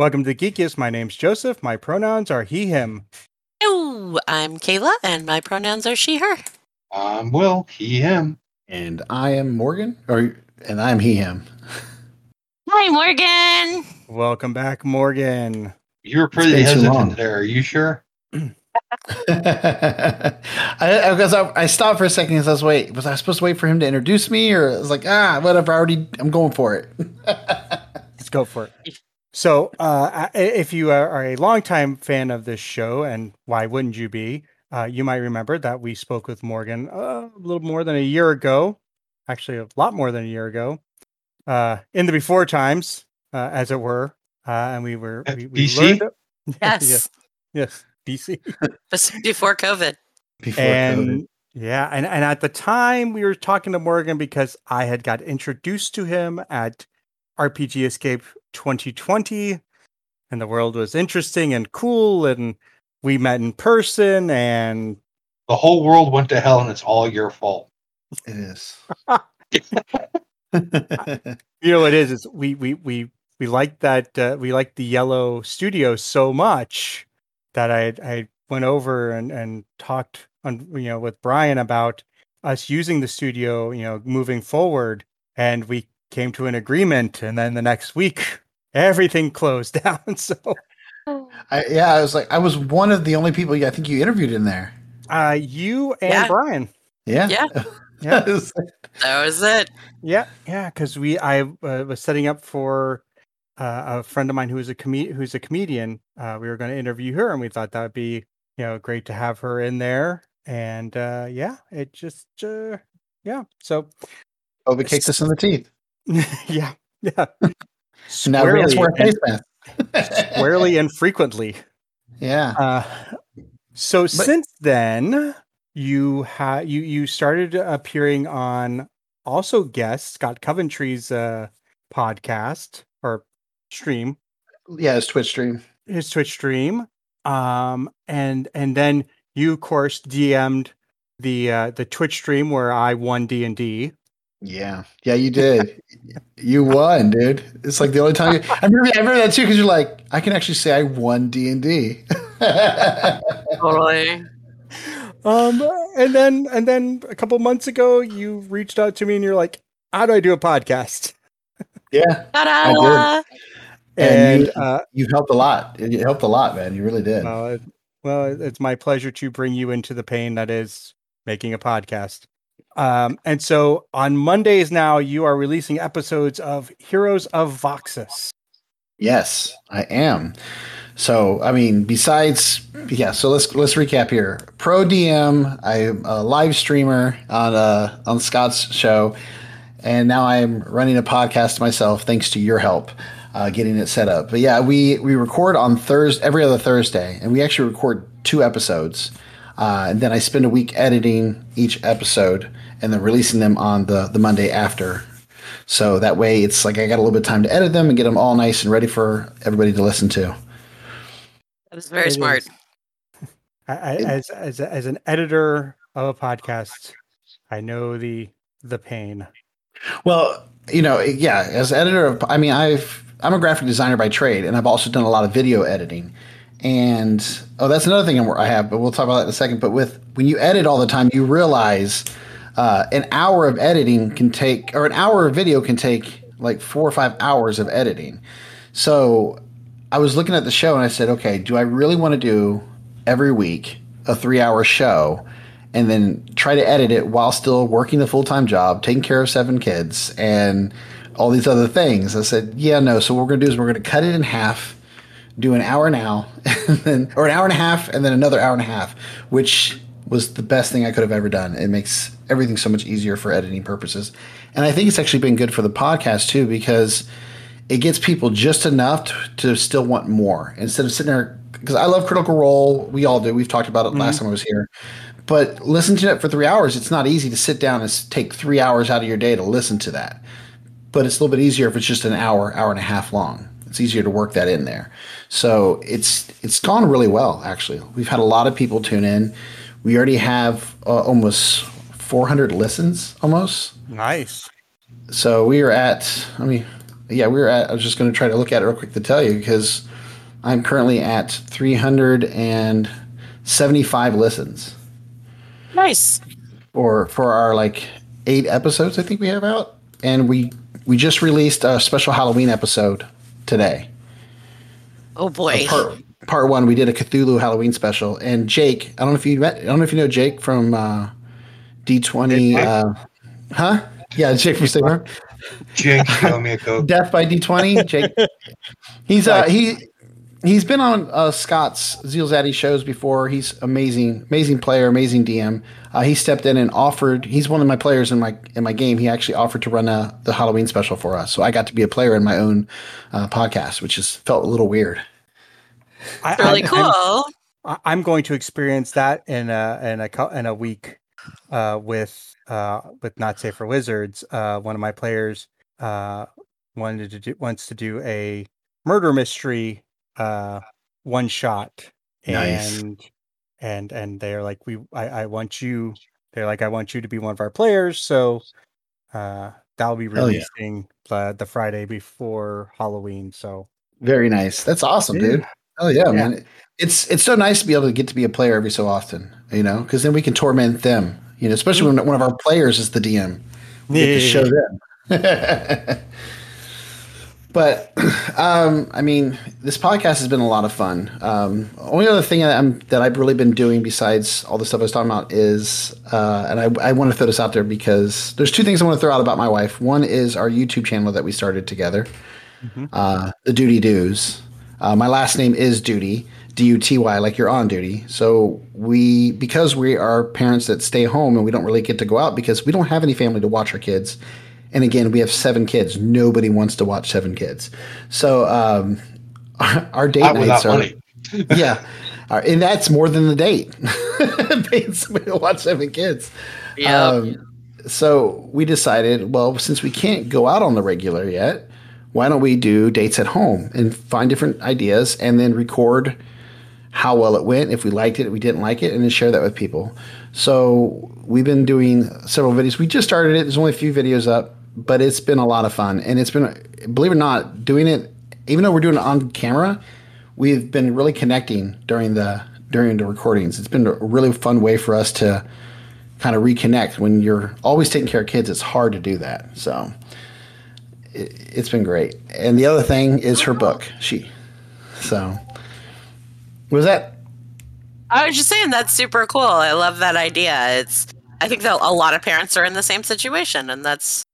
Welcome to Geekiest. My name's Joseph. My pronouns are he, him. Hello, I'm Kaila, and my pronouns are she, her. I'm Will, he, him. And I am Morgan, or and I'm he, him. Hi, Morgan. Welcome back, Morgan. You were pretty been too long. hesitant there. Are you sure? I, I, because I, I stopped for a second because I was wait, was I supposed to wait for him to introduce me, or I was like, ah, whatever, I already, I'm going for it. Let's go for it. So, uh, if you are are a longtime fan of this show, and why wouldn't you be? Uh, you might remember that we spoke with Morgan a little more than a year ago, actually a lot more than a year ago, uh, in the before times, uh, as it were, uh, and we were we, we BC? learned Yes, yes, yes, BC. Before COVID. Before and COVID. yeah and, and at the time we were talking to morgan because i had got introduced to him at rpg escape 2020 and the world was interesting and cool and we met in person and The whole world went to hell and it's all your fault. it is. you know what it is is we we we we liked that uh, we like the yellow studio so much that i i went over and and talked on you know with brian about us using the studio you know moving forward and we came to an agreement and then the next week everything closed down so I, yeah, I was like, I was one of the only people I think you interviewed in there. uh you and Yeah. brian Yeah, Yeah. yeah That was it. Yeah, yeah, because we I uh, was setting up for uh, a friend of mine who is a com- who's a comedian. Uh, we were going to interview her, and we thought that would be you know great to have her in there. And uh, yeah, it just uh, yeah. So COVID kicked us in the teeth. yeah, yeah. And now we have to wear a and, face mask. squarely and frequently. yeah. Uh, so since then, you have you you started appearing on also guest Scott Coventry's uh, podcast or stream, Yeah, it's Twitch stream. his Twitch stream, um, and and then you of course DM'd the uh, the Twitch stream where I won D and D. Yeah, yeah, you did. you won, dude. It's like the only time. You, I remember. I remember that too because you're like, I can actually say I won D and D. Totally. Um, and then and then a couple months ago, you reached out to me and you're like, "How do I do a podcast?" Yeah, Ta-da! And And you- uh, you helped a lot. It it helped a lot, man. You really did. Well, well, it's my pleasure to bring you into the pain that is making a podcast. Um, and so on Mondays now, you are releasing episodes of Heroes of Voxis. Yes, I am. So, I mean, besides, yeah. So let's let's recap here. Pro DM, I'm a live streamer on uh on Scott's show, and now I'm running a podcast myself, thanks to your help, uh, getting it set up. But yeah, we we record on Thursday every other Thursday, and we actually record two episodes, uh, and then I spend a week editing each episode and then releasing them on the the Monday after. So that way, it's like I got a little bit of time to edit them and get them all nice and ready for everybody to listen to. That was very It smart. is. I, I, as as as an editor of a podcast, I know the the pain. Well, you know, yeah, as editor of, I mean, I've, I'm a graphic designer by trade, and I've also done a lot of video editing. And oh, that's another thing I'm- have, but we'll talk about that in a second. But with when you edit all the time, you realize uh, an hour of editing can take, or an hour of video can take like four or five hours of editing. So I was looking at the show and I said, okay, do I really want to do every week a three hour show and then try to edit it while still working the full time job, taking care of seven kids, and all these other things? I said, yeah, no. So what we're going to do is we're going to cut it in half, do an hour now, and then, or an hour and a half, and then another hour and a half, which was the best thing I could have ever done. It makes everything so much easier for editing purposes. And I think it's actually been good for the podcast too because it gets people just enough to, to still want more instead of sitting there. Because I love Critical Role, we all do. We've talked about it last mm-hmm. time I was here. But listen to it for three hours. It's not easy to sit down and take three hours out of your day to listen to that. But it's a little bit easier if it's just an hour, hour and a half long. It's easier to work that in there. So it's it's gone really well. Actually, we've had a lot of people tune in. We already have uh, almost 400 listens, almost. Nice. So we are at. I mean, yeah, we were at. I was just going to try to look at it real quick to tell you because I'm currently at 375 listens Nice. Or for our like eight episodes I think we have out, and we we just released a special Halloween episode today. Oh boy. Part part one, we did a Cthulhu Halloween special, and Jake. I don't know if you met. I don't know if you know Jake from uh, D20. Uh, huh? Yeah, Jake from State Farm. Jake, show me a coke. Death by D20. Jake. He's uh he he's been on uh, Scott's Zeal Zaddy shows before. He's amazing, amazing player, amazing DM. Uh, he stepped in and offered. He's one of my players in my in my game. He actually offered to run uh, the Halloween special for us, so I got to be a player in my own uh, podcast, which just felt a little weird. I, really I'm- cool. I'm, I'm going to experience that in a in a in a week uh, with uh, with Not Safe for Wizards. Uh, one of my players uh, wanted to do wants to do a murder mystery uh, one shot, Nice. and and and they're like, we I, I want you. They're like, I want you to be one of our players. So uh, that'll be Hell yeah. releasing uh, the Friday before Halloween. So Very nice. That's awesome, Yeah. dude. Oh yeah, Yeah. man. It's it's so nice to be able to get to be a player every so often, you know, because then we can torment them, you know, especially when one of our players is the DM. We get to show them. but um, I mean, this podcast has been a lot of fun. Um, only other thing that, I'm, that I've really been doing besides all the stuff I was talking about is, uh, and I, I want to throw this out there because there's two things I want to throw out about my wife. One is our YouTube channel that we started together, uh, the Duty Do's. Uh, my last name is Duty, D U T Y, like you're on duty. So we, because we are parents that stay home and we don't really get to go out because we don't have any family to watch our kids. And again, we have seven kids. Nobody wants to watch seven kids. So um, our, our date Not nights without are money. yeah, Uh, and that's more than the date. Paying somebody to watch seven kids. Yeah. Um, so we decided, well, since we can't go out on the regular yet, why don't we do dates at home and find different ideas and then record how well it went, if we liked it, if we didn't like it, and then share that with people. So we've been doing several videos. We just started it. There's only a few videos up, but it's been a lot of fun. And it's been, believe it or not, doing it, even though we're doing it on camera, we've been really connecting during the during the recordings. It's been a really fun way for us to kind of reconnect. When you're always taking care of kids, it's hard to do that. So it, it's been great. And the other thing is her book. She so was that I was just saying that's super cool. I love that idea. It's I think that a lot of parents are in the same situation and that's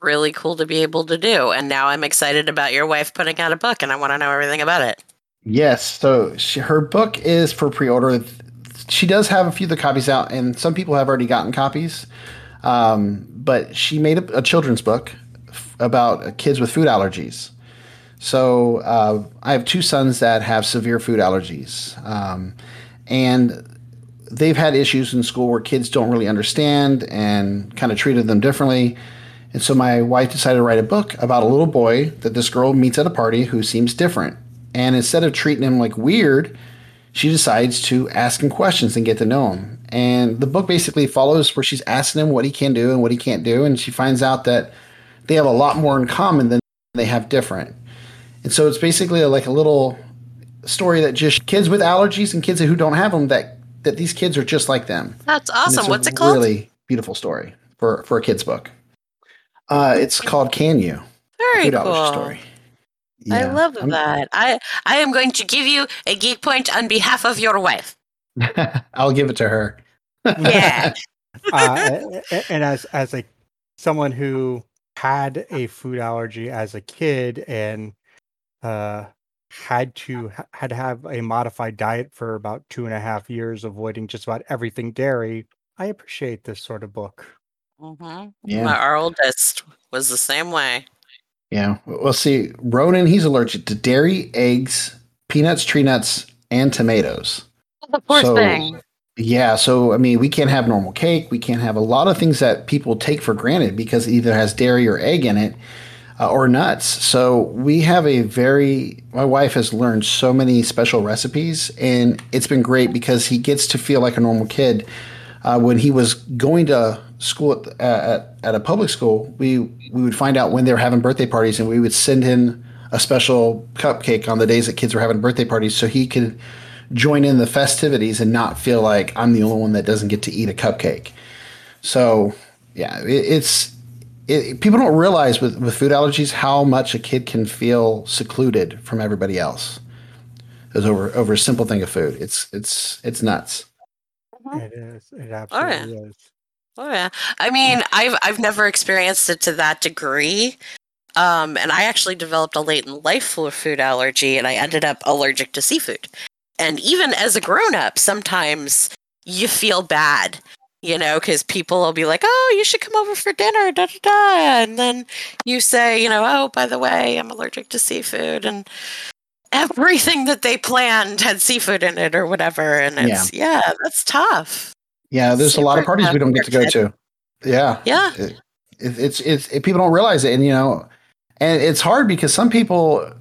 really cool to be able to do. And now I'm excited about your wife putting out a book and I want to know everything about it. Yes. So she, her book is for pre-order. She does have a few of the copies out, and some people have already gotten copies. Um, but she made a, a children's book about kids with food allergies. So uh, I have two sons that have severe food allergies, um, and they've had issues in school where kids don't really understand and kind of treated them differently. And so my wife decided to write a book about a little boy that this girl meets at a party who seems different. And instead of treating him like weird, she decides to ask him questions and get to know him. And the book basically follows where she's asking him what he can do and what he can't do. And she finds out that they have a lot more in common than they have different. And so it's basically like a little story that just kids with allergies and kids who don't have them that that these kids are just like them. That's awesome. it's a What's it called? Really beautiful story for for a kids book. Uh, it's called Can You? Very cool. story. I love I'm- that. I I am going to give you a geek point on behalf of your wife. I'll give it to her. Yeah. uh, and as as a someone who had a food allergy as a kid and uh had to had to have a modified diet for about two and a half years, avoiding just about everything dairy. I appreciate this sort of book. hmm Yeah. My, our oldest was the same way. Yeah. Well, see, Ronan, he's allergic to dairy, eggs, peanuts, tree nuts, and tomatoes. The poor So- thing. Yeah. So, I mean, we can't have normal cake. We can't have a lot of things that people take for granted because it either has dairy or egg in it uh, or nuts. So, we have a very, my wife has learned so many special recipes, and it's been great because he gets to feel like a normal kid. Uh, when he was going to school at, at, at a public school, we, we would find out when they were having birthday parties and we would send in a special cupcake on the days that kids were having birthday parties so he could join in the festivities and not feel like I'm the only one that doesn't get to eat a cupcake. So, yeah, it, it's it, people don't realize with, with food allergies how much a kid can feel secluded from everybody else. Is over over a simple thing of food. It's it's it's nuts. It is. It yeah. absolutely is. Oh yeah. I mean, I've I've never experienced it to that degree. Um, and I actually developed a late in life food allergy, and I ended up allergic to seafood. And even as a grown up, sometimes you feel bad, you know, because people will be like, "Oh, you should come over for dinner," da da da, and then you say, you know, "Oh, by the way, I'm allergic to seafood," and everything that they planned had seafood in it or whatever, and it's yeah, that's tough. Yeah, there's a lot of parties we don't get to go to. Yeah, Yeah. it, it's it's it, people don't realize it, and you know, and it's hard because some people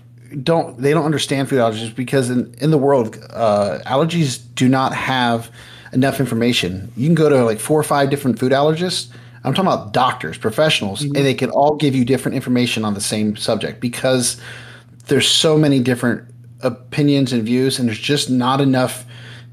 don't they don't understand food allergies because in in the world, uh, allergies do not have enough information. You can go to like four or five different food allergists. I'm talking about doctors, professionals, and they can all give you different information on the same subject because there's so many different opinions and views, and there's just not enough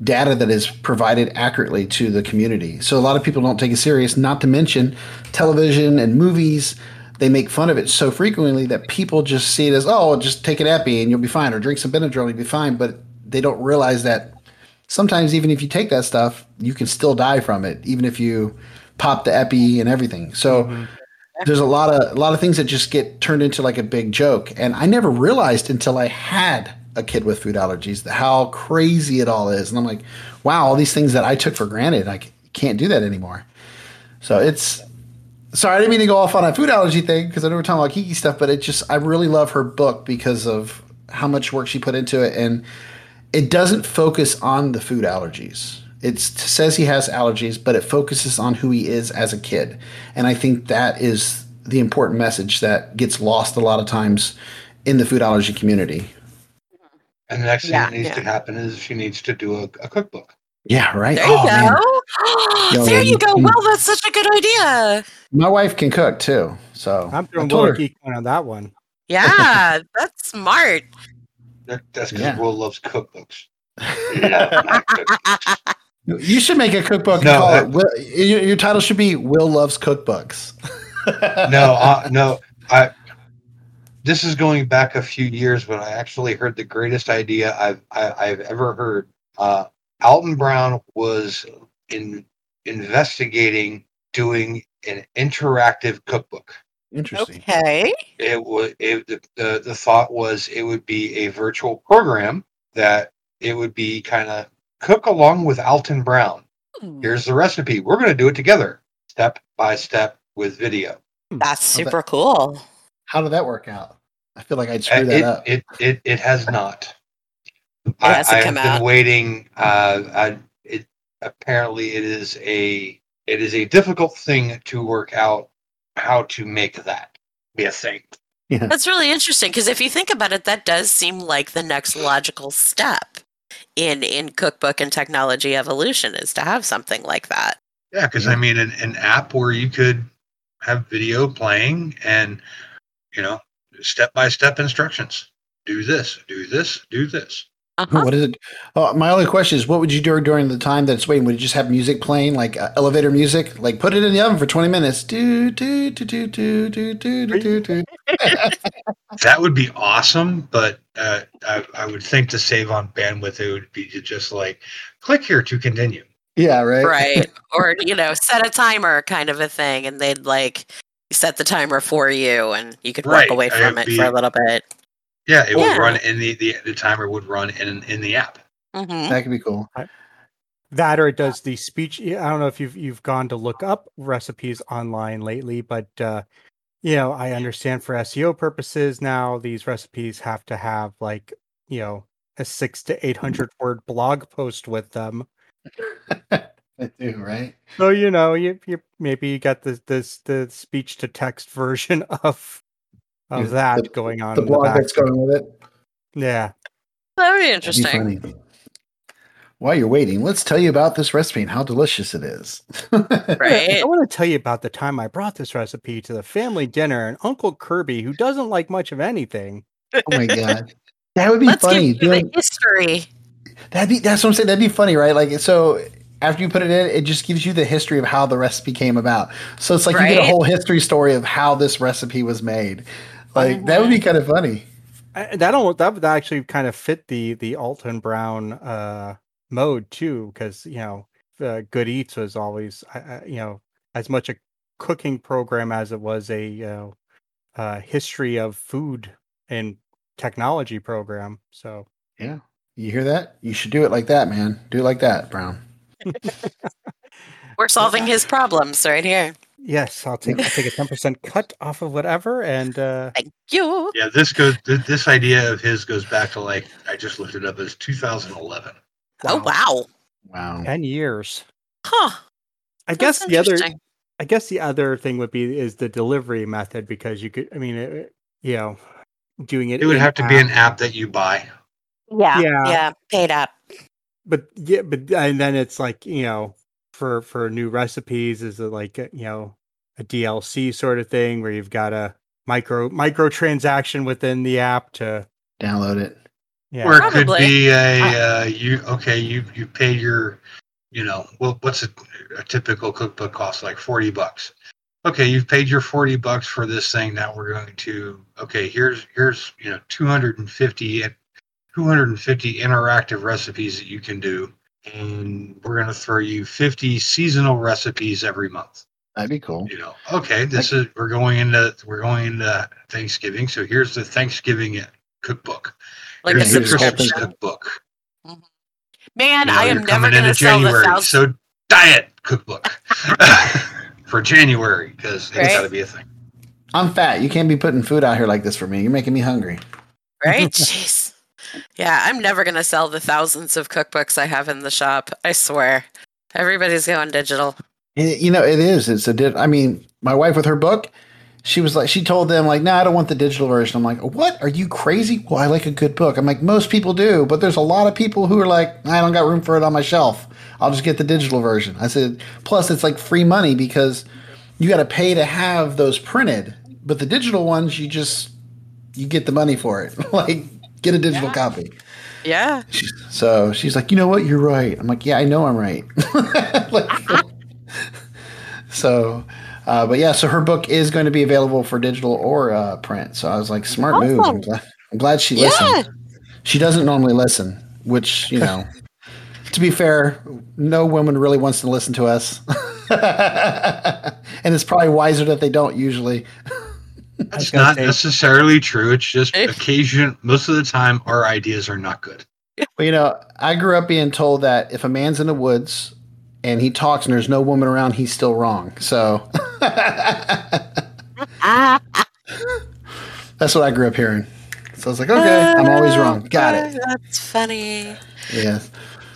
data that is provided accurately to the community. So a lot of people don't take it serious, not to mention television and movies. They make fun of it so frequently that people just see it as, oh, just take an epi and you'll be fine, or drink some Benadryl and you'll be fine. But they don't realize that sometimes even if you take that stuff, you can still die from it, even if you pop the epi and everything. So mm-hmm. there's a lot of a lot of things that just get turned into like a big joke. And I never realized until I had a kid with food allergies that how crazy it all is. And I'm like, wow, all these things that I took for granted, I can't do that anymore. So it's sorry, I didn't mean to go off on a food allergy thing because I know we're talking about Kiki stuff, but it just I really love her book because of how much work she put into it and it doesn't focus on the food allergies. It says he has allergies, but it focuses on who he is as a kid. And I think that is the important message that gets lost a lot of times in the food allergy community. And the next thing Yeah, that needs yeah. to happen is she needs to do a, a cookbook. Yeah, right. There you Oh, man. go. Yo, there you go. Well, that's such a good idea. My wife can cook too. So I'm I throwing told Will her- a geek on that one. Yeah, that's smart. That, that's because Yeah. Will loves cookbooks. Yeah, cookbooks. You should make a cookbook. No, and uh, Will, your, your title should be Will Loves Cookbooks. no, uh, no. I. This is going back a few years, but I actually heard the greatest idea I've I, I've ever heard. Uh, Alton Brown was in investigating doing an interactive cookbook. Interesting. Okay. It would it, the, the the thought was it would be a virtual program that it would be kind of cook along with Alton Brown. Here's the recipe. We're going to do it together, step by step with video. That's super cool. How did that work out? I feel like I'd Uh, screw that it, up. it it it has not. It I, hasn't I have come been out. waiting. Uh, I, it apparently it is a it is a difficult thing to work out how to make that be a thing. That's really interesting because if you think about it, that does seem like the next logical step in in cookbook and technology evolution is to have something like that. Yeah, because I mean, an, an app where you could have video playing and you know step by step instructions. Do this. Do this. Do this. Uh-huh. What is it? Oh, my only question is, what would you do during the time that's waiting? Would you just have music playing, like uh, elevator music? Like put it in the oven for twenty minutes. Do do do do do do do do do. do. That would be awesome, but uh, I, I would think to save on bandwidth, it would be to just like click here to continue. Yeah, right. right. Or, you know, set a timer kind of a thing and they'd like set the timer for you and you could walk away from it'd it for a little bit. Yeah, it Yeah. would run in the, the the timer would run in in the app. hmm That could be cool. That or it does the speech. I don't know if you've you've gone to look up recipes online lately, but uh, you know I understand for SEO purposes now these recipes have to have like you know a six to eight hundred word blog post with them. I do, right? So you know you you maybe you got the this the speech to text version of of Yeah, that the- going on. The blog back. that's going with it. Yeah. That would be interesting. funny. While you're waiting, let's tell you about this recipe and how delicious it is. Right? I want to tell you about the time I brought this recipe to the family dinner and Uncle Kirby, who doesn't like much of anything. Oh my god, that would be Let's funny. give you doing- the history. That'd be that's what I'm saying. That'd be funny, right? Like so. After you put it in, it just gives you the history of how the recipe came about. So it's like you get a whole history story of how this recipe was made. Like that would be kind of funny. I, that don't that would actually kind of fit the the Alton Brown uh mode too, because you know uh, Good Eats was always I- I- you know as much a cooking program as it was a you know uh, history of food and technology program. So Yeah. You hear that? You should do it like that, man. Do it like that, Brown. We're solving his problems right here. Yes, I'll take I'll take a ten percent cut off of whatever, and uh, Thank you. Yeah, this goes. This idea of his goes back to like I just looked it up as 2011. Oh wow. Wow. ten years. Huh. I That's guess the other. I guess the other thing would be is the delivery method because you could I mean it, you know doing it It would in have to be an app, app that you buy. Yeah. Yeah. Yeah. Paid up. but yeah but and then it's like you know for for new recipes is it like you know a DLC sort of thing where you've got a micro micro transaction within the app to Download it. yeah Or it could be a uh, you okay you you paid your you know well what's a, a typical cookbook cost like 40 bucks. Okay, you've paid your 40 bucks for this thing. Now we're going to okay here's here's you know 250 and 250 interactive recipes that you can do, and we're going to throw you 50 seasonal recipes every month. That'd be cool. you know, okay, this is we're going into we're going into Thanksgiving, so here's the Thanksgiving cookbook. Like a here's the here's the whole Christmas subscription. cookbook. Mm-hmm. Man, You know, I am never going to into sell the January, thousand. so diet cookbook for January because Right. it's got to be a thing. I'm fat. You can't be putting food out here like this for me. You're making me hungry. right? Jeez. Yeah, I'm never going to sell the thousands of cookbooks I have in the shop. I swear. Everybody's going digital. It- you know, it is. It's a. I mean, my wife with her book, she was like, she told them like, "No, nah, I don't want the digital version." I'm like, "What? Are you crazy? Well, I like a good book." I'm like, most people do, but there's a lot of people who are like, "I don't got room for it on my shelf. I'll just get the digital version." I said, plus it's like free money because you got to pay to have those printed, but the digital ones you just you get the money for it. like, get a digital Yeah. copy. Yeah. She's, so she's like, you know what? You're right. I'm like, yeah, I know I'm right. like, so, uh, but yeah, so her book is going to be available for digital or uh, print. So I was like, smart move. I'm glad, I'm glad she Yeah. listened. She doesn't normally listen, which, you know, to be fair, no woman really wants to listen to us. and it's probably wiser that they don't usually. That's not say- necessarily true. It's just occasion. Most of the time, our ideas are not good. Well, you know, I grew up being told that if a man's in the woods and he talks and there's no woman around, he's still wrong. So that's what I grew up hearing. So I was like, okay, I'm always uh, wrong. Got it. That's funny. Yes.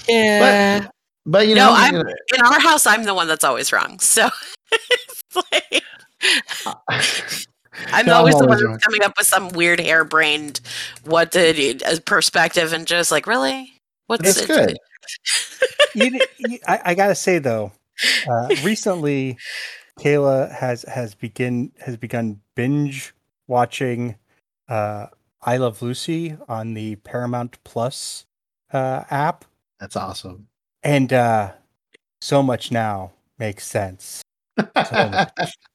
Yeah. But you No, know, I'm- you know, In our house, I'm the one that's always wrong. So it's like, I'm No, I'm always the one always that's wrong. coming up with some weird harebrained what did uh, perspective and just like, really? What's that's it? good. you, you, I, I gotta say though, uh, recently Kaila has has begin has begun binge watching uh, I Love Lucy on the Paramount Plus uh, app, That's awesome. and uh, so much now makes sense. So much.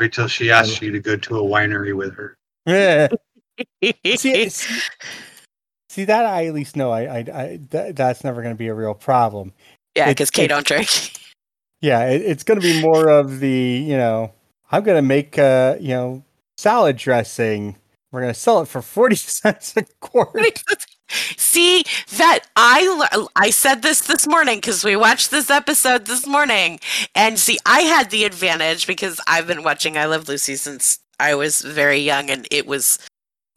Wait till she asks you to go to a winery with her. yeah. See, see, see that I at least know. I, I, I that, that's never going to be a real problem. yeah, because Kay it's- don't drink. Yeah, it, it's going to be more of the, you know, I'm going to make, uh, you know, salad dressing we're gonna sell it for forty cents a quart. See that I I said this this morning because we watched this episode this morning, and see I had the advantage because I've been watching I Love Lucy since I was very young, and it was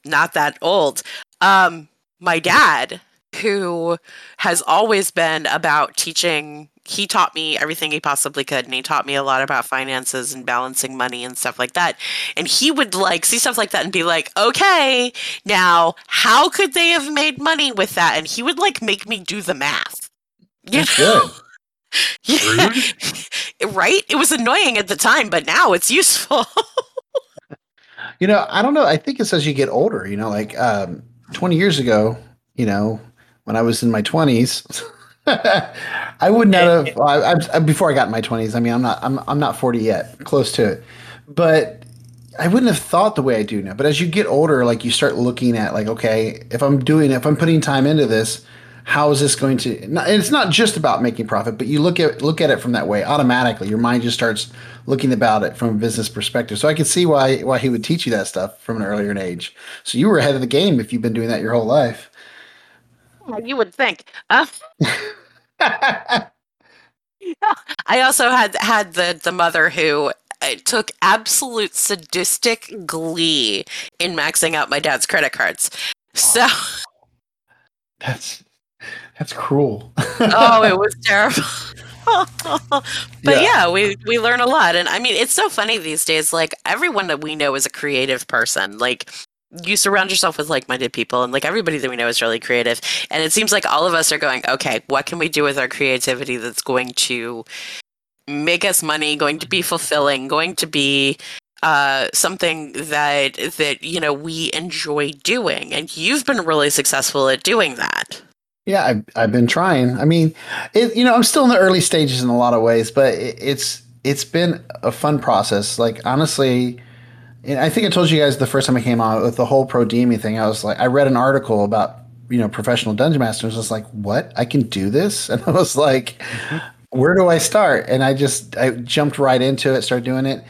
not that old. Um, my dad, who has always been about teaching he taught me everything he possibly could and he taught me a lot about finances and balancing money and stuff like that and he would like see stuff like that and be like okay now how could they have made money with that and he would like make me do the math you That's know? yeah. right it was annoying at the time but now it's useful You know, I don't know. I think it's as you get older. You know, like um, 20 years ago, you know, when I was in my 20s, I would not have. I, I, before I got in my 20s, I mean, I'm not. I'm. I'm not 40 yet. Close to it, but I wouldn't have thought the way I do now. But as you get older, like you start looking at, like, okay, if I'm doing, if I'm putting time into this, how is this going to? And it's not just about making profit, but you look at look at it from that way automatically. Your mind just starts looking about it from a business perspective. So I can see why why he would teach you that stuff from an earlier age. So you were ahead of the game if you've been doing that your whole life. You would think uh, I also had had the the mother who uh, took absolute sadistic glee in maxing out my dad's credit cards. So, That's that's cruel. oh, it was terrible. but yeah. we we learn a lot, and I mean, it's so funny these days. Like everyone that we know is a creative person. Like you surround yourself with like-minded people, and like everybody that we know is really creative. And it seems like all of us are going, okay, what can we do with our creativity that's going to make us money, going to be fulfilling, going to be uh, something that that you know we enjoy doing, and you've been really successful at doing that. Yeah, I've, I've been trying. I mean, it, you know, I'm still in the early stages in a lot of ways, but it, it's it's been a fun process. Like honestly, and I think I told you guys the first time I came on with the whole pro DMing thing. I was like, I read an article about you know professional dungeon masters. I was like, what? I can do this? And I was like, mm-hmm. where do I start? And I just I jumped right into it, started doing it.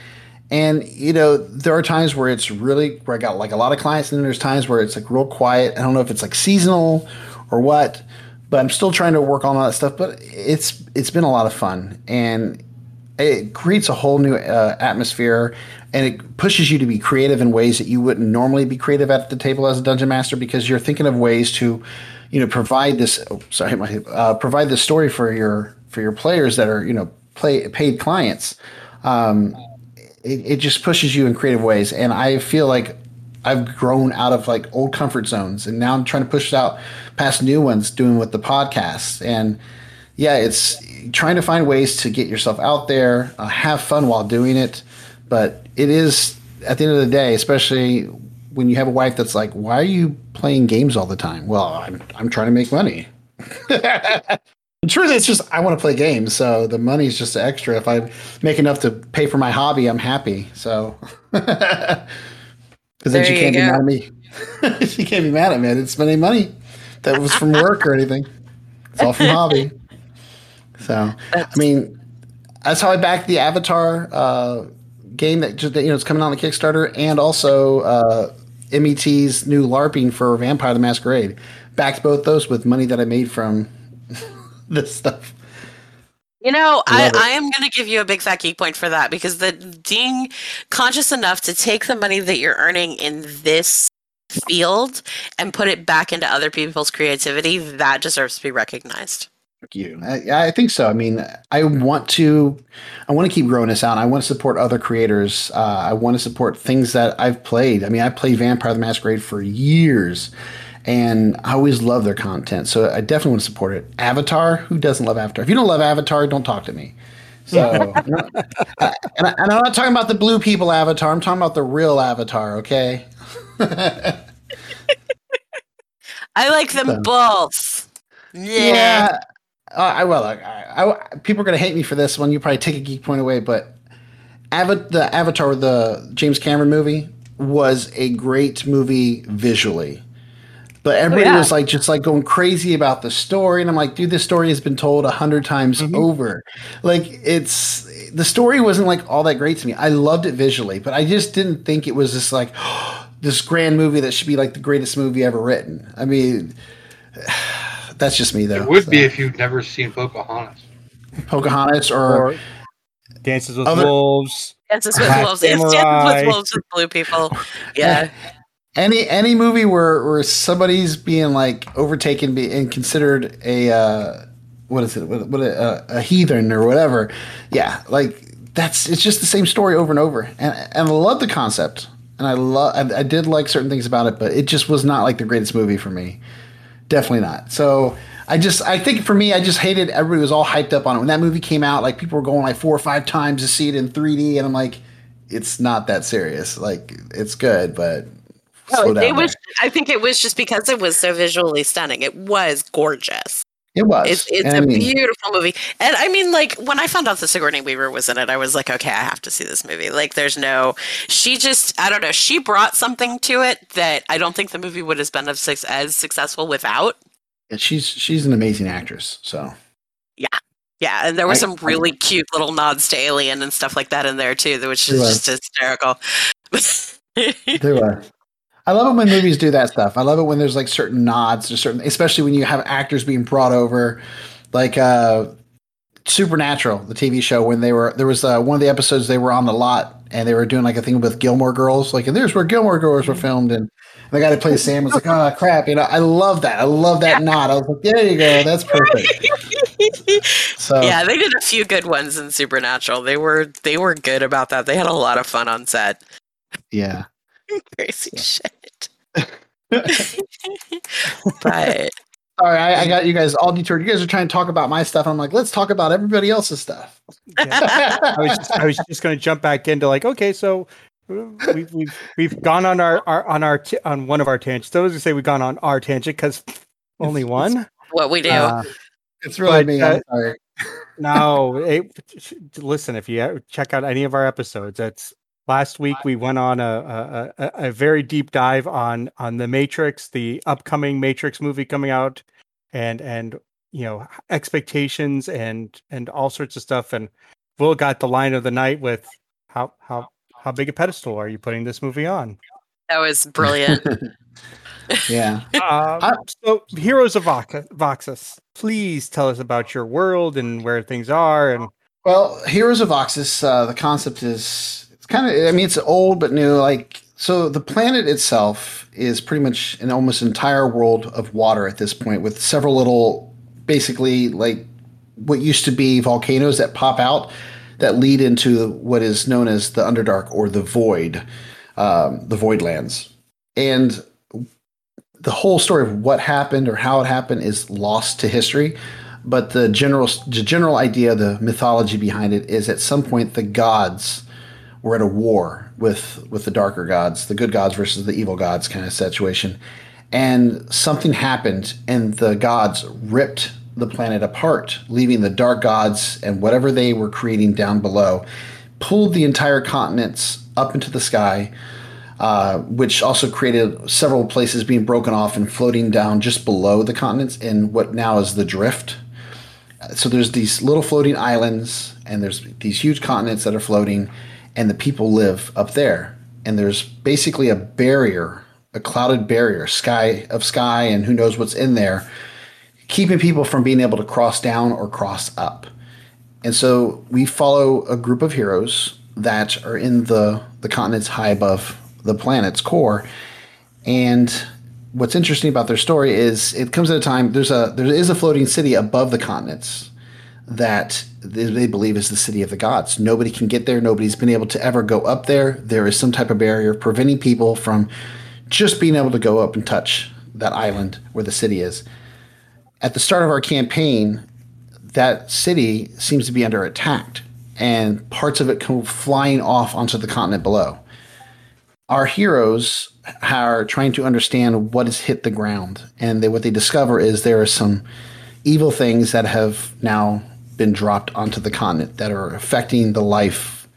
And you know, there are times where it's really where I got like a lot of clients, and then there's times where it's like real quiet. I don't know if it's like seasonal or what, but I'm still trying to work on all that stuff. But it's it's been a lot of fun, and it creates a whole new uh, atmosphere, and it pushes you to be creative in ways that you wouldn't normally be creative at the table as a dungeon master because you're thinking of ways to, you know, provide this. Oh, sorry, my uh, provide this story for your for your players that are you know play paid clients. Um, it, it just pushes you in creative ways, and I feel like I've grown out of like old comfort zones, and now I'm trying to push out past new ones, doing with the podcast And yeah, it's trying to find ways to get yourself out there, uh, have fun while doing it. But it is at the end of the day, especially when you have a wife that's like, "Why are you playing games all the time?" Well, I'm I'm trying to make money. Truly, it's just I want to play games, so the money's just extra. If I make enough to pay for my hobby, I'm happy. So, because then she can't be mad at me. she can't be mad at me. I didn't spend any money that was from work or anything. It's all from hobby. So, I mean, that's how I backed the Avatar uh, game that just you know it's coming on the Kickstarter, and also uh, MET's new LARPing for Vampire the Masquerade. Backed both those with money that I made from this stuff. You know, I, I am going to give you a big fat geek point for that because the being conscious enough to take the money that you're earning in this field and put it back into other people's creativity, that deserves to be recognized. You. I, I think so. I mean, I want to, I want to keep growing this out. I want to support other creators. Uh, I want to support things that I've played. I mean, I played Vampire the Masquerade for years, and I always love their content. So I definitely want to support it. Avatar, who doesn't love Avatar? If you don't love Avatar, don't talk to me. So, I'm not- uh, and, I, and I'm not talking about the blue people Avatar. I'm talking about the real Avatar. Okay. I like them So- both. Yeah. Yeah. Uh, I will. I, I, people are going to hate me for this one. You probably take a geek point away, but Ava- the Avatar, the James Cameron movie, was a great movie visually. But everybody yeah. was like, just like going crazy about the story, and I'm like, dude, this story has been told a hundred times over. Like, it's the story wasn't like all that great to me. I loved it visually, but I just didn't think it was just like this grand movie that should be like the greatest movie ever written. I mean, that's just me though. It would so. be if you've never seen Pocahontas. Pocahontas or, or Dances with Other- Wolves. Dances with Last wolves. It's dances with wolves with blue people. Yeah. any any movie where where somebody's being like overtaken be, and considered a uh, what is it what, what a, a heathen or whatever yeah like that's it's just the same story over and over and and I love the concept and I love I, I did like certain things about it but it just was not like the greatest movie for me definitely not so I just I think for me I just hated everybody was all hyped up on it when that movie came out like people were going like four or five times to see it in 3D and I'm like it's not that serious like it's good but No, slow it, down it was. there. I think it was just because it was so visually stunning. It was gorgeous. It was. It's it's a I mean, beautiful movie, and I mean, like when I found out that Sigourney Weaver was in it, I was like, okay, I have to see this movie. Like, there's no, she just, I don't know, she brought something to it that I don't think the movie would have been suc- as successful without. And she's she's an amazing actress. So Yeah, Yeah, and there were I- some I- really cute little nods to Alien and stuff like that in there too, which is just hysterical. there were. I love it when movies do that stuff. I love it when there's like certain nods to certain, especially when you have actors being brought over, like uh, Supernatural, the TV show. When they were there was uh, one of the episodes they were on the lot and they were doing like a thing with Gilmore Girls, like and there's where Gilmore Girls were filmed, and the guy that plays Sam was like, "Oh crap," you know. I love that. I love that nod. I was like, "There you go. That's perfect." So yeah, they did a few good ones in Supernatural. They were they were good about that. They had a lot of fun on set. yeah. Crazy shit. but Sorry, I, I got you guys all detoured. You guys are trying to talk about my stuff. I'm like, let's talk about everybody else's stuff. I was just, I was just going to jump back into like, okay, so uh, we've we've we've gone on our, our on our t- on one of our tangents. I was going to say we've gone on our tangent because only one. what we do. Uh, It's really But, me. uh, I'm sorry. no, it, listen. If you uh, check out any of our episodes, that's last week we went on a, a a a very deep dive on on the Matrix, the upcoming Matrix movie coming out, and and you know expectations and and all sorts of stuff. And Will got the line of the night with how how how big a pedestal are you putting this movie on? that was brilliant. yeah. Um, so, Heroes of Vox- Voxis, please tell us about your world and where things are. And Well, Heroes of Voxis, uh, the concept is it's kind of I mean it's old but new. Like so, the planet itself is pretty much an almost entire world of water at this point, with several little, basically like what used to be volcanoes that pop out that lead into what is known as the Underdark or the Void, um, the Voidlands, and the whole story of what happened or how it happened is lost to history but the general the general idea the mythology behind it is at some point the gods were at a war with with the darker gods the good gods versus the evil gods kind of situation and something happened and the gods ripped the planet apart leaving the dark gods and whatever they were creating down below pulled the entire continents up into the sky uh, which also created several places being broken off and floating down just below the continents in what now is the drift. So there's these little floating islands, and there's these huge continents that are floating, and the people live up there. And there's basically a barrier, a clouded barrier, sky of sky, and who knows what's in there, keeping people from being able to cross down or cross up. And so we follow a group of heroes that are in the, the continents high above the planet's core. And what's interesting about their story is it comes at a time there's a there is a floating city above the continents that they believe is the city of the gods. Nobody can get there. Nobody's been able to ever go up there. There is some type of barrier preventing people from just being able to go up and touch that island where the city is. At the start of our campaign, that city seems to be under attack, and parts of it come flying off onto the continent below. Our heroes are trying to understand what has hit the ground, and they, what they discover is there are some evil things that have now been dropped onto the continent that are affecting the life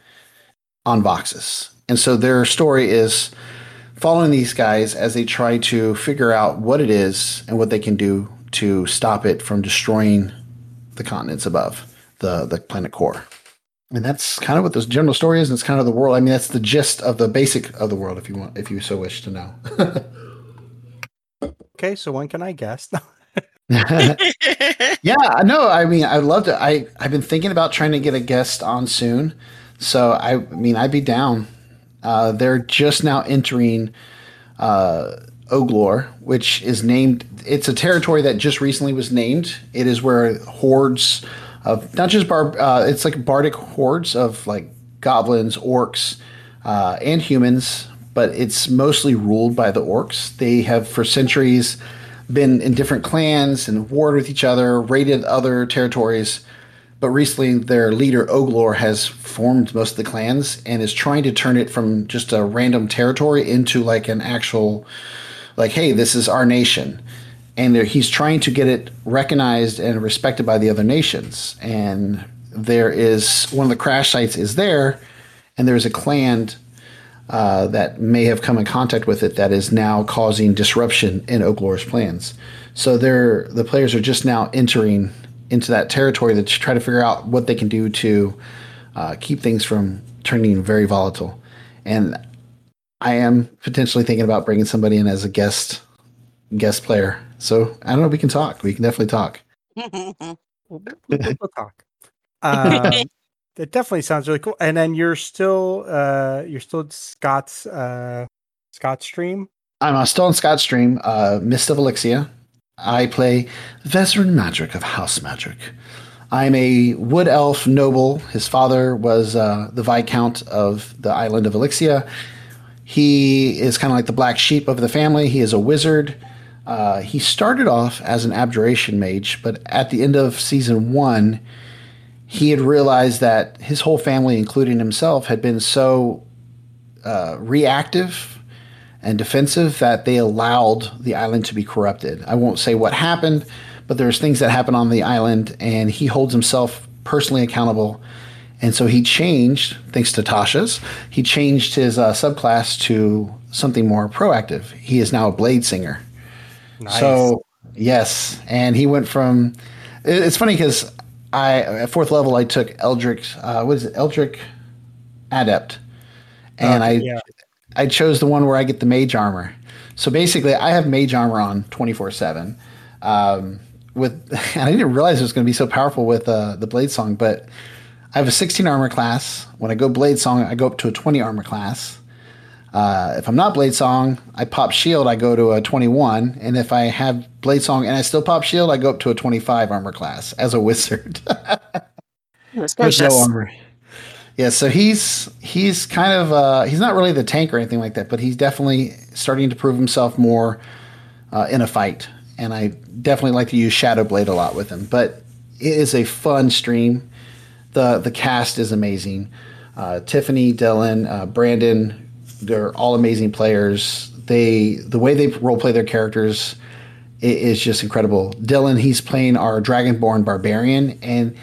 on Voxis. And so their story is following these guys as they try to figure out what it is and what they can do to stop it from destroying the continents above the, the planet core. And that's kind of what this general story is. And it's kind of the world. I mean, that's the gist of the basic of the world, if you want, if you so wish to know. Okay, so when can I guess? yeah, no, I mean, I'd love to. I I've been thinking about trying to get a guest on soon, so I, I mean, I'd be down. Uh, they're just now entering uh, Oglor, which is named. It's a territory that just recently was named. It is where hordes of not just bar. Uh, it's like bardic hordes of like goblins, orcs, uh, and humans, but it's mostly ruled by the orcs. They have for centuries been in different clans and warred with each other, raided other territories. But recently, their leader Oglor has formed most of the clans and is trying to turn it from just a random territory into like an actual, like, hey, this is our nation. And he's trying to get it recognized and respected by the other nations. And there is one of the crash sites is there, and there's a clan uh, that may have come in contact with it that is now causing disruption in Oglor's plans. So they're the players are just now entering into that territory to try to figure out what they can do to uh, keep things from turning very volatile. And I am potentially thinking about bringing somebody in as a guest guest player. So I don't know. We can talk. We can definitely talk. we'll, we'll talk. Um, that definitely sounds really cool. And then you're still uh you're still Scott's uh Scott stream. I'm uh, still on Scott's stream, uh, Mist of Elixia. I play Veteran Magic of House Magic. I'm a wood elf noble. His father was uh, the Viscount of the island of Elixia. He is kind of like the black sheep of the family. He is a wizard. Uh, he started off as an abjuration mage, but at the end of season one, he had realized that his whole family, including himself, had been so uh, reactive and defensive that they allowed the island to be corrupted. I won't say what happened, but there's things that happen on the island, and he holds himself personally accountable. And so he changed, thanks to Tasha's, he changed his uh, subclass to something more proactive. He is now a blade singer. Nice. So yes, and he went from. It's funny because I at fourth level I took Eldritch. Uh, what is it? Eldritch Adept, and okay, I yeah. I chose the one where I get the mage armor. So basically, I have mage armor on twenty four seven. Um, with I didn't realize it was going to be so powerful with uh, the blade song, but I have a 16 armor class. When I go blade song, I go up to a 20 armor class. Uh, if I'm not Blade Song, I pop Shield, I go to a 21. And if I have Blade Song and I still pop Shield, I go up to a 25 armor class as a wizard. There's no armor. Yeah, so he's he's kind of uh, he's not really the tank or anything like that, but he's definitely starting to prove himself more uh, in a fight. And I definitely like to use Shadow Blade a lot with him. But it is a fun stream. the The cast is amazing. Uh, Tiffany, Dylan, uh, Brandon, they're all amazing players. They the way they role play their characters is just incredible. Dylan, he's playing our Dragonborn barbarian, and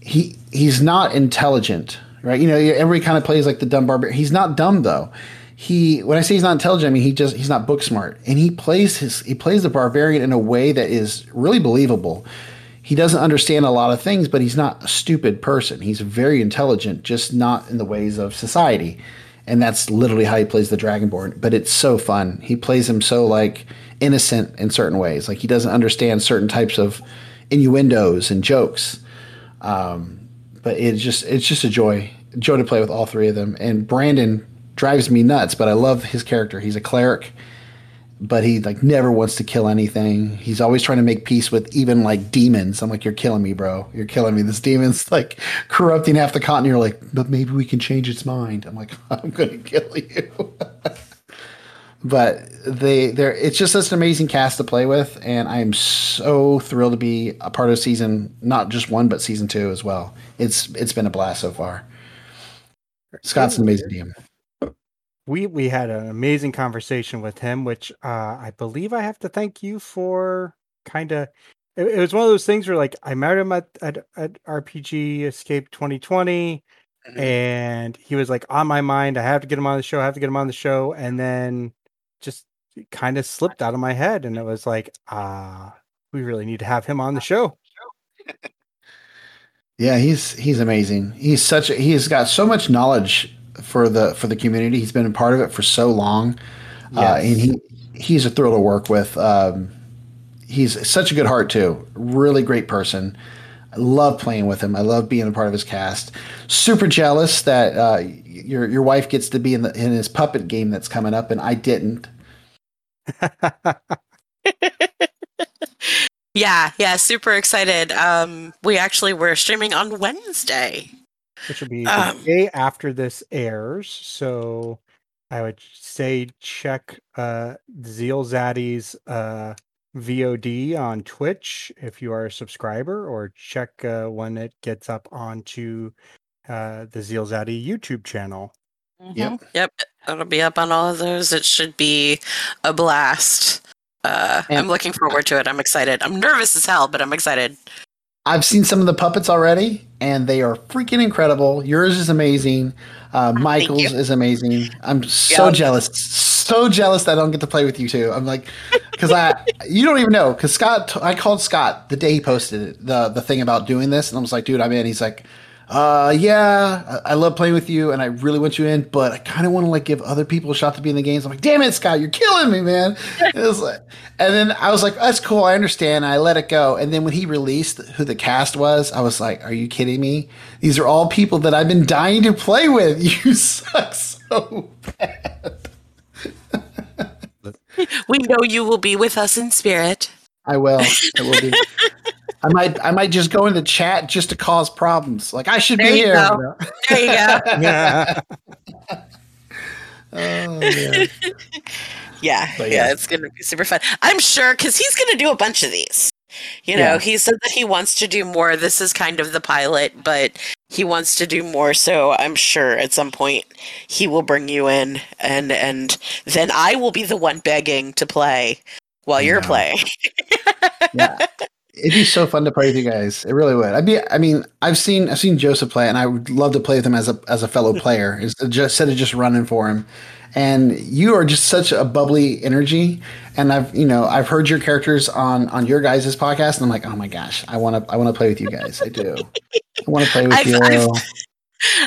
he he's not intelligent, right? You know, everybody kind of plays like the dumb barbarian. He's not dumb though. He when I say he's not intelligent, I mean he just he's not book smart, and he plays his he plays the barbarian in a way that is really believable. He doesn't understand a lot of things, but he's not a stupid person. He's very intelligent, just not in the ways of society and that's literally how he plays the Dragonborn. But it's so fun. He plays him so like innocent in certain ways. Like he doesn't understand certain types of innuendos and jokes. Um, but it's just it's just a joy joy to play with all three of them. And Brandon drives me nuts, but I love his character. He's a cleric but he like never wants to kill anything. He's always trying to make peace with even like demons. I'm like, you're killing me, bro. You're killing me. This demon's like corrupting half the continent. You're like, but maybe we can change its mind. I'm like, I'm gonna kill you. but they they're it's just such an amazing cast to play with, and I'm so thrilled to be a part of season not just one but season two as well. It's it's been a blast so far. Scott's an amazing DM we we had an amazing conversation with him, which uh, I believe I have to thank you for. Kind of, it, it, was one of those things where like I met him at at, at RPG Escape 2020, mm-hmm. and he was like on my mind. I have to get him on the show. I have to get him on the show, and then just kind of slipped out of my head, and it was like, ah, uh, we really need to have him on the show. Yeah, he's he's amazing. He's such a, he's got so much knowledge for the for the community. He's been a part of it for so long, uh, and he he's a thrill to work with. Um, he's such a good heart too. Really great person. I love playing with him. I love being a part of his cast. Super jealous that uh, your your wife gets to be in the in his puppet game that's coming up, and I didn't. Yeah, yeah, super excited. Um, we actually were streaming on Wednesday. Which will be the Um, day after this airs. So I would say check uh, Zeal Zaddy's uh, VOD on Twitch if you are a subscriber, or check uh, when it gets up onto uh, the Zeal Zaddy YouTube channel. Yep. Mhm. Yep. It'll be up on all of those. It should be a blast. Uh, And- I'm looking forward to it. I'm excited. I'm nervous as hell, but I'm excited. I've seen some of the puppets already, and they are freaking incredible. Yours is amazing. Uh, Michael's is amazing. I'm so Yeah. jealous, so jealous that I don't get to play with you too. I'm like, because I, you don't even know. Because Scott, I called Scott the day he posted it, the the thing about doing this, and I was like, dude, I'm in. He's like, uh, yeah, I, I love playing with you, and I really want you in, but I kind of want to like give other people a shot to be in the games. I'm like, damn it, Scott, you're killing me, man. It was like, and then I was like, that's cool, I understand. I let it go, and then when he released who the cast was, I was like, are you kidding me? These are all people that I've been dying to play with. You suck so bad. We know you will be with us in spirit. I will. I will be. I might. I might just go into chat just to cause problems. Like I should There be here. go. There you go. Yeah. Oh. Yeah, yeah, yeah. it's gonna be super fun. I'm sure because he's gonna do a bunch of these. You know, Yeah. he said that he wants to do more. This is kind of the pilot, but he wants to do more. So I'm sure at some point he will bring you in, and and then I will be the one begging to play while you're know. playing. yeah. It'd be so fun to play with you guys. It really would. I'd be. I mean, I've seen I've seen Joseph play, and I would love to play with him as a as a fellow player. Instead of just running for him. And you are just such a bubbly energy. And I've you know I've heard your characters on on your guys' podcast, and I'm like, oh my gosh, I want to I want to play with you guys. I do. I want to play with I've- you. I've-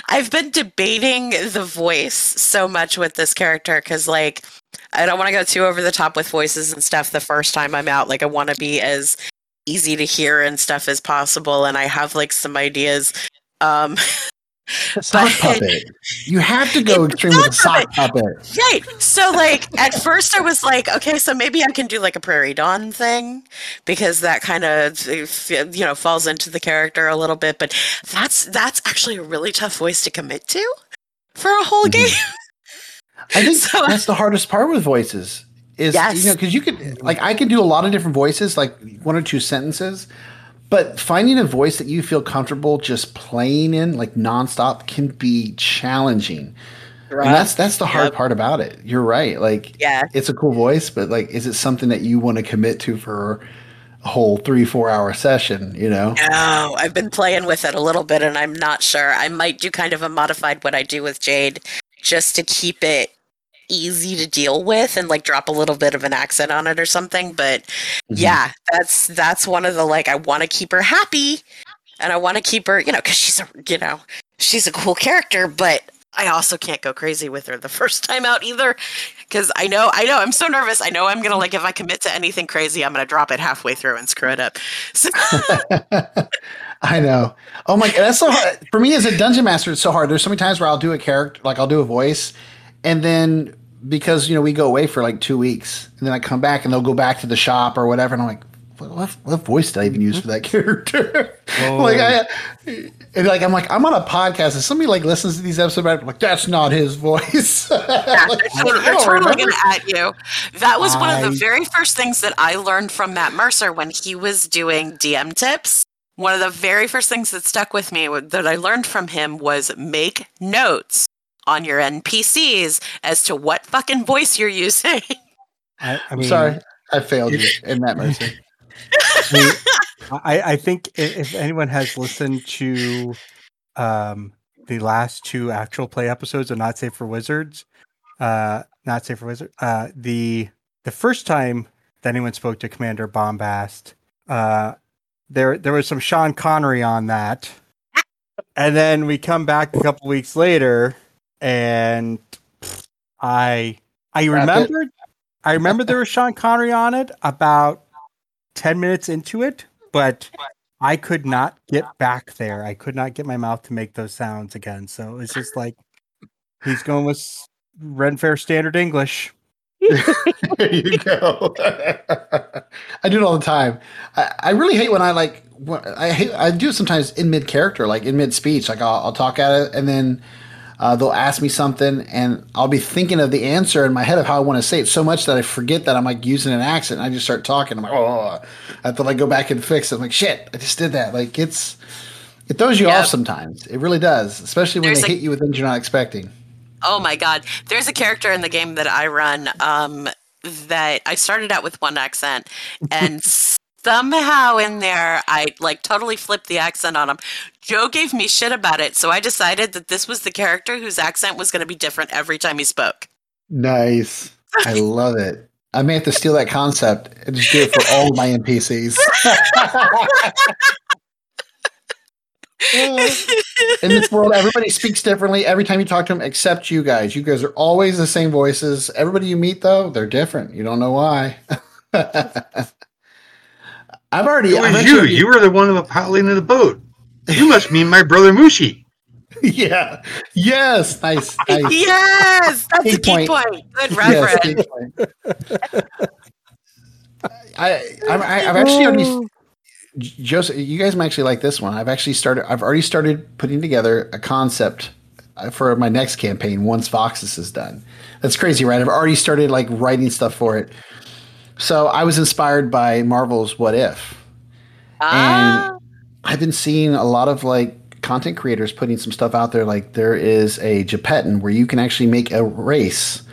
I've been debating the voice so much with this character because, like, I don't want to go too over the top with voices and stuff the first time I'm out. Like, I want to be as easy to hear and stuff as possible. And I have, like, some ideas. Um, sock but- puppet. You have to go extreme with a sock puppet. right. So, like, at first I was like, okay, so maybe I can do, like, a Prairie Dawn thing because that kind of, you know, falls into the character a little bit. But that's, that's actually a really tough voice to commit to for a whole Mhm. game. I think So- that's the hardest part with voices. Is Yes. you know because you could like I can do a lot of different voices, like one or two sentences, but finding a voice that you feel comfortable just playing in like nonstop can be challenging. Right. And that's that's the hard Yep. part about it. You're right. Like Yeah. it's a cool voice, but like is it something that you want to commit to for a whole three, four hour session, you know? No, I've been playing with it a little bit and I'm not sure. I might do kind of a modified what I do with Jade just to keep it easy to deal with and like drop a little bit of an accent on it or something. But Mhm. yeah, that's that's one of the like I want to keep her happy and I want to keep her, you know, cuz she's a, you know, she's a cool character, but I also can't go crazy with her the first time out either cuz I know I know I'm so nervous. I know I'm to like if I commit to anything crazy, I'm to drop it halfway through and screw it up. So I know. Oh my god, that's so hard. For me as a dungeon master, it's so hard. There's so many times where I'll do a character, like I'll do a voice, and then because you know we go away for like two weeks, and then I come back and they'll go back to the shop or whatever, and I'm like, what, what, what voice did I even use for that character? Oh. like I, and like I'm like I'm on a podcast, and somebody like listens to these episodes, I'm like that's not his voice. Yeah, Like, they're totally, they're totally remember. gonna at you. That was one of the very first things that I learned from Matt Mercer when he was doing DM tips. One of the very first things that stuck with me that I learned from him was make notes on your NPCs as to what fucking voice you're using. I, I I'm mean, sorry, I failed you in that Mercer. I, mean, I, I think if, if anyone has listened to um, the last two actual play episodes of Not Safe for Wizards, uh, Not Safe for Wizards, uh, the the first time that anyone spoke to Commander Bombast, uh, there there was some Sean Connery on that, and then we come back a couple weeks later, and I I remembered I remember there was Sean Connery on it about ten minutes into it, but I could not get back there. I could not get my mouth to make those sounds again. So it's just like he's going with Ren Fair Standard English. there you go. I do it all the time. I, I really hate when I like. When, I hate. I do it sometimes in mid character, like in mid speech. Like I'll, I'll, talk at it, and then uh, they'll ask me something, and I'll be thinking of the answer in my head of how I want to say it so much that I forget that I'm like using an accent. And I just start talking. I'm like, oh, I have to like go back and fix it. I'm like, shit, I just did that. Like it's it throws you yep. off sometimes. It really does, especially when There's they a- hit you with things you're not expecting. Oh my god, there's a character in the game that I run um, that I started out with one accent, and somehow in there I like totally flipped the accent on him. Joe gave me shit about it, so I decided that this was the character whose accent was going to be different every time he spoke. Nice, I love it. I may have to steal that concept and just do it for all of my NPCs. in this world, everybody speaks differently every time you talk to them, except you guys. You guys are always the same voices. Everybody you meet, though, they're different. You don't know why. I've already. It was you. Already, you were the one paddling in the boat. You must mean my brother Mushi. yeah. Yes. Nice. nice. Yes. That's key a key point. point. Good reference. Yes, I, I, I've actually already Joseph, you guys might actually like this one. I've actually started. I've already started putting together a concept uh, for my next campaign once Voxis is done. That's crazy, right? I've already started like writing stuff for it. So I was inspired by Marvel's What If, ah. and I've been seeing a lot of like content creators putting some stuff out there. Like there is a Geppetton where you can actually make a race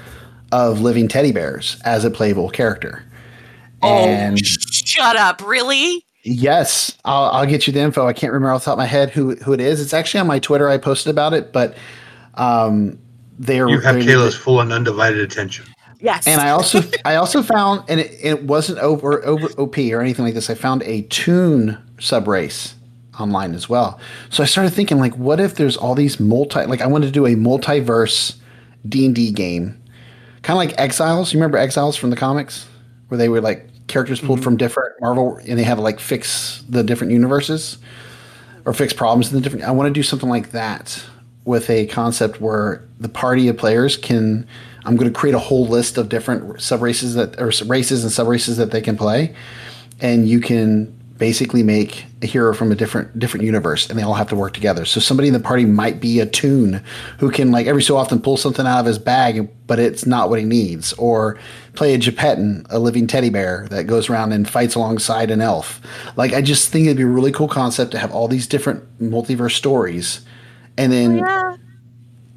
of living teddy bears as a playable character. Oh, and shut up! Really? Yes, I'll, I'll, get you the info. I can't remember off the top of my head who who it is. It's actually on my Twitter. I posted about it, but um, they're you have Kaila's full and undivided attention. Yes, and I also I also found, and it, it wasn't over over OP or anything like this. I found a tune sub race online as well. So I started thinking, like, what if there's all these multi? Like, I wanted to do a multiverse D and D game, kind of like Exiles. You remember Exiles from the comics, where they were like characters pulled mm-hmm. from different Marvel, and they had to like fix the different universes or fix problems in the different. I want to do something like that with a concept where the party of players can. I'm going to create a whole list of different sub races that or races and sub races that they can play, and you can basically make a hero from a different different universe and they all have to work together. So somebody in the party might be a toon who can like every so often pull something out of his bag but it's not what he needs or play a Geppetton, a living teddy bear that goes around and fights alongside an elf. Like I just think it'd be a really cool concept to have all these different multiverse stories and then oh, yeah.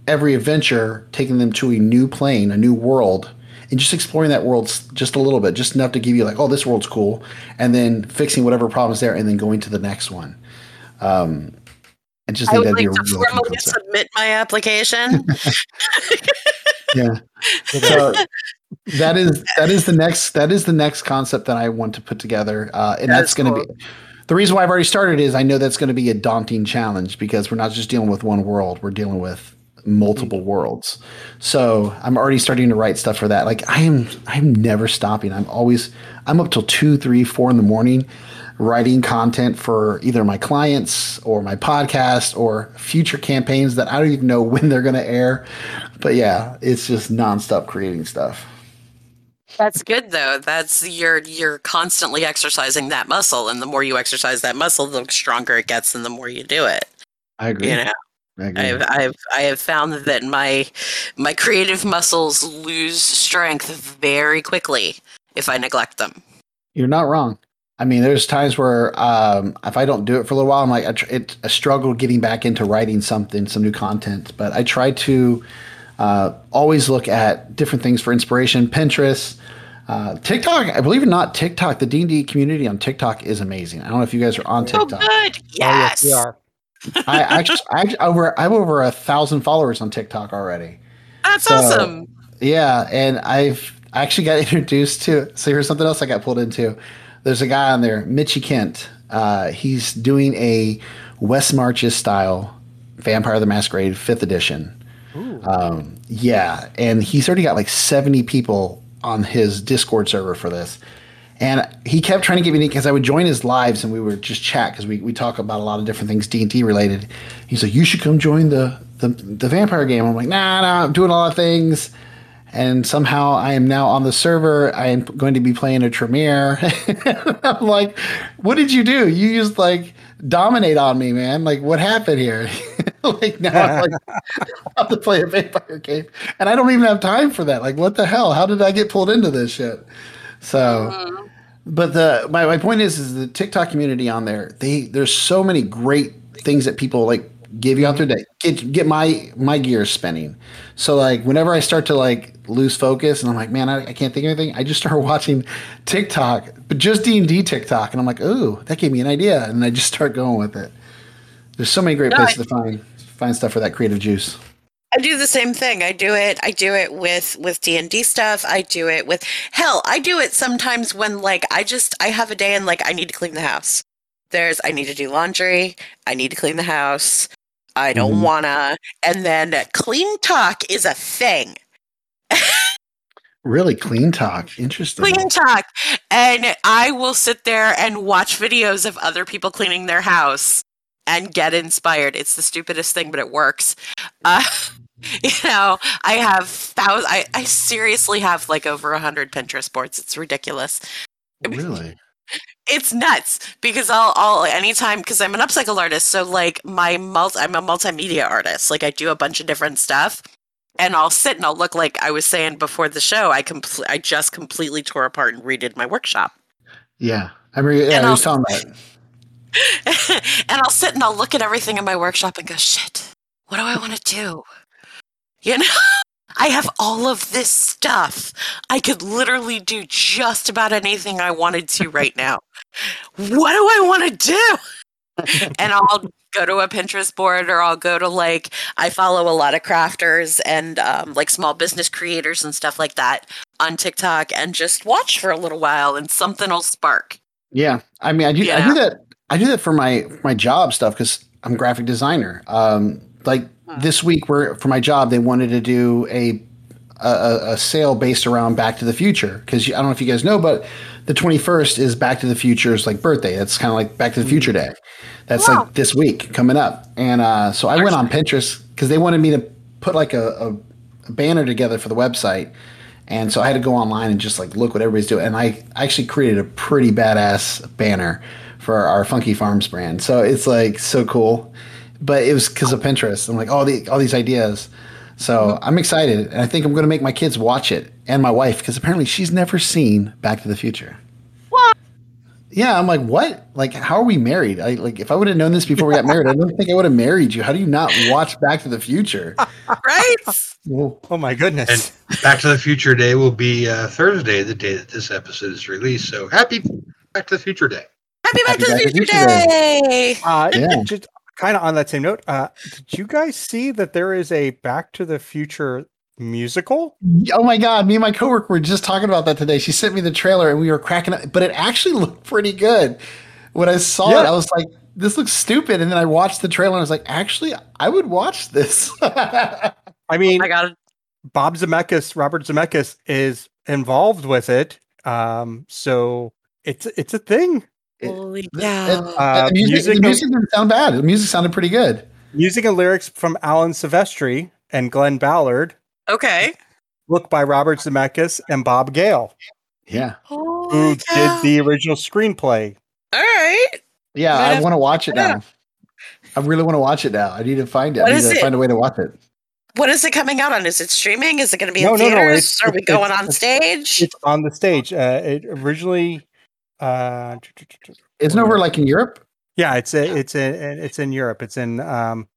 Every adventure taking them to a new plane, a new world and just exploring that world just a little bit, just enough to give you like, oh, this world's cool, and then fixing whatever problems there, and then going to the next one. Um, I just think I would like to formally submit my application. yeah. So that is that is the next that is the next concept that I want to put together, uh, and that that's going to cool. be. The reason why I've already started is I know that's going to be a daunting challenge because we're not just dealing with one world; we're dealing with multiple worlds. So I'm already starting to write stuff for that. Like I am, I'm never stopping. I'm always, I'm up till two, three, four in the morning writing content for either my clients or my podcast or future campaigns that I don't even know when they're going to air. But yeah, it's just nonstop creating stuff. That's good though. That's you're you're constantly exercising that muscle, and the more you exercise that muscle, the stronger it gets, and the more you do it. I agree. You know, I've, I've I have found that my my creative muscles lose strength very quickly if I neglect them. You're not wrong. I mean, there's times where um, if I don't do it for a little while, I'm like, I it's a struggle getting back into writing something, some new content. But I try to uh, always look at different things for inspiration. Pinterest, uh, TikTok. I believe it or not, TikTok. The D and D community on TikTok is amazing. I don't know if you guys are on TikTok. Oh, good. Yes, oh, yes we are. I actually, I over, I have over a thousand followers on TikTok already. That's so, awesome. Yeah, and I've I actually got introduced to. So here's something else I got pulled into. There's a guy on there, Mitchy Kent. Uh, he's doing a West Marches style Vampire the Masquerade Fifth Edition. Um, yeah, and he's already got like seventy people on his Discord server for this. And he kept trying to get me because I would join his lives and we would just chat because we, we talk about a lot of different things D and D related. He's like, "You should come join the, the the vampire game." I'm like, "Nah, nah, I'm doing a lot of things." And somehow I am now on the server. I am going to be playing a Tremere. I'm like, "What did you do? You just like dominate on me, man. Like, what happened here?" like now I'm like, I have to play a vampire game, and I don't even have time for that. Like, what the hell? How did I get pulled into this shit? So mm-hmm. but the my, my point is is the TikTok community on there. They there's so many great things that people like give you out there mm-hmm. that get get my my gears spinning. So like whenever I start to like lose focus and I'm like, man, I, I can't think of anything. I just start watching TikTok, but just D and D TikTok, and I'm like, ooh, that gave me an idea, and I just start going with it. There's so many great No, places I- to find find stuff for that creative juice. I do the same thing. I do it. I do it with with D and D stuff. I do it with hell. I do it sometimes when like I just I have a day and like I need to clean the house. There's I need to do laundry. I need to clean the house. I don't Mhm. wanna. And then CleanTok is a thing. Really CleanTok, interesting. Clean talk, and I will sit there and watch videos of other people cleaning their house and get inspired. It's the stupidest thing, but it works. Uh, you know, I have thousands. I, I seriously have like over a hundred Pinterest boards. It's ridiculous. Really, It's nuts because I'll, I'll anytime because I'm an upcycle artist. So like my multi, I'm a multimedia artist. Like I do a bunch of different stuff, and I'll sit and I'll look like I was saying before the show. I compl- I just completely tore apart and redid my workshop. yeah. I remember. Yeah, And I was talking and I'll sit and I'll look at everything in my workshop and go, shit, what do I want to do? You know, I have all of this stuff. I could literally do just about anything I wanted to right now. What do I want to do? and I'll go to a Pinterest board or I'll go to like, I follow a lot of crafters and um, like small business creators and stuff like that on TikTok and just watch for a little while and something will spark. Yeah, I mean, I do. I do that. I do that for my my job stuff because I'm a graphic designer. Um, like this week, we're for my job, they wanted to do a a, a sale based around Back to the Future because I don't know if you guys know, but the 21st is Back to the Future's like birthday. That's kind of like Back to the Future Day. That's Wow. like this week coming up, and uh, so I went on Pinterest because they wanted me to put like a, a, a banner together for the website. And so I had to go online and just like look what everybody's doing. And I actually created a pretty badass banner for our Funky Farms brand. So it's like so cool. But it was because of Pinterest. I'm like, all the all these ideas. So I'm excited, and I think I'm going to make my kids watch it and my wife because apparently she's never seen Back to the Future. What? Yeah, I'm like, what? Like, how are we married? I like, if I would have known this before we got married, I don't think I would have married you. How do you not watch Back to the Future? Right? Well, Oh my goodness. And Back to the Future Day will be uh, Thursday, the day that this episode is released. So happy Back to the Future Day. Happy Back Happy to the Back to the Future Future Day! Uh, Yeah. Just kind of on that same note, uh, did you guys see that there is a Back to the Future musical? Oh my god, me and my coworker were just talking about that today. She sent me the trailer and we were cracking up, but it actually looked pretty good. When I saw it, I was like, this looks stupid. And then I watched the trailer and I was like, actually, I would watch this. I mean, I got it. Bob Zemeckis, Robert Zemeckis, is involved with it. Um, so it's it's a thing. It- Holy It- cow. Uh, the music, music- the music didn't sound bad. The music sounded pretty good. Music and lyrics from Alan Silvestri and Glen Ballard. okay. Book by Robert Zemeckis and Bob Gale, Yeah. who cow. did the original screenplay. All right. Yeah, I want to watch it now. I really want to watch it now. I need to find it. What I need to it? find a way to watch it. What is it coming out on? Is it streaming? Is it going to be No, in no, no, theaters? it's- Are we going on it's- stage? It's on the stage. Uh, it originally, uh, Isn't over like in Europe? yeah, it's a, it's a, it's in Europe. It's in um,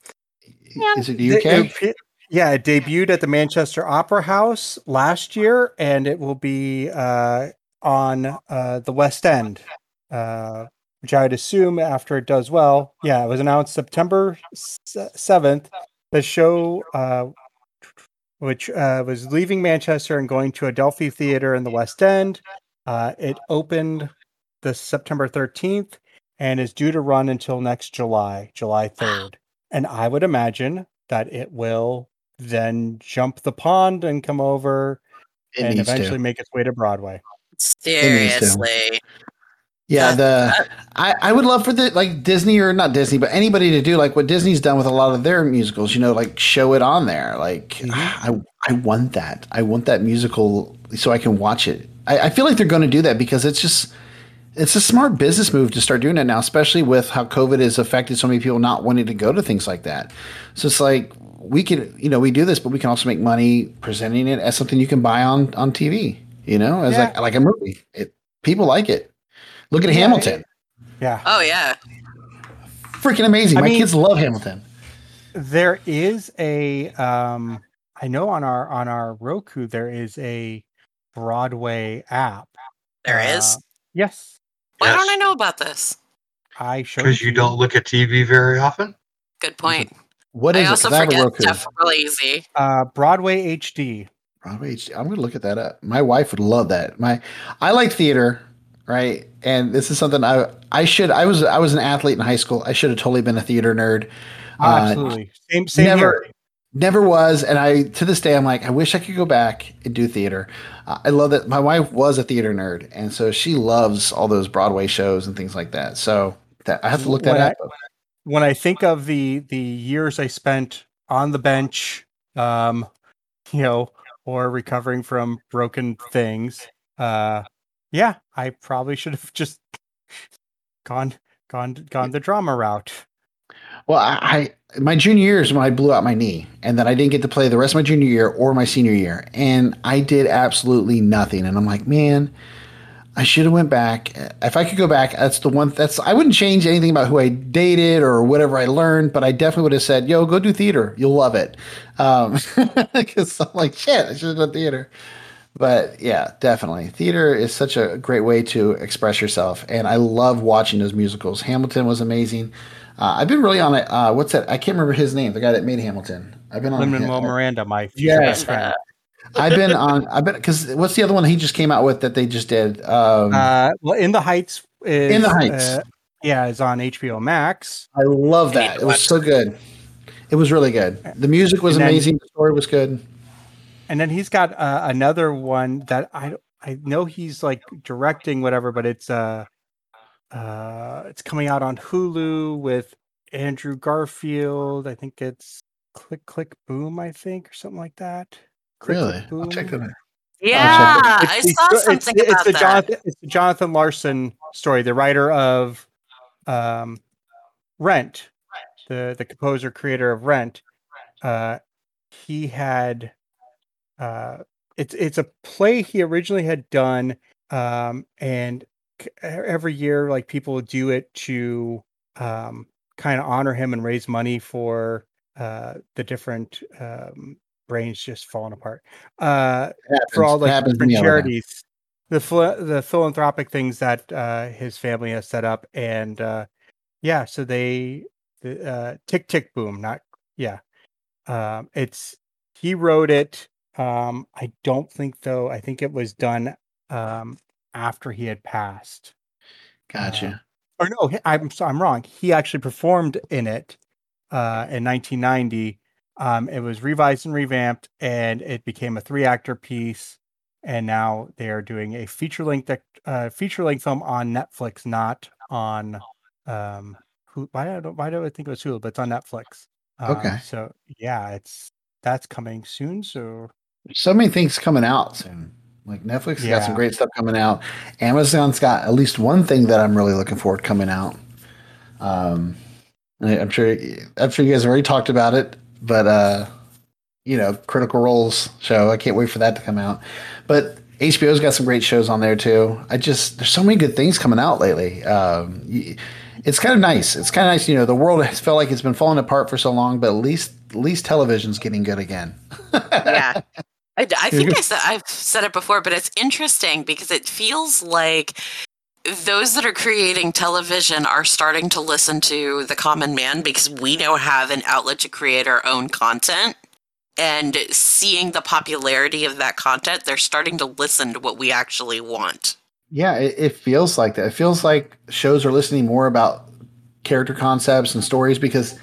Is it the It- UK? it- yeah, it debuted at the Manchester Opera House last year, and it will be uh, on uh, the West End, uh, which I would assume after it does well. Yeah, it was announced September seventh. The show, uh, which uh, was leaving Manchester and going to Adelphi Theatre in the West End, uh, it opened the September thirteenth, and is due to run until next July, July 3rd. And I would imagine that it will then jump the pond and come over It and eventually to. make its way to Broadway. Seriously. Yeah, the I, I would love for the like Disney or not Disney, but anybody to do like what Disney's done with a lot of their musicals. You know, like show it on there. Like Mhm. I I want that. I want that musical so I can watch it. I, I feel like they're going to do that because it's just it's a smart business move to start doing that now, especially with how COVID has affected so many people not wanting to go to things like that. So it's like we can you know we do this, but we can also make money presenting it as something you can buy on on TV. You know, as Yeah. like like a movie. It people like it. Look at Yeah, Hamilton. Yeah. Oh yeah. freaking amazing. I My mean- kids love Hamilton. There is a um I know on our on our Roku there is a Broadway app. There is. Uh. Yes. Why don't I know about this? I showed Because you don't look at TV very often. Good point. What is I is it? also 'Cause I have a forget Roku. stuff really easy. uh Broadway HD. Broadway HD. I'm gonna look at that up. My wife would love that. My I like theater, right? And this is something I I should I was I was an athlete in high school. I should have totally been a theater nerd. Uh, Absolutely. Same same never here. Never was and i to this day i'm like i wish i could go back and do theater. Uh, i love that my wife was a theater nerd and so she loves all those broadway shows and things like that. So that i have to look that When I- up. when I think of the the years I spent on the bench, um, you know, or recovering from broken things, uh, yeah, I probably should have just gone gone gone the drama route. well I, I my junior year is when i blew out my knee and then i didn't get to play the rest of my junior year or my senior year and i did absolutely nothing and i'm like man I should have went back. If I could go back, that's the one. That's I wouldn't change anything about who I dated or whatever I learned, but I definitely would have said, "Yo, go do theater. You'll love it." Um, because I'm like, shit, I should have done theater. But yeah, definitely, theater is such a great way to express yourself, and I love watching those musicals. Hamilton was amazing. Uh, I've been really on it. Uh, what's that? I can't remember his name. The guy that made Hamilton. I've been on. Lin Manuel Miranda, my future Yes. best friend. I've been on. I've been because what's the other one he just came out with that they just did? Um, Uh, well, In the Heights is In the Heights. uh, yeah, it's on HBO Max. I love that. It was so good. It was really good. The music was then- amazing. The story was good. and then he's got uh, another one that I I know he's like directing whatever, but it's uh uh it's coming out on Hulu with Andrew Garfield. I think it's Click Click Boom, I think, or something like that. Click, Really? Click, I'll check that out. Yeah, It's I the saw sto- it's- something it's, about the that. Jonathan, it's the Jonathan Larson story, the writer of um, Rent, the the composer creator of Rent. Uh, he had uh, it's it's a play he originally had done, um, and c- every year like people do it to um, kind of honor him and raise money for uh, the different um, brains just falling apart. Uh, for all Happens- like different all the time. charities, the phil- the philanthropic things that uh, his family has set up, and uh, yeah, so they the uh, tick tick boom, not yeah, um, it's he wrote it. Um, I don't think though. I think it was done um, after he had passed. Gotcha. Or no, I'm so I'm wrong. He actually performed in it uh, in 1990. Um, it was revised and revamped, and it became a three actor piece. And now they are doing a feature length uh, feature length film on Netflix, not on um, who? Why I don't why do I think it was Hulu, but it's on Netflix. Um, Okay. So yeah, it's that's coming soon. So so many things coming out soon. Like Netflix has got some great stuff coming out. Amazon's got at least one thing that I'm really looking forward coming out. Um, I- I'm sure I'm sure you guys have already talked about it, but uh, you know, Critical Roles show. I can't wait for that to come out. But HBO's got some great shows on there too. I just there's so many good things coming out lately. Um, it's kind of nice. It's kind of nice. You know, the world has felt like it's been falling apart for so long, but at least at least television's getting good again. yeah. I, I think I said, I've said it before, but it's interesting because it feels like those that are creating television are starting to listen to the common man because we now have an outlet to create our own content. And seeing the popularity of that content, they're starting to listen to what we actually want. Yeah, it, it feels like that. It feels like shows are listening more about character concepts and stories because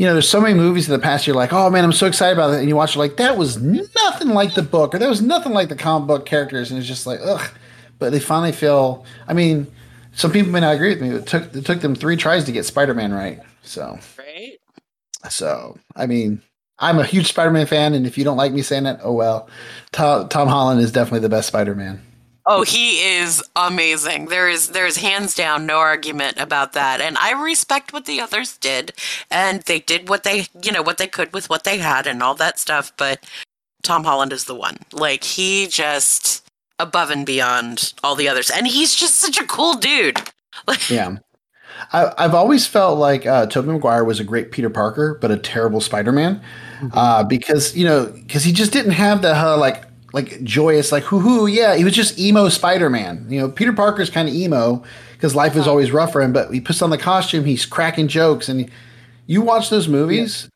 you know, there's so many movies in the past you're like, oh man, I'm so excited about it. And you watch it like, that was nothing like the book, or that was nothing like the comic book characters. And it's just like, ugh. But they finally feel, I mean, some people may not agree with me. It took, it took them three tries to get Spider Man right. So, Right? so, I mean, I'm a huge Spider Man fan. And if you don't like me saying that, oh well. Tom, Tom Holland is definitely the best Spider Man. Oh, he is amazing. There is there's hands down no argument about that. And I respect what the others did. And they did what they you know, what they could with what they had and all that stuff, but Tom Holland is the one. Like he just above and beyond all the others. And he's just such a cool dude. Yeah. I, I've always felt like uh, Tobey Maguire was a great Peter Parker, but a terrible Spider Man, uh, because you know, because he just didn't have the uh, like like joyous like hoo hoo yeah he was just emo Spider-Man. You know Peter Parker's kind of emo because life is uh-huh. always rough for him but he puts on the costume he's cracking jokes and you watch those movies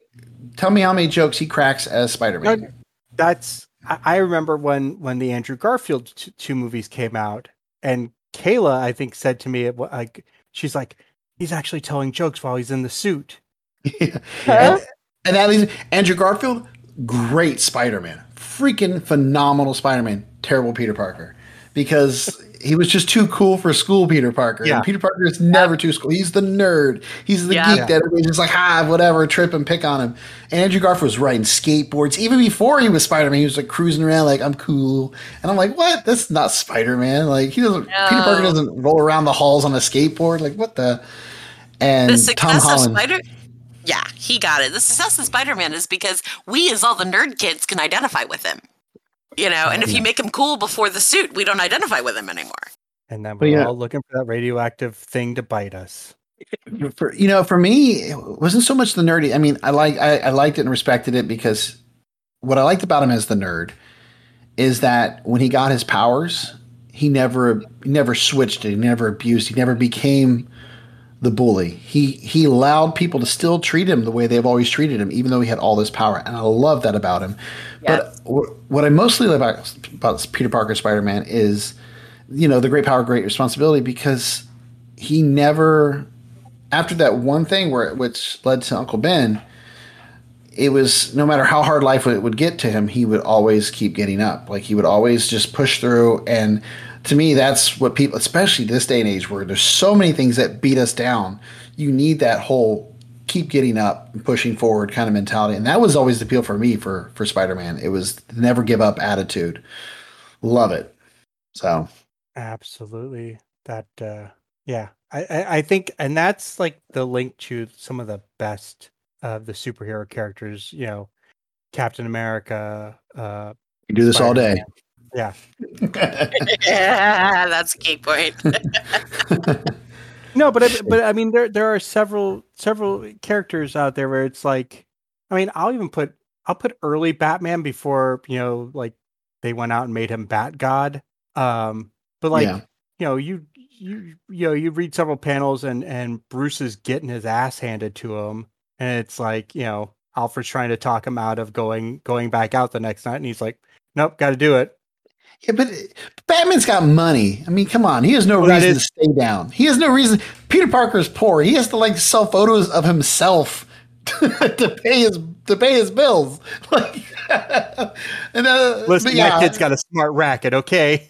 tell me how many jokes he cracks as Spider-Man. That's I remember when when the Andrew Garfield t- two movies came out, and Kaila I think said to me it like she's like he's actually telling jokes while he's in the suit. and, and that leads Andrew Garfield great Spider-Man freaking phenomenal Spider-Man. Terrible Peter Parker. Because he was just too cool for school Peter Parker. Yeah. and Peter Parker is never too school. He's the nerd. He's the Yeah. geek that everybody's just like ah whatever trip and pick on him. And Andrew Garfield was riding skateboards. Even before he was Spider-Man he was like cruising around like I'm cool. And I'm like what? That's not Spider-Man. Like he doesn't Peter Parker doesn't roll around the halls on a skateboard. Like what the? And the Tom Holland. Of Spider Yeah, he got it. The success of Spider-Man is because we as all the nerd kids can identify with him. You know, and if you make him cool before the suit, we don't identify with him anymore. And then we're yeah. all looking for that radioactive thing to bite us. for you know for me it wasn't so much the nerdy i mean i like I, I liked it and respected it because what i liked about him as the nerd is that when he got his powers he never he never switched it he never abused he never became the bully he he allowed people to still treat him the way they've always treated him even though he had all this power and i love that about him but wh- what i mostly love about, about peter parker spider-man is you know the great power great responsibility because he never after that one thing where which led to Uncle Ben, it was no matter how hard life would, would get to him, he would always keep getting up. Like he would always just push through. And to me, that's what people, especially this day and age, where there's so many things that beat us down. You need that whole keep getting up and pushing forward kind of mentality. And that was always the appeal for me for for Spider Man. It was the never give up attitude. Love it. So Absolutely. That uh yeah. I, I, I think and that's like the link to some of the best of the superhero characters, you know, Captain America, uh you do this all day. Yeah. yeah, that's a key point. No, but I, but I mean there there are several several characters out there where it's like I mean, I'll even put I'll put early Batman before, you know, like they went out and made him Bat God. Um but like Yeah. you know, you you you know, you read several panels and and Bruce is getting his ass handed to him and it's like, you know, Alfred's trying to talk him out of going going back out the next night and he's like, Nope, got to do it. Yeah, but Batman's got money. I mean, come on. He has no Well, reason is- to stay down. He has no reason. Peter Parker's poor. He has to like sell photos of himself to pay his to pay his bills. Like, and uh, Listen, yeah, that kid's got a smart racket, okay?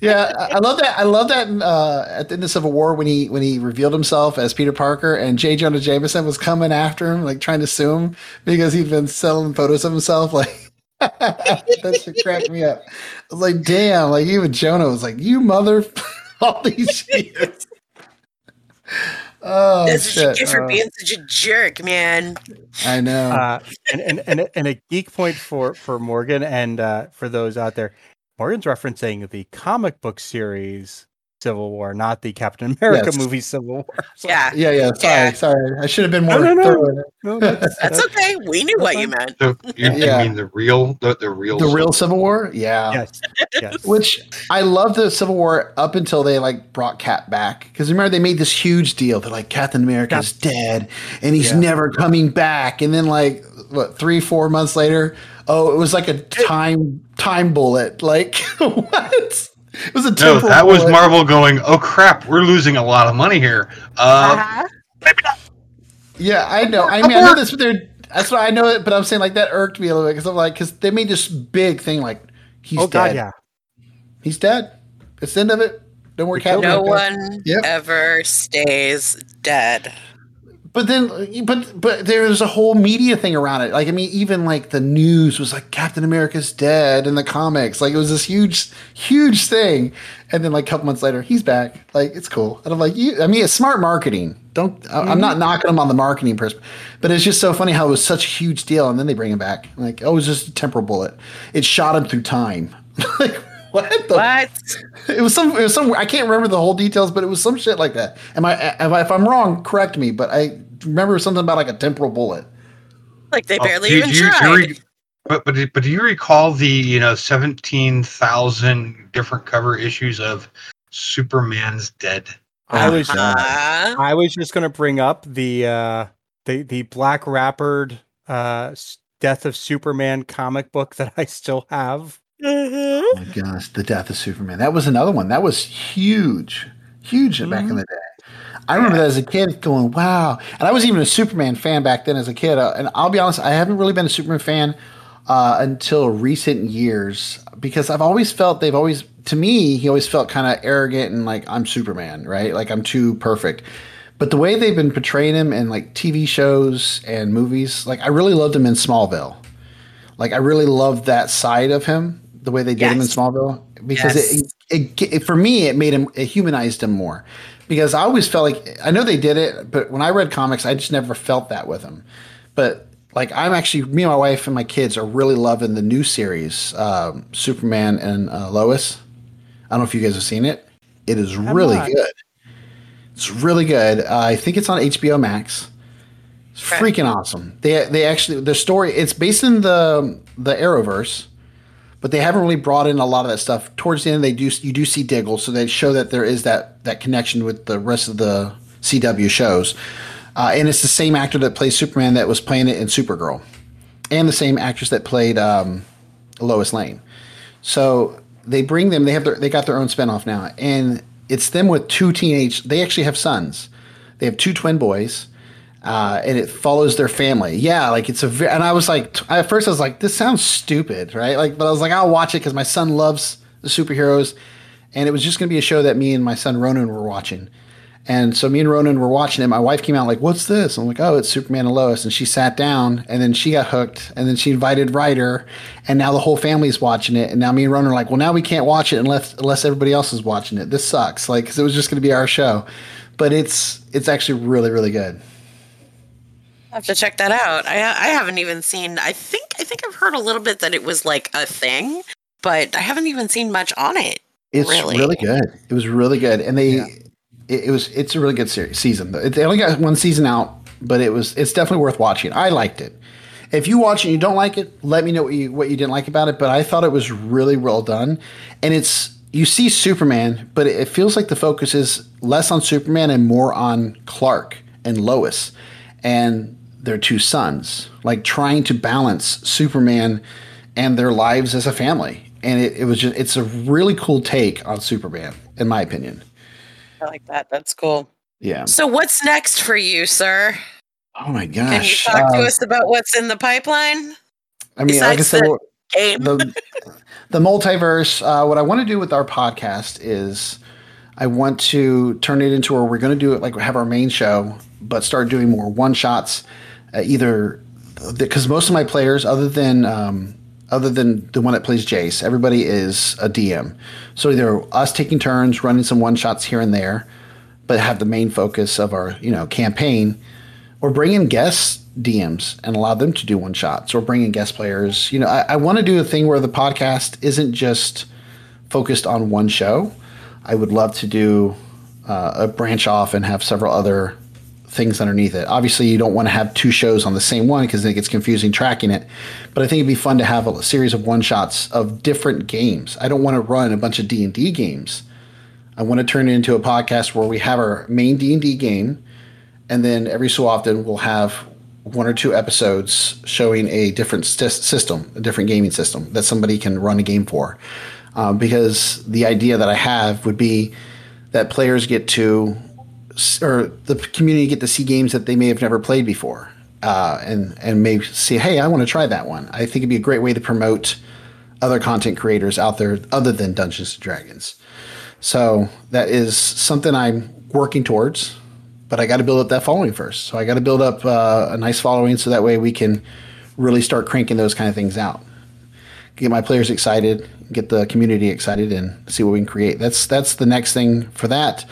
yeah, I I love that. I love that uh, at the end of Civil War when he when he revealed himself as Peter Parker and J. Jonah Jameson was coming after him, like trying to sue him because he'd been selling photos of himself. Like that should crack me up. I was like, damn, like even Jonah was like, you mother, all these years. Oh That's what you shit! get for uh, being such a jerk, man. I know. uh, and, and and a- and a geek point for for Morgan and uh, for those out there, Morgan's referencing the comic book series Civil War, not the Captain America Yes. movie Civil War. So- Yeah, yeah, yeah. Sorry, yeah. sorry. I should have been No, more no, no. thorough. no, that's, that's that's- okay. We knew what you meant. So you, Yeah. mean the real, the, the real, The real Civil War, yeah. yes, yes. Which I love the Civil War up until they like brought Cap back because remember they made this huge deal. They're like Captain America's dead and he's Yeah. never coming back. And then like what three four months later, oh it was like a time time bullet. Like what? It was a No, temporal that was. Marvel going, oh crap, we're losing a lot of money here. Uh, huh. Yeah, I know. I mean, I know this, but they're that's why I know it. But I'm saying like that irked me a little bit because I'm like, because they made this big thing like he's oh dead. God, yeah. He's dead. It's the end of it. Don't worry, Captain. No one Yep. ever stays dead. But then, but but there was a whole media thing around it. Like, I mean, even like the news was like Captain America's dead in the comics. Like, it was this huge, huge thing. And then, like a couple months later, he's back. Like, it's cool. And I'm like, you. I mean, it's smart marketing. Don't. I, I'm not mm-hmm. knocking them on the marketing person, but it's just so funny how it was such a huge deal, and then they bring him back. Like, oh, it was just a temporal bullet. It shot him through time. like, what the? What? It was some. It was some. I can't remember the whole details, but it was some shit like that. Am I? Am I if I'm wrong, correct me. But I remember something about like a temporal bullet. Like they oh, barely do even do you- do you tried. re- but but do- but do you recall the you know seventeen thousand different cover issues of Superman's Dead? I was Uh, I was just gonna bring up the uh the the black wrappered uh Death of Superman comic book that I still have. Oh my gosh, the death of Superman. That was another one. That was huge, huge back in the day. I remember that as a kid going, wow. And I was even a Superman fan back then as a kid. Uh, and I'll be honest, I haven't really been a Superman fan uh, until recent years because I've always felt they've always, to me, he always felt kind of arrogant and like, I'm Superman, right? Like I'm too perfect. But the way they've been portraying him in like TV shows and movies, like I really loved him in Smallville. Like I really loved that side of him, the way they did him in Smallville, because Yes. it, it, it, for me it made him it humanized him more. Because I always felt like I know they did it, but when I read comics, I just never felt that with him. But like I'm actually me and my wife and my kids are really loving the new series, um, Superman and uh, Lois. I don't know if you guys have seen it. It is really good. It's really good. Uh, I think it's on HBO Max. It's freaking awesome. They they actually the story it's based in the the Arrowverse, but they haven't really brought in a lot of that stuff. Towards the end, they do you do see Diggle, so they show that there is that that connection with the rest of the CW shows, uh, and it's the same actor that plays Superman that was playing it in Supergirl, and the same actress that played um, Lois Lane. So they bring them. They have their, they got their own spinoff now, and it's them with two teenage. They actually have sons. They have two twin boys, uh, and it follows their family. Yeah, like it's a. Ve- and I was like, t- at first I was like, this sounds stupid, right? Like, but I was like, I'll watch it because my son loves the superheroes, and it was just going to be a show that me and my son Ronan were watching. And so me and Ronan were watching it. My wife came out like, "What's this?" I'm like, "Oh, it's Superman and Lois." And she sat down, and then she got hooked, and then she invited Ryder, and now the whole family's watching it. And now me and Ronan are like, "Well, now we can't watch it unless unless everybody else is watching it. This sucks." Like, because it was just going to be our show, but it's it's actually really really good. I have to check that out. I I haven't even seen. I think I think I've heard a little bit that it was like a thing, but I haven't even seen much on it. It's Really? really, good. It was really good, and they Yeah. it, it was it's a really good series season. They only got one season out, but it was it's definitely worth watching. I liked it. If you watch it and you don't like it, let me know what you what you didn't like about it. But I thought it was really well done, and it's you see Superman, but it, it feels like the focus is less on Superman and more on Clark and Lois and their two sons, like trying to balance Superman and their lives as a family. And it, it was just it's a really cool take on Superman, in my opinion. I like that. That's cool. Yeah. So what's next for you, sir? Oh my gosh. Can you gosh. talk to Uh, us about what's in the pipeline? I mean, like I besides said, the- the the multiverse. Uh, what I want to do with our podcast is, I want to turn it into where we're going to do it like have our main show, but start doing more one shots. Uh, either because most of my players, other than um, other than the one that plays Jace, everybody is a DM. So either us taking turns running some one shots here and there, but have the main focus of our you know campaign, or bring in guest DMs and allow them to do one shots, or bring in guest players. You know, I, I want to do a thing where the podcast isn't just focused on one show. I would love to do uh, a branch off and have several other things underneath it. Obviously, you don't want to have two shows on the same one because it gets confusing tracking it. But I think it'd be fun to have a series of one shots of different games. I don't want to run a bunch of D and D games. I want to turn it into a podcast where we have our main D and D game, and then every so often we'll have one or two episodes showing a different system, a different gaming system that somebody can run a game for. um, because the idea that I have would be that players get to or the community get to see games that they may have never played before, uh, and and may say, hey, I want to try that one. I think it'd be a great way to promote other content creators out there other than Dungeons and Dragons. So that is something I'm working towards, but I got to build up that following first. So I got to build up uh, a nice following so that way we can really start cranking those kind of things out. Get my players excited, get the community excited, and see what we can create. That's that's the next thing for that.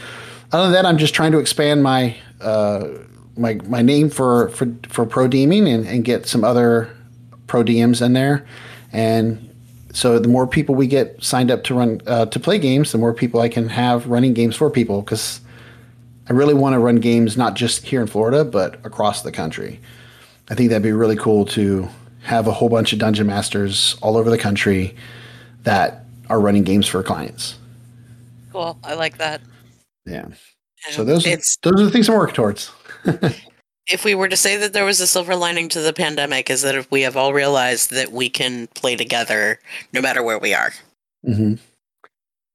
Other than that, I'm just trying to expand my uh, my my name for for for pro DMing and, and get some other pro DMs in there, and so the more people we get signed up to run uh, to play games, the more people I can have running games for people because I really want to run games not just here in Florida but across the country. I think that'd be really cool to have a whole bunch of dungeon masters all over the country that are running games for clients. Cool. I like that. Yeah. So those it's, those are the things I'm working towards. if we were to say that there was a silver lining to the pandemic, is that if we have all realized that we can play together no matter where we are. Mm-hmm.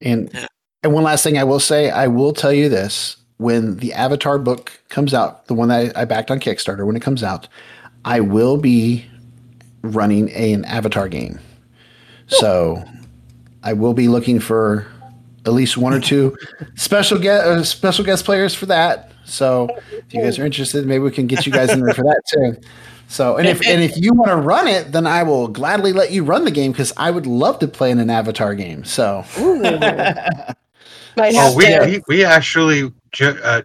And yeah. and one last thing I will say, I will tell you this: when the Avatar book comes out, the one that I backed on Kickstarter, when it comes out, I will be running a, an Avatar game. So I will be looking for at least one or two special guest uh, special guest players for that. So if you guys are interested, maybe we can get you guys in there for that too. So and if and if you want to run it, then I will gladly let you run the game because I would love to play in an Avatar game. So. oh, we, we, we actually, uh,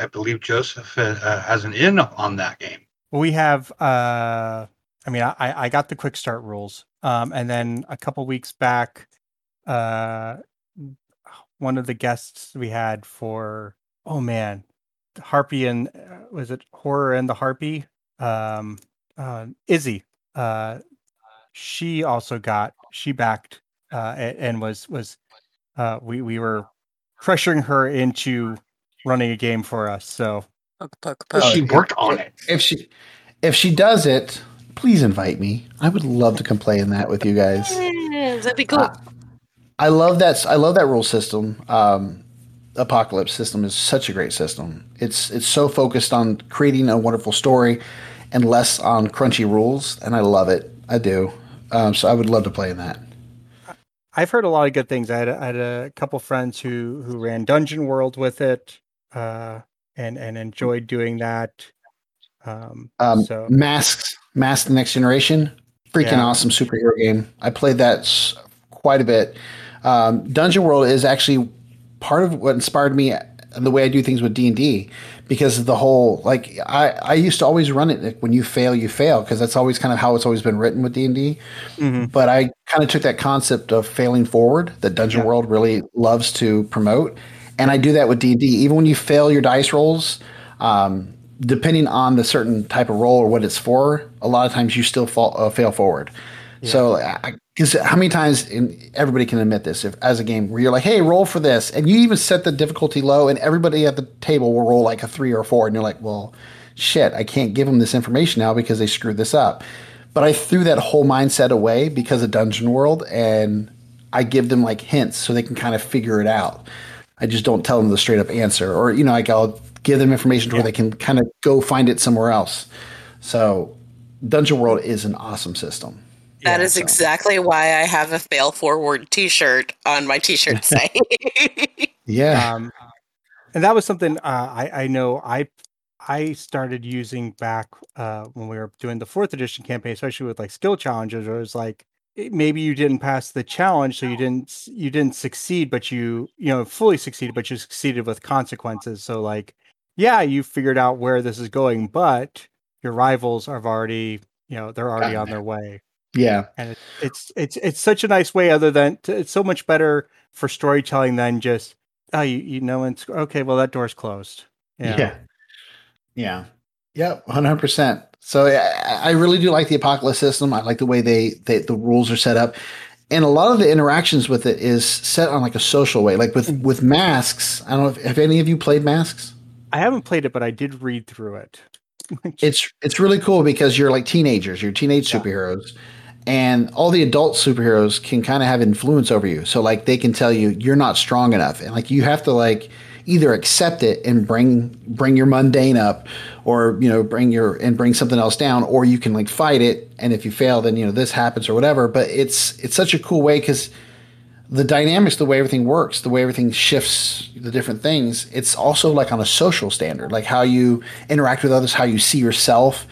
I believe Joseph uh, has an in on that game. We have. Uh, I mean, I I got the quick start rules, um, and then a couple weeks back, uh, one of the guests we had for oh man, Harpy and uh, was it Horror and the Harpy? Um, uh, Izzy. Uh, she also got she backed uh, and was was uh, we we were pressuring her into running a game for us. So she worked on it. If she if she does it, please invite me. I would love to come play in that with you guys. Yeah, that'd be cool. Uh, I love that. I love that rule system. Um, Apocalypse system is such a great system. It's it's so focused on creating a wonderful story and less on crunchy rules, and I love it. I do. Um, so I would love to play in that. I've heard a lot of good things. I had, I had a couple friends who who ran Dungeon World with it, uh, and and enjoyed doing that. Um, um, so masks, Masks the Next Generation, freaking yeah. awesome superhero game. I played that quite a bit. Um, Dungeon World is actually part of what inspired me the way I do things with D and D because of the whole like I, I used to always run it like, when you fail you fail because that's always kind of how it's always been written with D and D. Mm-hmm. But I kind of took that concept of failing forward that Dungeon yeah. World really loves to promote, and I do that with D and D. Even when you fail your dice rolls, um, depending on the certain type of roll or what it's for, a lot of times you still fall, uh, fail forward. Yeah. So I, because how many times and everybody can admit this if as a game where you're like hey roll for this and you even set the difficulty low and everybody at the table will roll like a three or a four and you're like well shit i can't give them this information now because they screwed this up. But i threw that whole mindset away because of dungeon world and i give them like hints so they can kind of figure it out. I just don't tell them the straight up answer or you know like i'll give them information to yeah. where they can kind of go find it somewhere else. So dungeon world is an awesome system that yeah, is so. exactly why I have a fail forward T-shirt on my T-shirt site. yeah, um, and that was something uh, I I know I I started using back uh, when we were doing the fourth edition campaign, especially with like skill challenges. Where it was like maybe you didn't pass the challenge, so you didn't you didn't succeed, but you you know fully succeeded, but you succeeded with consequences. So like, yeah, you figured out where this is going, but your rivals have already you know they're already on their way. Yeah, and it, it's it's it's such a nice way. Other than to, it's so much better for storytelling than just oh you, you know it's okay. Well, that door's closed. Yeah, yeah, yeah, yep, one hundred percent. So I, I really do like the apocalypse system. I like the way they, they the rules are set up, and a lot of the interactions with it is set on like a social way. Like with mm. with masks. I don't know if have any of you played masks. I haven't played it, but I did read through it. it's it's really cool because you're like teenagers, you're teenage superheroes, and all the adult superheroes can kind of have influence over you. So like they can tell you you're not strong enough, and like you have to like either accept it and bring bring your mundane up, or you know bring your and bring something else down, or you can like fight it, and if you fail, then you know this happens or whatever. But it's it's such a cool way because the dynamics, the way everything works, the way everything shifts, the different things, it's also like on a social standard, like how you interact with others, how you see yourself.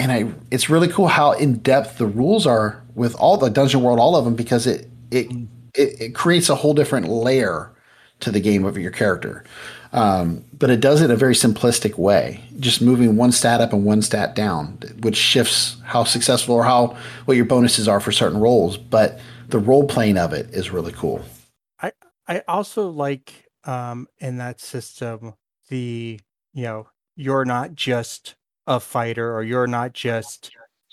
And I, it's really cool how in depth the rules are with all the Dungeon World, all of them, because it, it, it, it creates a whole different layer to the game of your character. Um, but it does it in a very simplistic way, just moving one stat up and one stat down, which shifts how successful or how what your bonuses are for certain roles. But the role playing of it is really cool. I I also like um in that system the you know you're not just a fighter or you're not just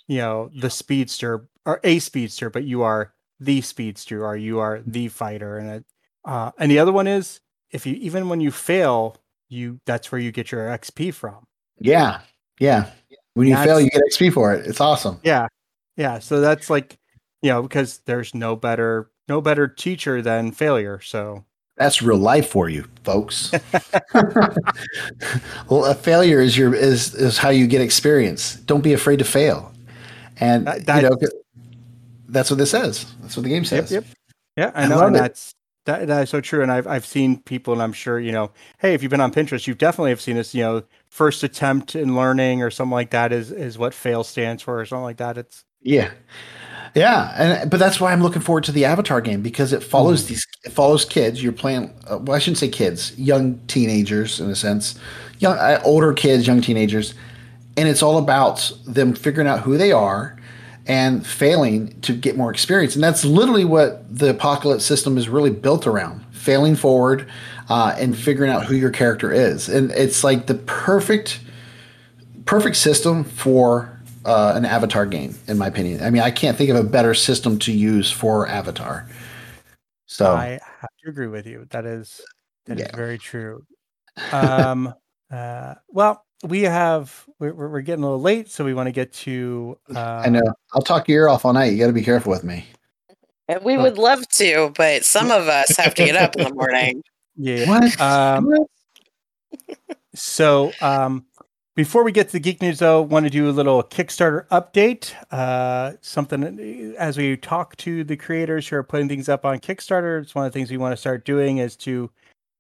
you know the speedster or a speedster but you are the speedster or you are the fighter and it, uh and the other one is if you even when you fail you that's where you get your xp from Yeah. Yeah. When you That's- fail, you get XP for it. It's awesome. yeah yeah so that's like you know because there's no better no better teacher than failure so That's real life for you, folks. well, a failure is your is is how you get experience. Don't be afraid to fail, and That- you know that's what this says. That's what the game says. Yep, yep. Yeah, I I know, love and it. that's that, that is so true. And I've I've seen people, and I'm sure you know. Hey, if you've been on Pinterest, you've definitely have seen this. You know, first attempt in learning or something like that is is what fail stands for, or something like that. It's Yeah. Yeah, and but that's why I'm looking forward to the Avatar game because it follows Mm. these it follows kids. You're playing uh, well, I shouldn't say kids, young teenagers in a sense, young uh, older kids, young teenagers, and it's all about them figuring out who they are and failing to get more experience. And that's literally what the apocalypse system is really built around: failing forward uh, and figuring out who your character is. And it's like the perfect perfect system for uh, an Avatar game, in my opinion. I mean, I can't think of a better system to use for Avatar. So I have to agree with you. That is that is Yeah. very true. Um, uh, well, we have we're, we're we're getting a little late, so we want to get to. Uh, I know I'll talk your ear off all night. You got to be careful with me. And we Huh. would love to, but some of us have to get up in the morning. Yeah. What? Um, So, um, before we get to the geek news, though, want to do a little Kickstarter update. Uh, something as we talk to the creators who are putting things up on Kickstarter. It's one of the things we want to start doing is to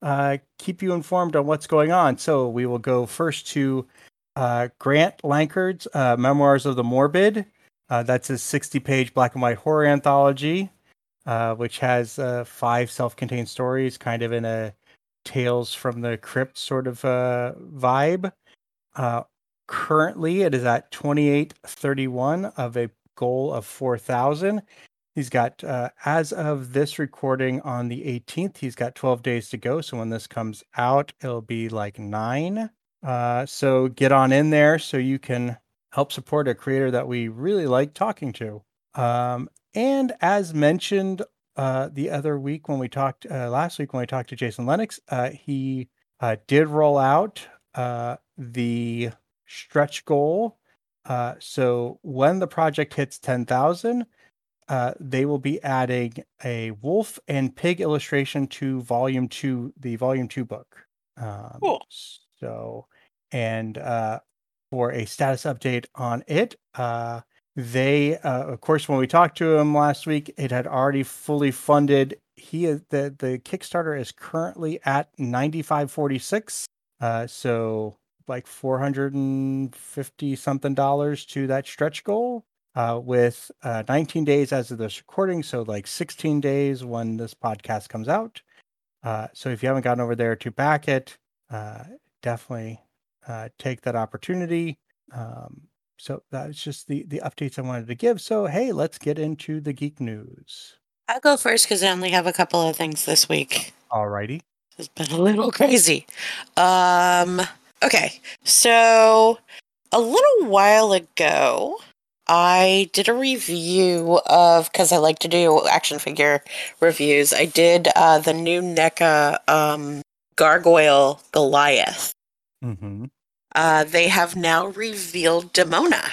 uh, keep you informed on what's going on. So we will go first to uh, Grant Lankard's uh, Memoirs of the Morbid. Uh, that's a 60-page black and white horror anthology, uh, which has uh, five self-contained stories, kind of in a Tales from the Crypt sort of uh, vibe. Uh, currently, it is at 2831 of a goal of 4,000. He's got, uh, as of this recording on the 18th, he's got 12 days to go. So when this comes out, it'll be like nine. Uh, so get on in there so you can help support a creator that we really like talking to. Um, and as mentioned uh, the other week when we talked uh, last week when we talked to Jason Lennox, uh, he uh, did roll out uh, the stretch goal. Uh, so when the project hits 10,000, uh, they will be adding a wolf and pig illustration to volume two, the volume two book. Um, Cool. So, and uh, for a status update on it, uh, they uh, of course when we talked to him last week it had already fully funded he is the the kickstarter is currently at 9546 uh so like 450 something dollars to that stretch goal uh with uh 19 days as of this recording so like 16 days when this podcast comes out uh so if you haven't gotten over there to back it uh definitely uh take that opportunity um so that's just the the updates I wanted to give. So hey, let's get into the geek news. I'll go first because I only have a couple of things this week. Alrighty. It's been a little crazy. Um, okay, so a little while ago, I did a review of because I like to do action figure reviews. I did uh, the new NECA um, Gargoyle Goliath. Mm-hmm. Uh, they have now revealed Demona,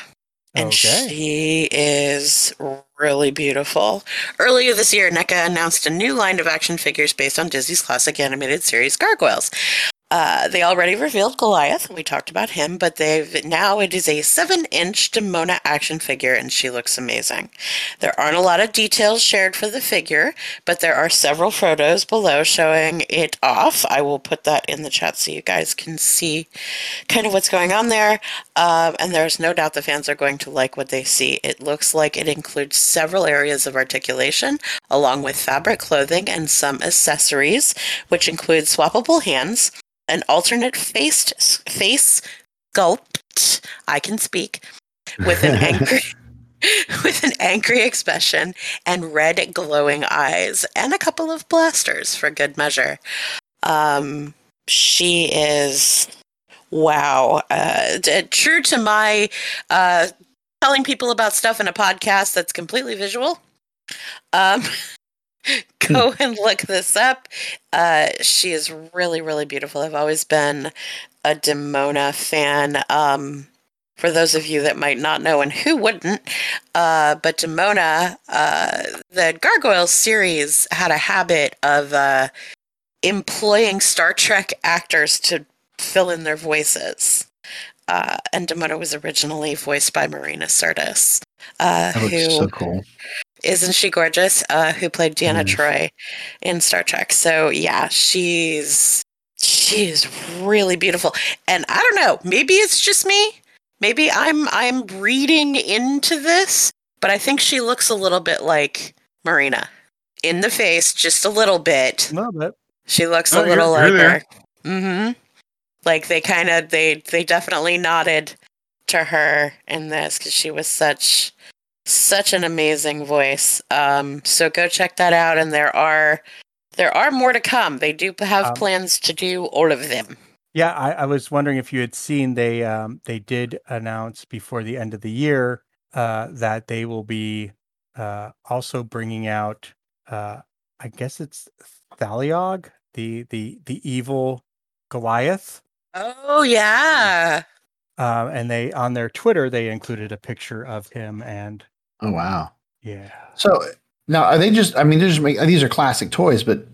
and Okay. she is really beautiful. Earlier this year, NECA announced a new line of action figures based on Disney's classic animated series Gargoyles. Uh, they already revealed Goliath. and We talked about him, but they've now it is a seven-inch Demona action figure, and she looks amazing. There aren't a lot of details shared for the figure, but there are several photos below showing it off. I will put that in the chat so you guys can see kind of what's going on there. Um, and there's no doubt the fans are going to like what they see. It looks like it includes several areas of articulation, along with fabric clothing and some accessories, which include swappable hands an alternate faced face sculpt. I can speak with an angry with an angry expression and red glowing eyes and a couple of blasters for good measure. Um, she is wow, uh, d- true to my uh, telling people about stuff in a podcast that's completely visual. Um, go and look this up. Uh, she is really, really beautiful. I've always been a Demona fan. Um, for those of you that might not know, and who wouldn't, uh, but Demona, uh, the Gargoyles series had a habit of uh, employing Star Trek actors to fill in their voices. Uh, and Demona was originally voiced by Marina Sirtis, uh, who so cool. Isn't she gorgeous? Uh, who played Deanna Yes. Troi in Star Trek. So yeah, she's she is really beautiful. And I don't know, maybe it's just me. Maybe I'm I'm reading into this, but I think she looks a little bit like Marina in the face, just a little bit. No, that She looks Oh, a little like her. Mm-hmm. Like they kind of they they definitely nodded to her in this because she was such such an amazing voice. Um, so go check that out, and there are there are more to come. They do have Um, plans to do all of them. Yeah, I, I was wondering if you had seen they um, they did announce before the end of the year uh, that they will be uh, also bringing out uh, I guess it's Thailog, the the the evil Goliath. Oh yeah, Um, and they on their Twitter they included a picture of him and Oh wow. yeah. So now are they just? I mean, they're just make, these are classic toys, but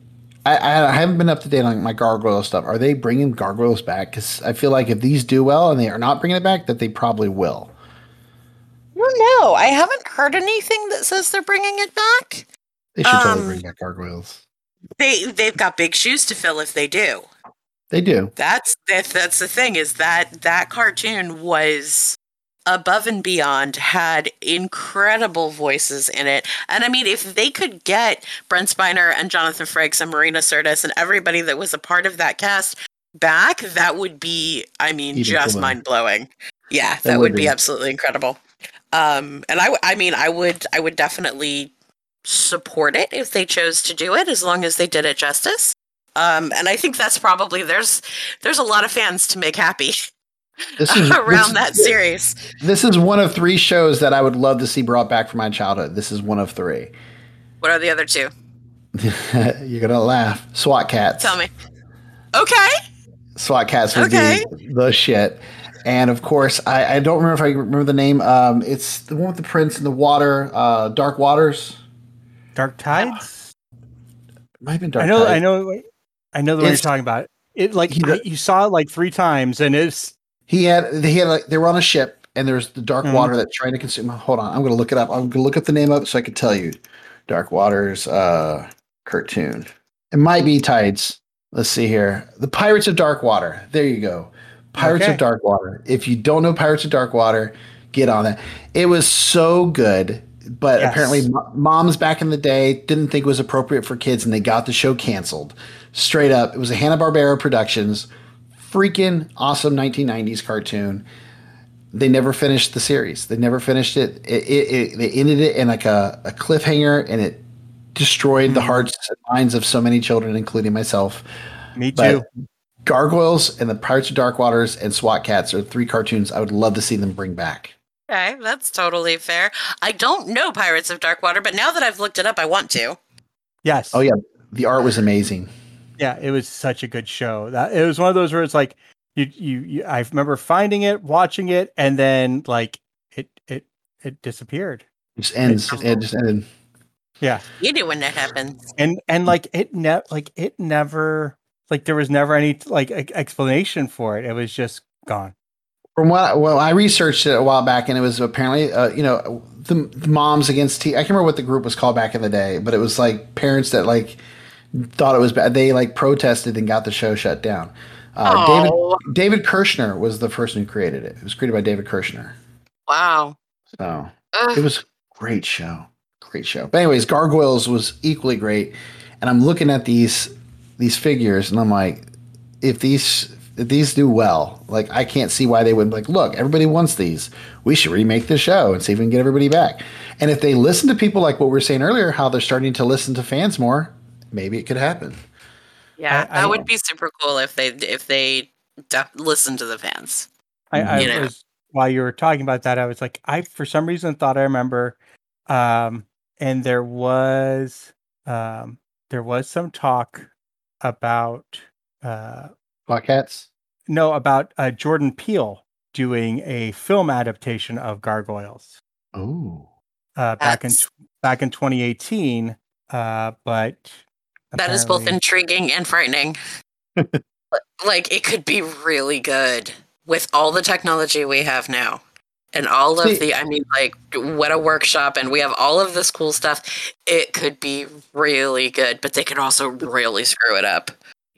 I, I, I haven't been up to date on my gargoyle stuff. Are they bringing gargoyles back? Because I feel like if these do well and they are not bringing it back, that they probably will. I don't. I haven't heard anything that says they're bringing it back. They should totally Um, bring back gargoyles. They they've got big shoes to fill if they do. They do. That's that, that's the thing is that that cartoon was above and beyond had incredible voices in it. And i mean if they could get brent spiner and jonathan frakes and marina sirtis and everybody that was a part of that cast back that would be i mean Even just mind-blowing. Yeah that, That would would be be. absolutely incredible. Um and i mean i would i would definitely support it if they chose to do it as long as they did it justice. Um and i think that's probably there's there's a lot of fans to make happy This is around this, that series This is one of three shows that I would love to see brought back from my childhood. This is one of three. what are the other two You're gonna laugh. SWAT cats. tell me okay SWAT cats would Okay. be the shit. And of course, I, I don't remember if I remember the name. Um, it's the one with the prince in the water, uh, Dark Waters. Dark Tides. Might have been Dark I know, Tide. I know, I know the one you're talking about. It like He- I- you saw it like three times, and it's He had he had like they were on a ship and there's the dark Mhm. water that's trying to consume. Hold on, I'm gonna look it up. I'm gonna look up the name of it so I can tell you. Dark Waters uh cartoon. It might be Tides. Let's see here. The Pirates of Dark Water. There you go. Pirates Okay. of Dark Water. If you don't know Pirates of Dark Water, get on that. It was so good, but Yes. apparently mo- moms back in the day didn't think it was appropriate for kids and they got the show canceled. Straight up. It was a Hanna-Barbera Productions freaking awesome 1990s cartoon. They never finished the series. They never finished it. It, it, it they ended it in like a, a cliffhanger, and it destroyed the hmm. hearts and minds of so many children, including myself. me But too. Gargoyles and the Pirates of Dark Waters and SWAT Cats are three cartoons I would love to see them bring back. okay that's totally fair i don't know pirates of dark water but now that i've looked it up i want to Yes. Oh yeah, the art was amazing. Yeah, it was such a good show. That it was one of those where it's like you, you, you I remember finding it, watching it, and then like it, it, it disappeared. just ends. just- It just ended. Yeah, You do when that happens. and and like it ne- like it never like there was never any like explanation for it. It was just gone. From what well, I researched it a while back, and it was apparently uh, you know the, the moms against T. I can't remember what the group was called back in the day, but it was like parents that like thought it was bad. They like protested and got the show shut down. Uh. David David Kirschner was the person who created it. It was created by David Kirschner. Wow. So Ugh. it was a great show. Great show. But anyways, Gargoyles was equally great. And I'm looking at these these figures and I'm like, if these if these do well, like I can't see why they wouldn't like, look, everybody wants these. We should remake the show and see if we can get everybody back. And if they listen to people like what we were saying earlier, how they're starting to listen to fans more, maybe it could happen. Yeah, I- I- that would be super cool if they if they d- listen to the fans. I, I You was while you were talking about that, I was like, I for some reason thought I remember, um, and there was um, there was some talk about uh, Wildcats? no about uh, Jordan Peele doing a film adaptation of Gargoyles Oh. uh, back in back in 2018, uh, but That is both intriguing and frightening. like it could be really good with all the technology we have now. And all of See- the I mean like what a workshop and we have all of this cool stuff. It could be really good, but they could also really screw it up.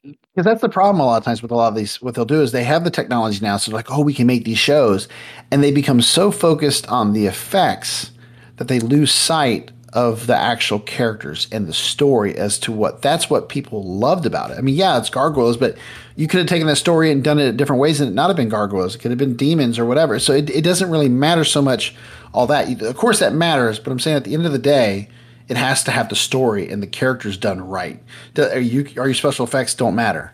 Because that's the problem a lot of times with a lot of these. What they'll do is they have the technology now, so like, oh, we can make these shows, and they become so focused on the effects that they lose sight of the actual characters and the story as to what that's what people loved about it. I mean, yeah, it's gargoyles, but you could have taken that story and done it different ways and it not have been gargoyles. It could have been demons or whatever. So it, it doesn't really matter so much all that. Of course, that matters, but I'm saying at the end of the day, it has to have the story and the characters done right. Do- Are you are your special effects don't matter?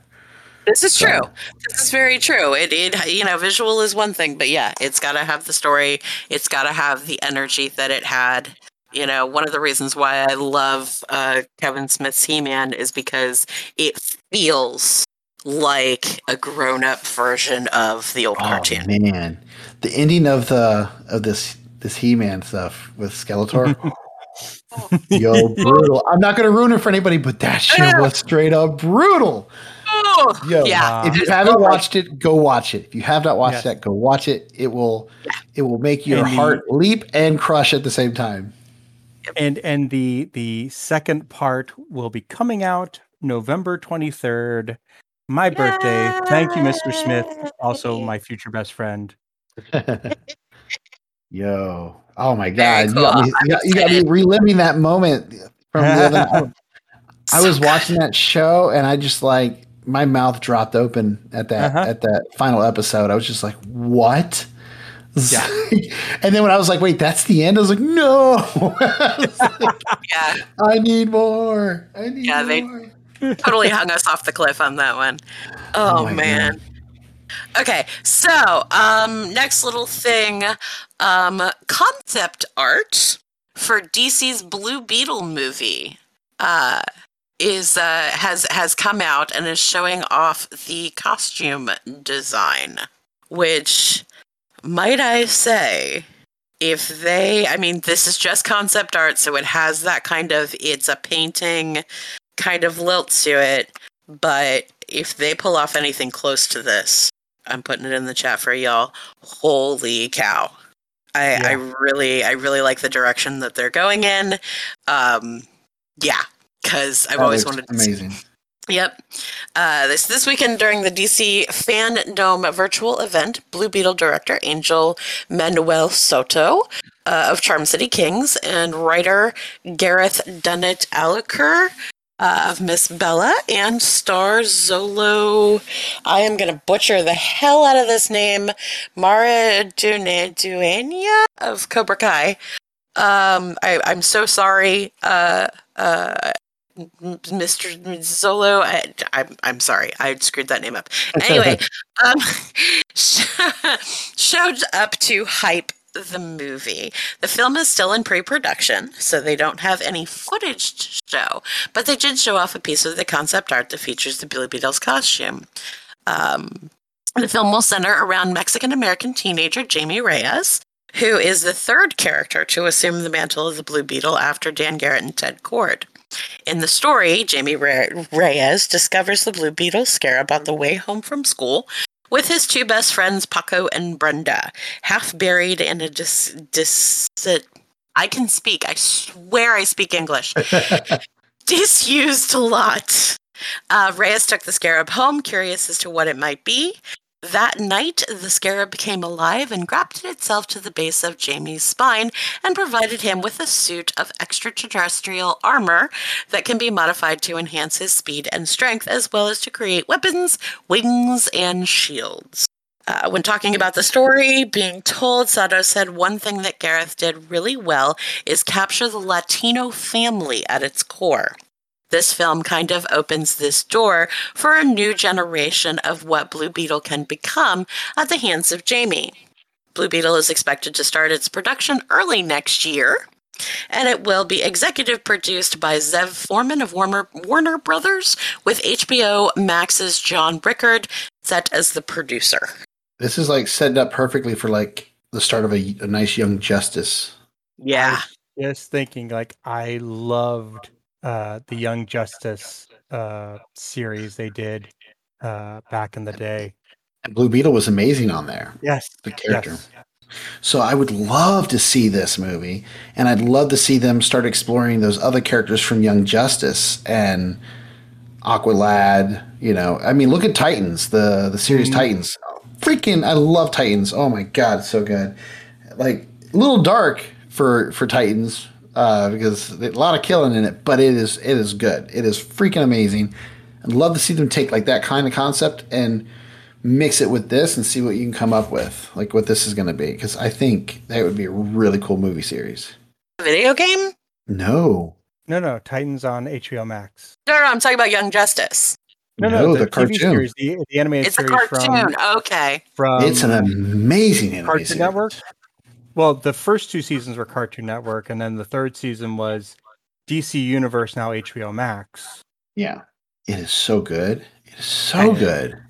This is So- true. This is very true. It, it you know, visual is one thing, but yeah, it's got to have the story. It's got to have the energy that it had. You know, one of the reasons why I love uh, Kevin Smith's He-Man is because it feels like a grown-up version of the old cartoon. Oh man, the ending of the of this this He Man stuff with Skeletor. Yo, brutal. I'm not gonna ruin it for anybody, but that shit was straight up brutal. Oh, Yo, yeah. if you haven't watched it, go watch it. If you have not watched Yes. that, go watch it. It will it will make your And heart leap and crush at the same time. And and the the second part will be coming out November 23rd. My birthday. Thank you, Mr. Smith. Also, my future best friend. Yo, oh my Very god, you got cool. me, you got, you got me reliving that moment from the other night. I was watching that show and I just like my mouth dropped open at that Uh-huh. at that final episode. I was just like, "What?" Yeah. and then when I was like, "Wait, that's the end," I was like, "No, I, was like, Yeah, I need more. I need Yeah, they- more." totally hung us off the cliff on that one. Oh, Oh man. Okay, so um next little thing um concept art for DC's Blue Beetle movie uh is uh has has come out and is showing off the costume design which might I say if they I mean this is just concept art so it has that kind of it's a painting kind of lilt to it but if they pull off anything close to this, I'm putting it in the chat for y'all. Holy cow. I, I really I really like the direction that they're going in. Um yeah, because I've That always wanted to see amazing. Yep. Uh, this this weekend during the DC Fandom virtual event, Blue Beetle director Angel Manuel Soto uh, of Charm City Kings and writer Gareth Dunnett Alaker uh, of Miss Bala and star Xolo. I am going to butcher the hell out of this name. Mara Dune Duenya of Cobra Kai. Um, I, I'm so sorry. Uh, uh, Mr. Xolo. I, I'm I'm sorry, I screwed that name up. Anyway, um, showed up to hype the movie. The film is still in pre-production, so they don't have any footage to show, but they did show off a piece of the concept art that features the Blue Beetle's costume. Um, the film will center around Mexican American teenager Jamie Reyes, who is the third character to assume the mantle of the Blue Beetle after Dan Garrett and Ted Kord. In the story, Jamie Reyes discovers the Blue Beetle scarab on the way home from school with his two best friends, Paco and Brenda, half buried in a dis. dis I can speak. I swear I speak English. Disused lot. Uh, Reyes took the scarab home, curious as to what it might be. That night, the scarab became alive and grafted itself to the base of Jamie's spine and provided him with a suit of extraterrestrial armor that can be modified to enhance his speed and strength, as well as to create weapons, wings, and shields. Uh, when talking about the story being told, Soto said one thing that Gareth did really well is capture the Latino family at its core this film kind of opens this door for a new generation of what Blue Beetle can become at the hands of Jamie. Blue Beetle is expected to start its production early next year, and it will be executive produced by Zev Foreman of Warner, Warner Brothers, with HBO Max's John Rickard set as the producer. This is like set up perfectly for like the start of a, a nice young Justice. Yeah. Just thinking, like I loved uh, the Young Justice uh, series they did uh, back in the day. And Blue Beetle was amazing on there. Yes, the character. Yes. So I would love to see this movie, and I'd love to see them start exploring those other characters from Young Justice and Aqualad. You know, I mean, look at Titans, the the series mm-hmm. Titans. Freaking, I love Titans. Oh my god, so good. Like a little dark for for Titans, uh, because a lot of killing in it, but it is it is good. It is freaking amazing. I'd love to see them take like that kind of concept and mix it with this and see what you can come up with, like what this is going to be. Because I think that would be a really cool movie series. Video game? No. No, no. Titans on HBO Max. No, no. I'm talking about Young Justice. No, no, no the, the cartoon series, the, the animated it's series. It's a cartoon. From, okay. From it's an amazing animated Cartoon series. Network. Well, the first two seasons were Cartoon Network, and then the third season was DC Universe, now HBO Max. Yeah, it is so good. It is so good.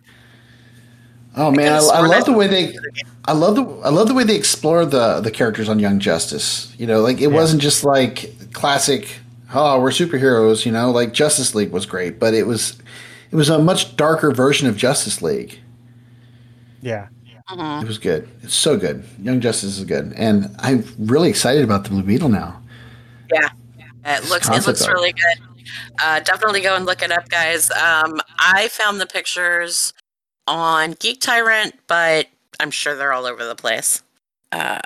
Oh man, I, I, love the way they, I love the, I love the way they explore the the characters on Young Justice. You know, like it yeah. wasn't just like classic. Oh, we're superheroes. You know, like Justice League was great, but it was, it was a much darker version of Justice League. Yeah, Mm-hmm. It was good. It's so good. Young Justice is good, and I'm really excited about the Blue Beetle now. Yeah, it looks it looks art. really good. Uh, definitely go and look it up, guys. Um, I found the pictures on Geek Tyrant, but I'm sure they're all over the place. Uh,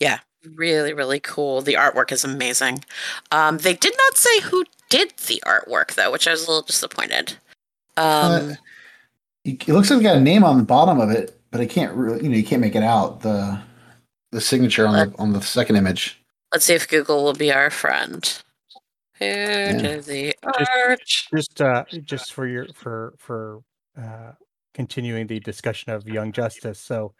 yeah, really, really cool. The artwork is amazing. Um, they did not say who did the artwork though, which I was a little disappointed. Um, uh, it looks like we got a name on the bottom of it but I can't really, you know, you can't make it out the the signature on the on the second image. Let's see if Google will be our friend. Who yeah. did the art? Just, just, uh, just for your for for uh, continuing the discussion of Young Justice. So,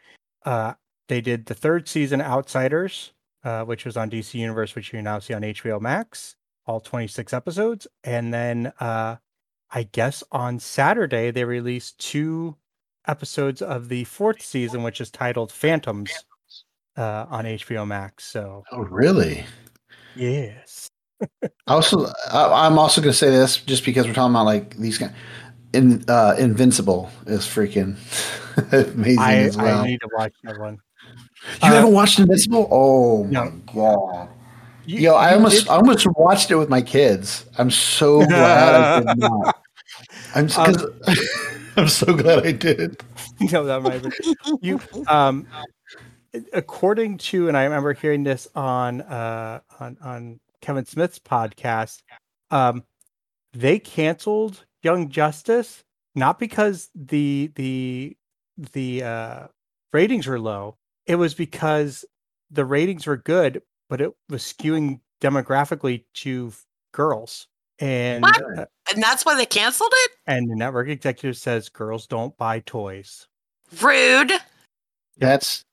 uh, they did the third season Outsiders, uh, which was on DC Universe, which you now see on HBO Max, all 26 episodes, and then uh, I guess on Saturday they released two episodes of the fourth season, which is titled Phantoms, uh, on HBO Max. So, oh, really? Yes. also, I, am also going to say this just because we're talking about like these guys. In, uh, Invincible is freaking amazing I, as well. I need to watch that one. You uh, haven't watched Invincible? Oh no. my god! You, Yo, I almost, I almost watched it with my kids. I'm so glad I did not. I'm because. Um, I'm so glad I did. no, that might be you. Um, according to, and I remember hearing this on uh on on Kevin Smith's podcast. Um, they canceled Young Justice not because the the the uh ratings were low. It was because the ratings were good, but it was skewing demographically to girls. And uh, and that's why they canceled it. And the network executive says girls don't buy toys. Rude. That's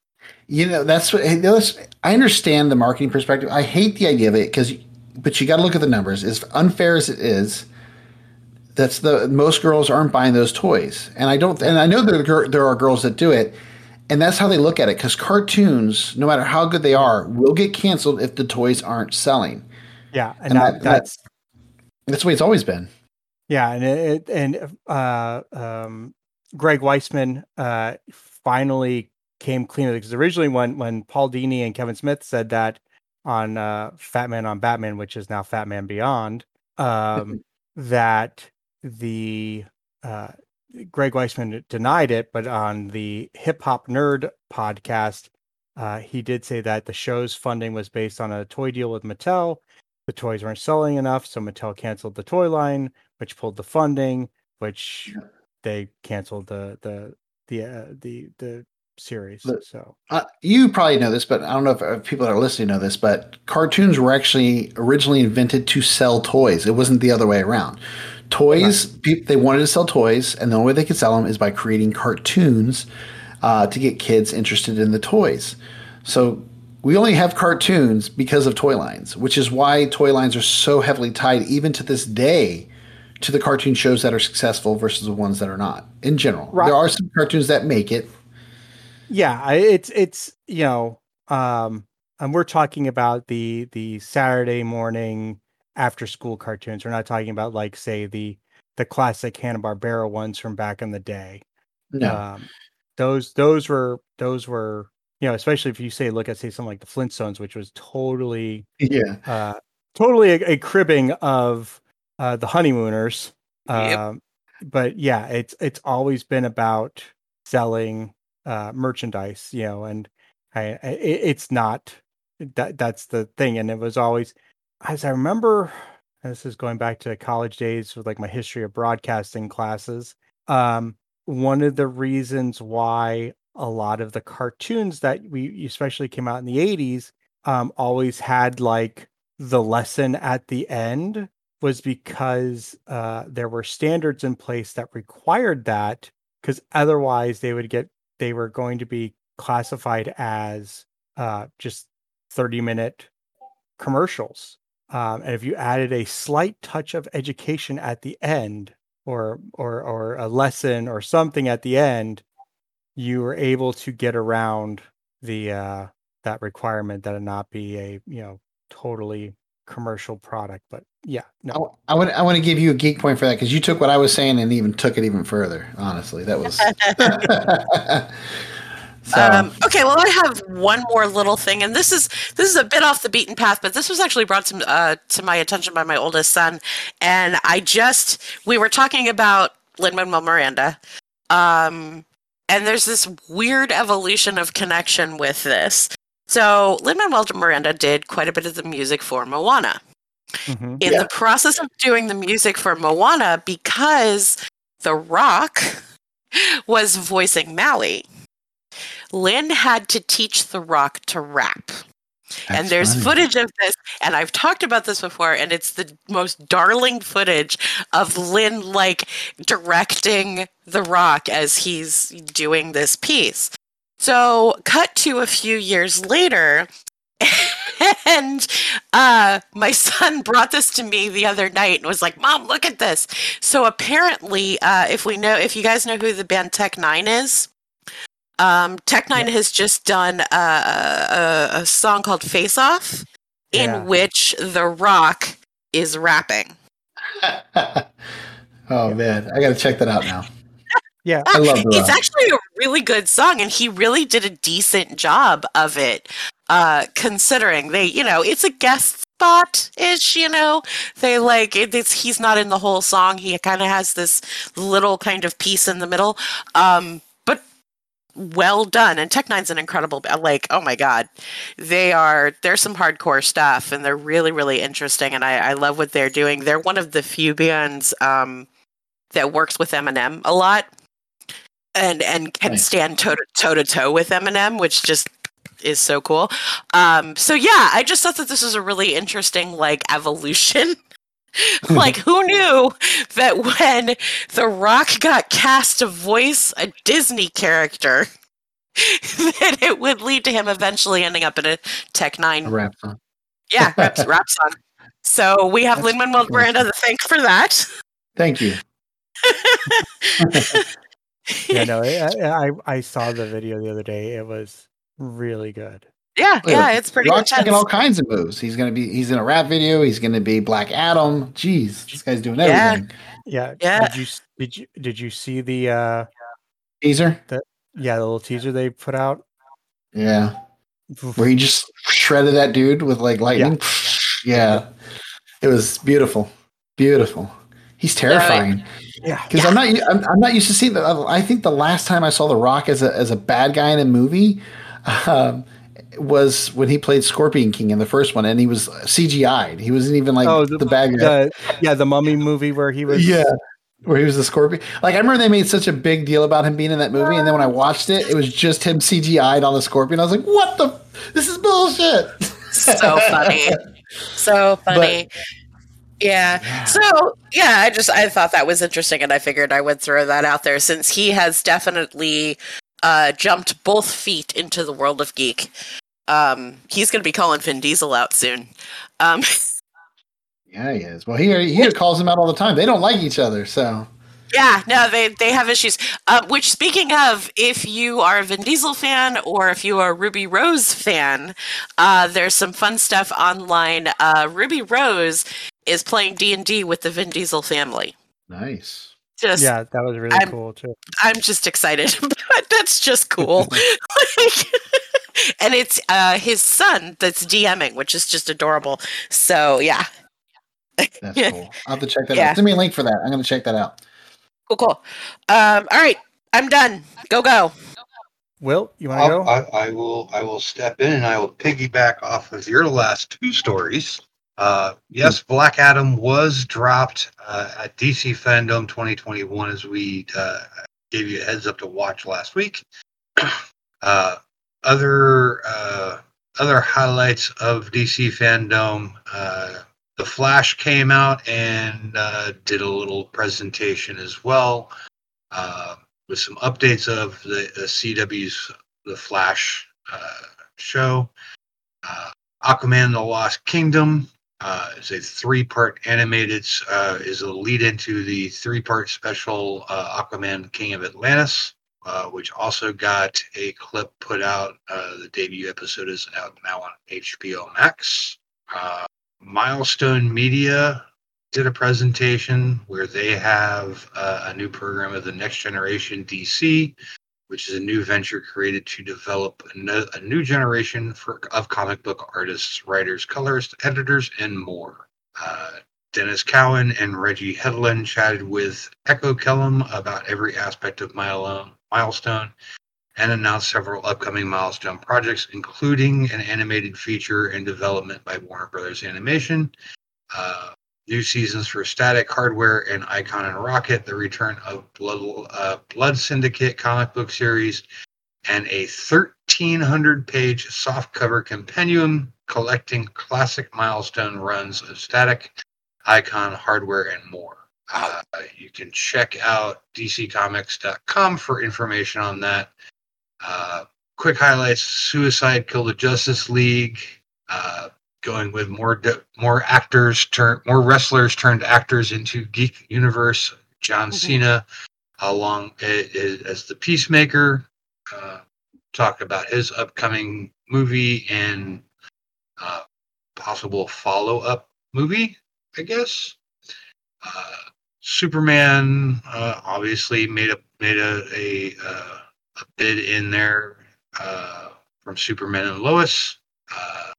you know that's what I understand the marketing perspective. I hate the idea of it because, but you got to look at the numbers. As unfair as it is, that's the most girls aren't buying those toys, and I don't. And I know there there are girls that do it, and that's how they look at it because cartoons, no matter how good they are, will get canceled if the toys aren't selling. Yeah, and, And that, that- that's That's the way it's always been. yeah, and it, and uh, um, Greg Weisman uh, finally came clean because originally when when Paul Dini and Kevin Smith said that on uh, Fat Man on Batman, which is now Fat Man Beyond, um, that the uh, Greg Weisman denied it, but on the Hip Hop Nerd podcast, uh, he did say that the show's funding was based on a toy deal with Mattel. The toys weren't selling enough, so Mattel canceled the toy line, which pulled the funding, which they canceled the the the uh, the the series. The- so Uh, you probably know this, but I don't know if, if people that are listening know this. But cartoons were actually originally invented to sell toys. It wasn't the other way around. Toys, peop they wanted to sell toys, and the only way they could sell them is by creating cartoons uh, to get kids interested in the toys. So we only have cartoons because of toy lines, which is why toy lines are so heavily tied, even to this day, to the cartoon shows that are successful versus the ones that are not. In general, Right. there are some cartoons that make it. yeah, it's it's you know, um, and we're talking about the the Saturday morning after school cartoons. We're not talking about like say the the classic Hanna Barbera ones from back in the day. No, Um, those those were those were you know, especially if you say look at say something like the Flintstones, which was totally yeah. uh, totally a, a cribbing of uh, the honeymooners. Yep. Um, but yeah, it's it's always been about selling uh, merchandise, you know, and I, I it's not that that's the thing, and it was always as I remember. This is going back to college days with like my history of broadcasting classes. Um, one of the reasons why a lot of the cartoons that we especially came out in the 80s um, always had like the lesson at the end was because uh, there were standards in place that required that because otherwise they would get they were going to be classified as uh, just 30 minute commercials. Um, and if you added a slight touch of education at the end or or or a lesson or something at the end you were able to get around the uh that requirement that it not be a you know totally commercial product but yeah no I, I want I want to give you a geek point for that because you took what I was saying and even took it even further. Honestly, that was. so, Um, okay, well, I have one more little thing, and this is this is a bit off the beaten path, but this was actually brought to uh, to my attention by my oldest son, and I just we were talking about Lin Manuel Miranda, um, and there's this weird evolution of connection with this. So Lin Manuel Miranda did quite a bit of the music for Moana Mhm. in Yeah. the process of doing the music for Moana because The Rock was voicing Maui. Lin had to teach The Rock to rap. And there's funny. footage of this, and I've talked about this before, and it's the most darling footage of Lin like directing The Rock as he's doing this piece. So, cut to a few years later, and uh, my son brought this to me the other night and was like, "Mom, look at this." So apparently, uh, if we know, if you guys know who the band Tech N9ne is, um, Tech N9ne has just done a, a, a song called "Face Off," in Yeah. which The Rock is rapping. oh man, I got to check that out now. yeah I love the It's actually a really good song, and he really did a decent job of it. Uh, considering they, you know, it's a guest spot ish. You know, they like it, it's he's not in the whole song. He kind of has this little kind of piece in the middle. Um, but well done. And Tech N9ne's an incredible. Like, oh my god, they are. There's some hardcore stuff, and they're really, really interesting. And I, I love what they're doing. They're one of the few bands um, that works with Eminem a lot and and can Nice. stand toe to toe to toe with Eminem, which just is so cool. Um, so yeah, I just thought that this was a really interesting like evolution. like who knew that when The Rock got cast to voice a Disney character, that it would lead to him eventually ending up in a Tech A Nine, rap song. yeah, rap, rap song. So we have That's Lin Manuel cool. Miranda to thank for that. Thank you. yeah, no, I, I I saw the video the other day. It was really good. Yeah, yeah, it's pretty Rock's making intense. all kinds of moves. He's gonna be. He's in a rap video. He's gonna be Black Adam. Jeez, this guy's doing Yeah. everything. Yeah. Yeah. Did you did you did you see the uh Teaser. yeah the little teaser they put out? Yeah, where he just shredded that dude with like lightning. Yeah, it was beautiful, beautiful. He's terrifying. Yeah. because I'm not I'm, I'm not used to seeing that. I think the last time I saw The Rock as a as a bad guy in a movie um, was when he played Scorpion King in the first one, and he was CGI'd. He wasn't even like oh, the, bad guy. the, yeah, the Mummy movie where he was. yeah, where he was the Scorpion. Like I remember they made such a big deal about him being in that movie, and then when I watched it, it was just him CGI'd on the Scorpion. I was like, what the? This is bullshit. so funny. So funny. yeah. So yeah, I just I thought that was interesting and I figured I would throw that out there since he has definitely uh jumped both feet into the world of geek. Um he's gonna be calling Vin Diesel out soon. Um Yeah, he is. Well, he he calls him out all the time. They don't like each other, so Yeah, no, they they have issues. Uh, which, speaking of, if you are a Vin Diesel fan or if you are a Ruby Rose fan, uh, there's some fun stuff online. Uh, Ruby Rose is playing D and D with the Vin Diesel family. nice. Just, Yeah, that was really I'm- cool too. I'm just excited. that's just cool. like, and it's uh, his son that's DMing, which is just adorable. So yeah, That's cool. I'll have to check that Yeah. out. Send me a link for that. I'm going to check that out. cool, cool. Um, all right, I'm done. Go go. Will, you want to I'll- go? I, I will. I will step in and I will piggyback off of your last two stories. Uh, yes, Black Adam was dropped uh, at DC Fandom 2021, as we uh, gave you a heads up to watch last week. uh, other uh, other highlights of DC Fandom: uh, The Flash came out and uh, did a little presentation as well. Uh, with some updates of the, the CW's The Flash uh, show. Uh, Aquaman: The Lost Kingdom uh, is a three-part animated. Is a lead into the three-part special Aquaman: King of Atlantis, uh, which also got a clip put out. Uh, the debut episode is out now on HBO Max. Uh, Milestone Media did a presentation where they have uh, a new program of the Next Generation DC, which is a new venture created to develop a, new generation for, of comic book artists, writers, colorists, editors, and more. Denys Cowan and Reggie Hudlin chatted with Echo Kellum about every aspect of Milestone and announced several upcoming Milestone projects, including an animated feature in development by Warner Brothers Animation. Uh, new seasons for Static, Hardware, and Icon and Rocket, the return of Blood, uh, Blood Syndicate comic book series, and a 1,300 page softcover compendium collecting classic milestone runs of Static, Icon, Hardware, and more. Uh, you can check out dccomics.com for information on that. Uh, quick highlights Suicide Kill the Justice League. Uh, going with more more actors turn more wrestlers turned actors into geek universe john Mhm. cena along as the peacemaker uh, talk about his upcoming movie and uh, possible follow-up movie i guess uh, superman uh, obviously made a made a a, uh, a bid in there uh, from superman and lois uh,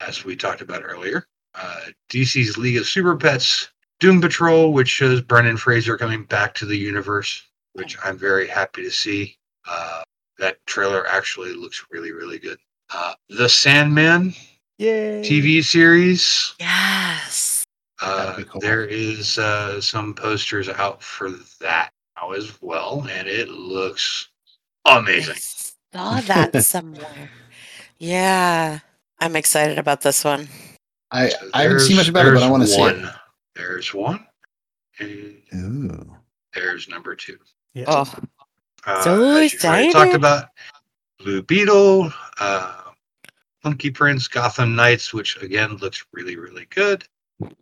as we talked about earlier. Uh, DC's League of Super Pets, Doom Patrol, which shows Brendan Fraser coming back to the universe, which I'm very happy to see. Uh, that trailer actually looks really, really good. Uh, the Sandman Yay! TV series. Yes. Uh, cool. There is uh, some posters out for that now as well, and it looks amazing. I saw that somewhere. Yeah. I'm excited about this one. I, So I haven't seen much about it, but I want to see it. There's one, and Ooh. there's number two. Yeah. Oh, Uh, So as excited. talked about Blue Beetle, uh, Funky Prince, Gotham Knights, which again looks really, really good.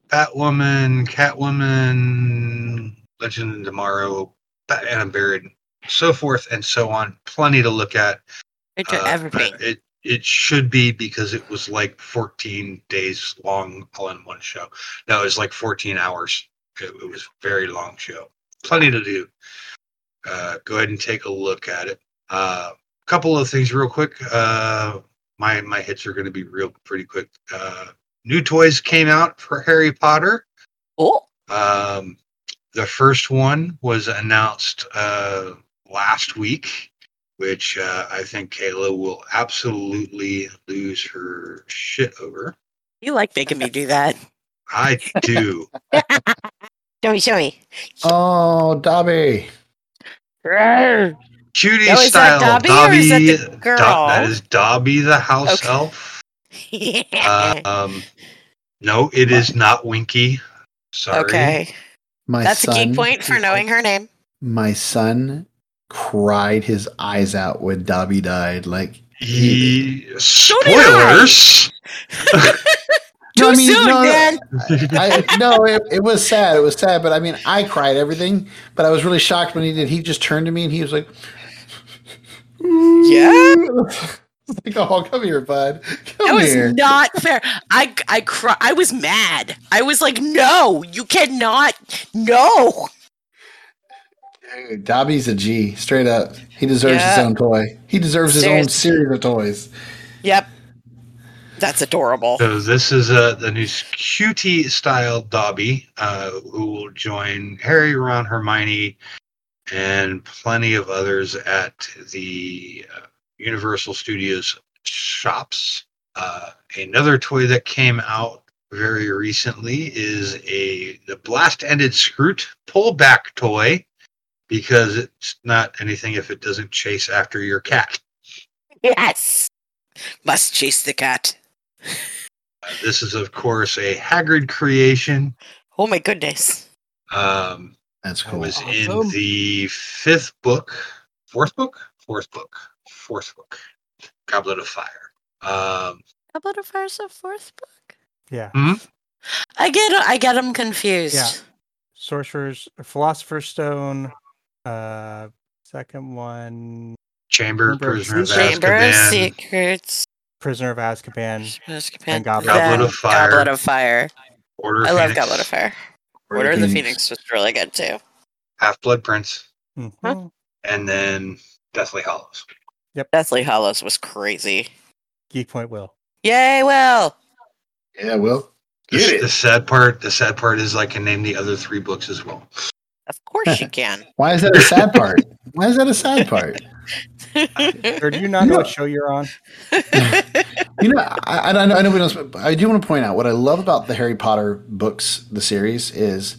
Batwoman, Catwoman, Legend of Tomorrow, Batman Unburied, so forth and so on. Plenty to look at. Into Uh, everything. It it should be because it was like 14 days long all in one show. No, it was like 14 hours. It, it was a very long show. Plenty to do. Uh, go ahead and take a look at it. A uh, couple of things real quick. Uh, my my hits are going to be real pretty quick. Uh, new toys came out for Harry Potter. Oh, Um, the first one was announced uh, last week, which uh, I think Kaila will absolutely lose her shit over. you like making me do that. I do. Show me, show me. Oh, Dobby. Cutie Oh, is style. that Dobby or is that the Do- girl? that is Dobby the house Okay. elf. Um, no, it is not Winky. Sorry. okay. My That's a son, geek point for knowing her name. My son cried his eyes out when Dobby died. Like He, did I. spoilers. Too No, I mean, soon, no, man. I, no, it, it was sad. It was sad, but I mean, I cried everything. But I was really shocked when he did. He just turned to me and he was like, Yeah. like, oh, come here, bud. Come That was here. not fair. I I cry. I was mad. I was like, no, you cannot. No. Dude, Dobby's a G, straight up. He deserves Yeah. his own toy. He deserves his own series of toys. Yep. That's adorable. So this is uh, the new cutie style Dobby, uh, who will join Harry, Ron, Hermione, and plenty of others at the uh, Universal Studios shops. Uh, another toy that came out very recently is a the blast-ended Skrewt pullback toy because it's not anything if it doesn't chase after your cat. Yes. Must chase the cat. Uh, this is, of course, a Hagrid creation. Oh my goodness. Um, That's cool. It was Awesome. in the fifth book, fourth book, fourth book, fourth book, Goblet of Fire. Um, Goblet of Fire's a fourth book. Yeah. I get I get them confused. Yeah. Sorcerer's Philosopher's Stone. Uh second one Chamber, Chamber of Prisoner of Secrets. Chamber of Secrets. Prisoner of Azkaban. Azkaban, And Goblet of Fire. Goblet of Fire. Goblet of Fire. Order of I love Goblet of Fire. Order Order of of the Phoenix. Phoenix was really good too. Half Blood Prince, Mhm. And then Deathly Hallows. Deathly Hallows was crazy. Geek Point Will. Yay, Will! Yeah, Will. The, it. the sad part, the sad part is I can name the other three books as well. Of course you can. Why is that a sad part? Why is that a sad part? Or do you not know what show you're on? You know, I, I, I know, I know we don't, but I do want to point out what I love about the Harry Potter books, the series, is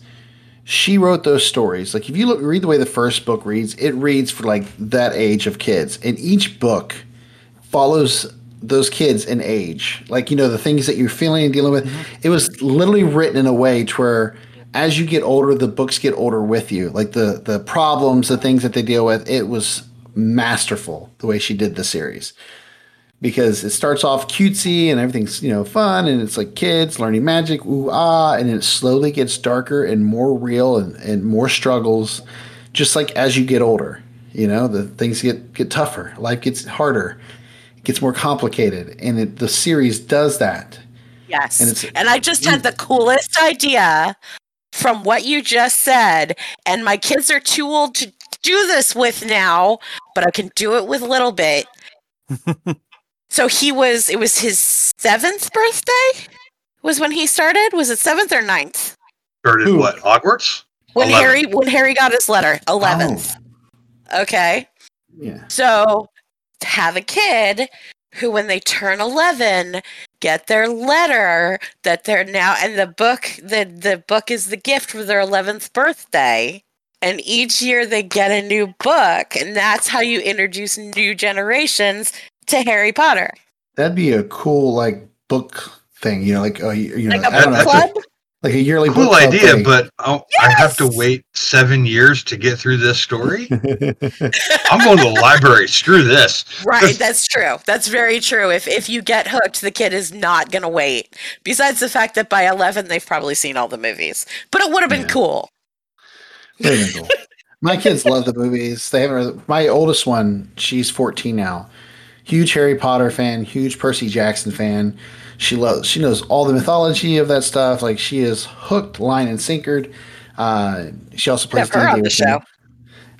she wrote those stories. Like, if you look, read the way the first book reads, it reads for like that age of kids, and each book follows those kids in age. Like, you know, the things that you're feeling and dealing with. Mm-hmm. It was literally written in a way to where, as you get older, the books get older with you. Like the the problems, the things that they deal with. It was masterful the way she did the series because it starts off cutesy and everything's you know fun and it's like kids learning magic ooh ah and it slowly gets darker and more real and, and more struggles just like as you get older you know the things get get tougher life gets harder it gets more complicated and it, the series does that Yes. And And, I just had the coolest idea from what you just said. And my kids are too old to do this with now, but I can do it with a little bit. so he was, it was his seventh birthday? Was when he started? Was it seventh or ninth? Started Who? what? Hogwarts? When 11. Harry when Harry got his letter. Oh. Eleventh. Okay. yeah So have a kid who, when they turn 11, get their letter that they're now, and the book, the, the book is the gift for their 11th birthday. And each year they get a new book, and that's how you introduce new generations to Harry Potter. that'd be a cool like book thing you know like uh, you, you know Like a I don't book know, club? like a yearly Cool book club idea, thing. but oh, I have to wait seven years to get through this story. I'm going to the library. Screw this. Right, that's true. That's very true. If if you get hooked, the kid is not going to wait. Besides the fact that by 11 they've probably seen all the movies. But it would have been Yeah. cool. Very cool. My kids love the movies. They haven't. My oldest one, she's 14 now. Huge Harry Potter fan. Huge Percy Jackson fan. She loves. She knows all the mythology of that stuff. Like she is hooked, line and sinkered. Uh, she also plays Have her on D&D the with show. me.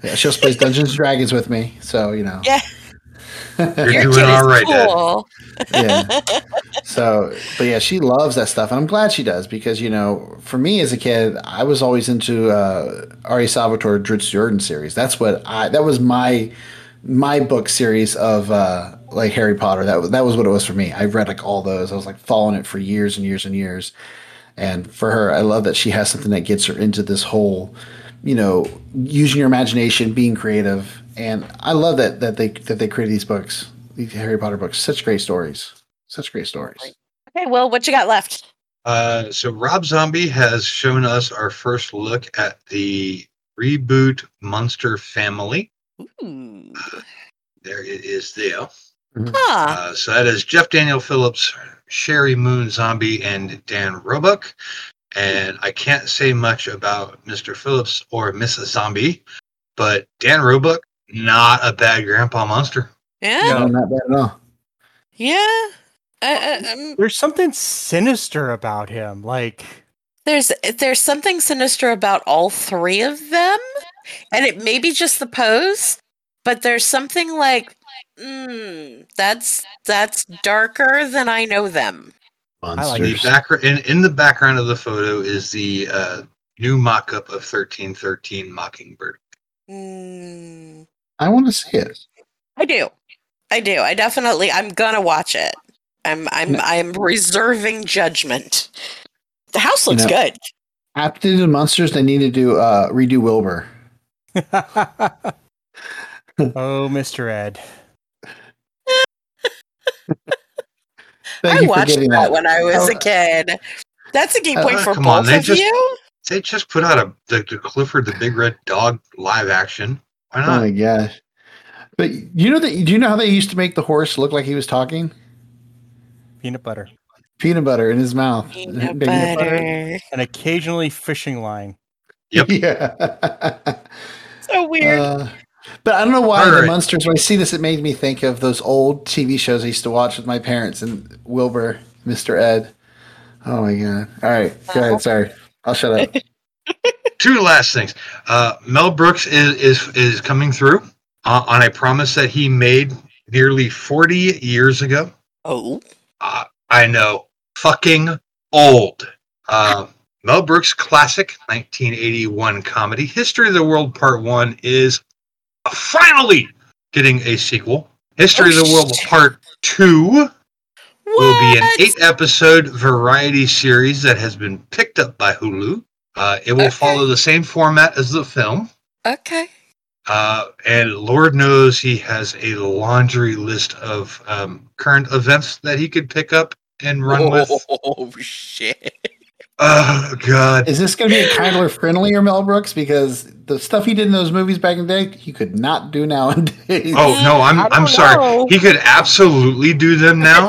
Yeah, she also plays Dungeons and Dragons with me. So you know. Yeah. You're doing kid is all right, Dad. cool. yeah. So, but yeah, she loves that stuff, and I'm glad she does because you know, for me as a kid, I was always into uh, R.A. Salvatore Drizzt Jordan series. That's what I. That was my my book series of uh, like Harry Potter. That was that was what it was for me. I read like all those. I was like following it for years and years and years. And for her, I love that she has something that gets her into this whole, you know, using your imagination, being creative. And I love that that they that they created these books, these Harry Potter books. Such great stories. Such great stories. Okay, well, what you got left? Uh, so Rob Zombie has shown us our first look at the reboot Munster Family. Ooh. There it is there. Huh. Uh, so that is Jeff Daniel Phillips, Sheri Moon Zombie, and Dan Roebuck. And I can't say much about Mr. Phillips or Miss Zombie, but Dan Roebuck, not a bad grandpa monster. Yeah. No, not bad at all. Yeah. Uh, um, There's something sinister about him. Like there's there's something sinister about all three of them, and it may be just the pose, but there's something like, mm, that's that's darker than I know them. like The Munsters. in, in the background of the photo is the uh, new mock-up of 1313 Mockingbird. Mm, I want to see it. I do, I do. I definitely. I'm gonna watch it. I'm I'm No. I'm reserving judgment. The house looks know- good. After the Munsters, they need to do uh, redo Wilbur. oh, Mr. Ed. Thank I you watched getting that, that. when I was a Oh. kid. That's a key Uh, point for come on, both they of just- you. They just put out a the, the Clifford the Big Red Dog live action. Why Oh not? my gosh! But you know that? Do you know how they used to make the horse look like he was talking? Peanut butter. Peanut butter in his mouth. Peanut Peanut butter. And occasionally fishing line. Yep. Yeah. So weird. Uh, but I don't know why All the right. Munsters. When I see this, it made me think of those old TV shows I used to watch with my parents and Wilbur, Mr. Ed. Oh my god! All right, go ahead. Sorry, I'll shut up. Two last things. Uh, Mel Brooks is is is coming through uh, on a promise that he made nearly 40 years ago. oh. Uh, I know, fucking old. Uh, Mel Brooks' classic 1981 comedy History of the World Part One is finally getting a sequel. History Oh, of the World shit. Part Two will be an eight episode variety series that has been picked up by Hulu. Uh, it will Okay. follow the same format as the film. Okay. Uh, and Lord knows he has a laundry list of um, current events that he could pick up and run with. Oh shit. Oh, God. Is this going to be a kindler, friendlier Mel Brooks? Because the stuff he did in those movies back in the day, he could not do nowadays. Oh, no, I'm, I I'm sorry. know. He could absolutely do them now.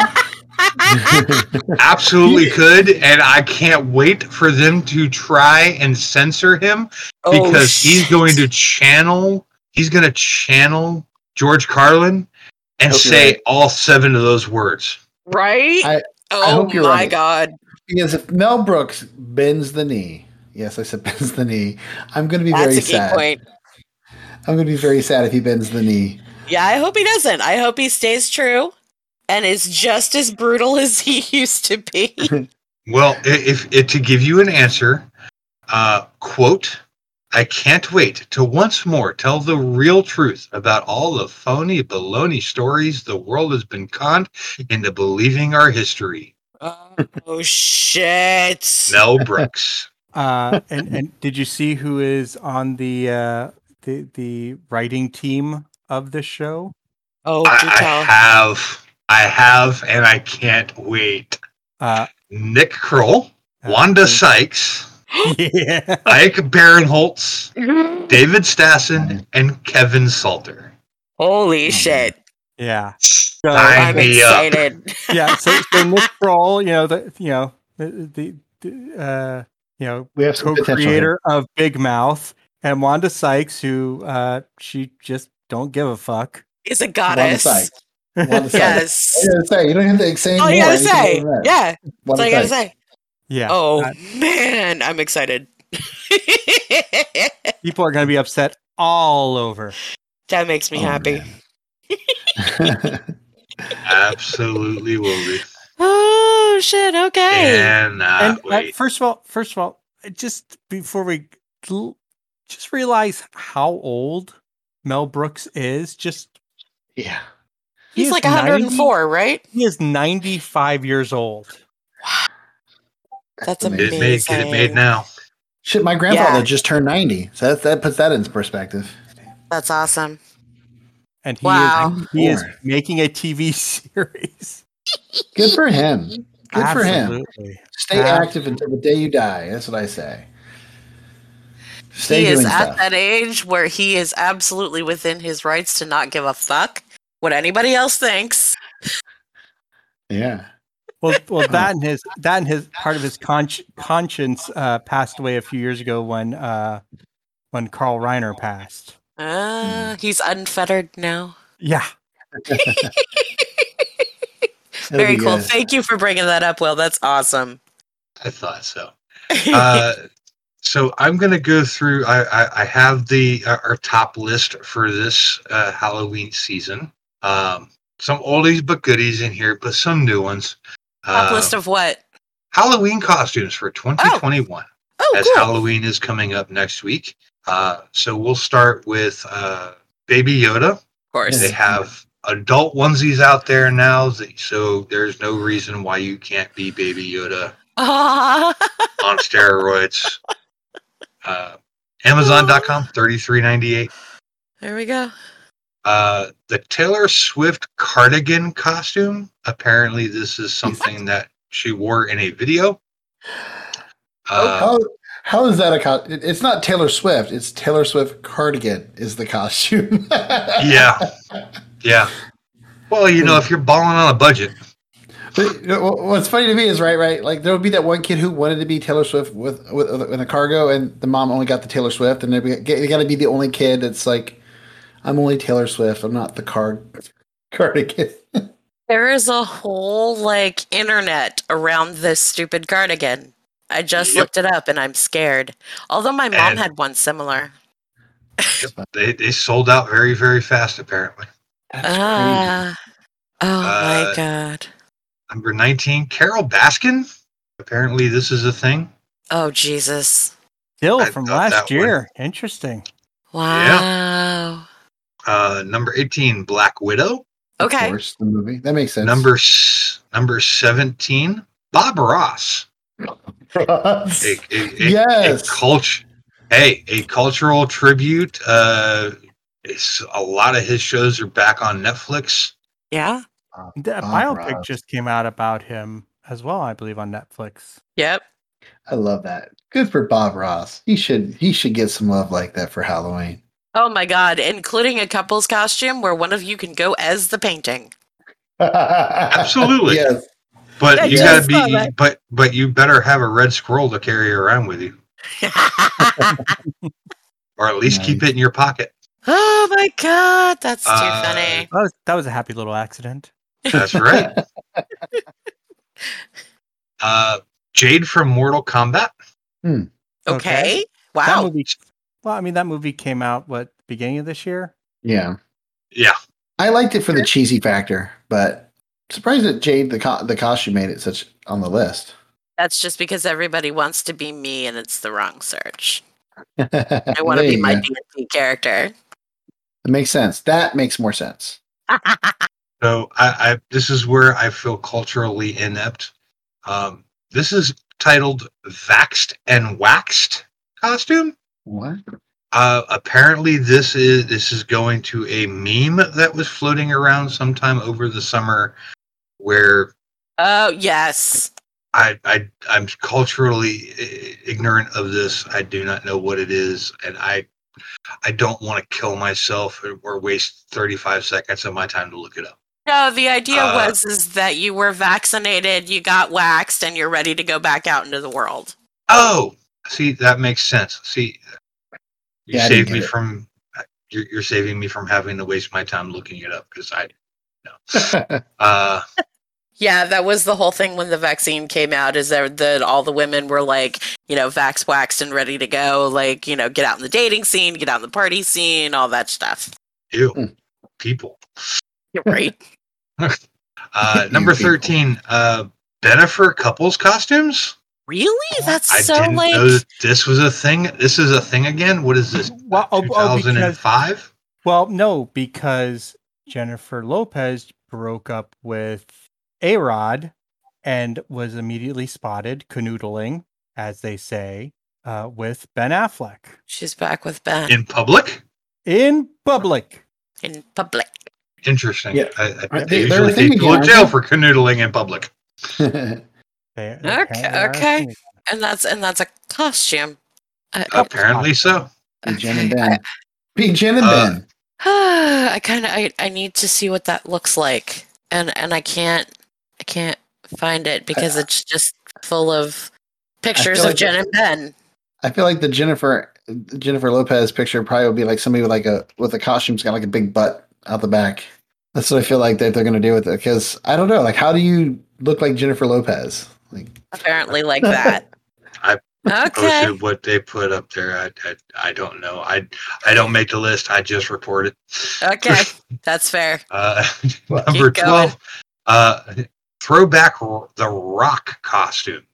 absolutely could. And I can't wait for them to try and censor him Oh, because he's going to channel he's going to channel George Carlin and Hope say right. all seven of those words. right. I- oh hope you're my right. god. Because if Mel Brooks bends the knee, yes, I said bends the knee, I'm going to be That's very a key sad. point. I'm going to be very sad if he bends the knee. Yeah, I hope he doesn't. I hope he stays true and is just as brutal as he used to be. Well, i- if, if to give you an answer, uh, quote, I can't wait to once more tell the real truth about all the phony baloney stories the world has been conned into believing our history. Oh shit. Mel Brooks. Uh, and and did you see who is on the uh, the the writing team of the show? Oh, I, I have, I have, and I can't wait. Uh, Nick Kroll, uh, Wanda Sykes, yeah. Ike Barinholtz, David Stassen, and Kevin Salter. Holy shit. Yeah. So, Sign I'm me up. excited. yeah. So, so Nick Kroll, you know the you know the the, the uh, you know We have some co-creator of Big Mouth, and Wanda Sykes, who uh, she just don't give a fuck. Is a Wanda goddess. Sykes. Wanda Sykes. Yes. I gotta say, you don't have to say Oh, you gotta Anything say. other than that. Yeah. That's Wanda all you gotta say. Yeah. Oh uh, man, I'm excited. people are going to be upset all over. that makes me Oh, happy. man. Absolutely will be. Oh shit, okay. And uh, and uh, wait. first of all, first of all, just before we just realize how old Mel Brooks is. Just yeah. he He's is like 90 104, right? He is 95 years old. That's amazing. Get it made, get it made now. Shit, my grandfather Yeah. just turned 90. So that, that puts that into perspective. That's awesome. And he Wow. is he is making a TV series. Good for him. Good for him. Stay Ab- active until the day you die. That's what I say. Stay he is at stuff. that age where he is absolutely within his rights to not give a fuck what anybody else thinks. Yeah. Well, well, that and his that and his part of his consci- conscience uh, passed away a few years ago when uh, when Carl Reiner passed. Uh, He's unfettered now. Yeah, Very cool. good. Thank you for bringing that up, Will. That's awesome. I thought so. Uh, so I'm going to go through. I, I, I have the uh, our top list for this uh, Halloween season. Um, some oldies but goodies in here, but some new ones. Top Uh, list of what? Halloween costumes for 2021, Oh, as cool. Halloween is coming up next week. Uh, so we'll start with uh, Baby Yoda. of course. They have adult onesies out there now, so there's no reason why you can't be Baby Yoda Ah. on steroids. Uh, Amazon.com, thirty three ninety eight. there we go. Uh, the Taylor Swift cardigan costume. Apparently, this is something that she wore in a video. Uh, How, how is that a co- it- It's not Taylor Swift. It's Taylor Swift cardigan is the costume. yeah, yeah. Well, you know, if you're balling on a budget, But, you know, what's funny to me is right, right. Like there would be that one kid who wanted to be Taylor Swift with with in a cargo, and the mom only got the Taylor Swift, and they got to be the only kid that's like, I'm only Taylor Swift. I'm not the card cardigan. There is a whole like internet around this stupid cardigan. I just Yep. looked it up and I'm scared. Although my mom And- had one similar. they, they sold out very, very fast, apparently. That's crazy. Ah. oh my Uh, god. Number 19, Carole Baskin. Apparently, this is a thing. Oh Jesus. still I from last that one- year. Interesting. Wow. Uh, number 18, Black Widow. Of Okay. course, the movie that makes sense. Number number 17, Bob Ross. A, a, a, Yes. a cult- hey, a cultural tribute. Uh, it's, a lot of his shows are back on Netflix. Yeah. That Bob biopic Ross. just came out about him as well, I believe, on Netflix. Yep. I love that. Good for Bob Ross. He should he should get some love like that for Halloween. Oh my god, including a couple's costume where one of you can go as the painting. Absolutely. Yes. But I you gotta be, that. but but you better have a red scroll to carry around with you, or at least keep it in your pocket. oh my god, that's too Uh, funny. That was, that was a happy little accident. That's right. uh, Jade from Mortal Kombat. Okay. okay. That Wow. movie. Well, I mean, that movie came out what beginning of this year. Yeah. Yeah, I liked it for the cheesy factor, but surprised that Jade the co- the costume made it such on the list. That's just because everybody wants to be me and it's the wrong search. I I want to be my D&D character. It makes sense. That makes more sense. So I, I this is where I feel culturally inept. Um, this is titled "Vaxed and Waxed" costume. What? Uh, apparently, this is this is going to a meme that was floating around sometime over the summer, where oh, yes. I, I I'm culturally ignorant of this. I do not know what it is, and I I don't want to kill myself or, or waste 35 seconds of my time to look it up. No, the idea Uh, was is that you were vaccinated, you got waxed, and you're ready to go back out into the world. Oh, see, that makes sense. See, You Yeah, saved me it. from. You're, you're saving me from having to waste my time looking it up because I. No. Uh, Yeah, that was the whole thing when the vaccine came out. Is that that all the women were like, you know, vax waxed and ready to go, like, you know, get out in the dating scene, get out in the party scene, all that stuff. ew, people. You're right. Uh, number people. thirteen. Uh, Bennifer couples costumes. really? That's I so didn't like. know that this was a thing. This is a thing again. What is this? Well, oh, Two oh, because- thousand and five. Well, no, because Jennifer Lopez broke up with A Rod and was immediately spotted canoodling, as they say, uh, with Ben Affleck She's back with Ben in public. in public. in public. Interesting. Yeah. I, I, they, they- usually thing take people again, to jail for canoodling in public. They- Okay, apparently are a okay. And that's and that's a costume. Uh, Apparently so. Big Jen and Ben. Big Jen and Uh, Ben. I kind of I, I need to see what that looks like, and and I can't I can't find it because it's just full of pictures of like Jen and Ben. I feel like the Jennifer Jennifer Lopez picture probably would be like somebody with like a with a costume's got like a big butt out the back. That's what I feel like that they're going to do with it. Because I don't know, like how do you look like Jennifer Lopez? Like Apparently, like that. I okay. Posted what they put up there. I, I I don't know. I I don't make the list. I just report it. Okay, that's fair. Uh, number keep going. twelve. Uh, throwback the Rock costume.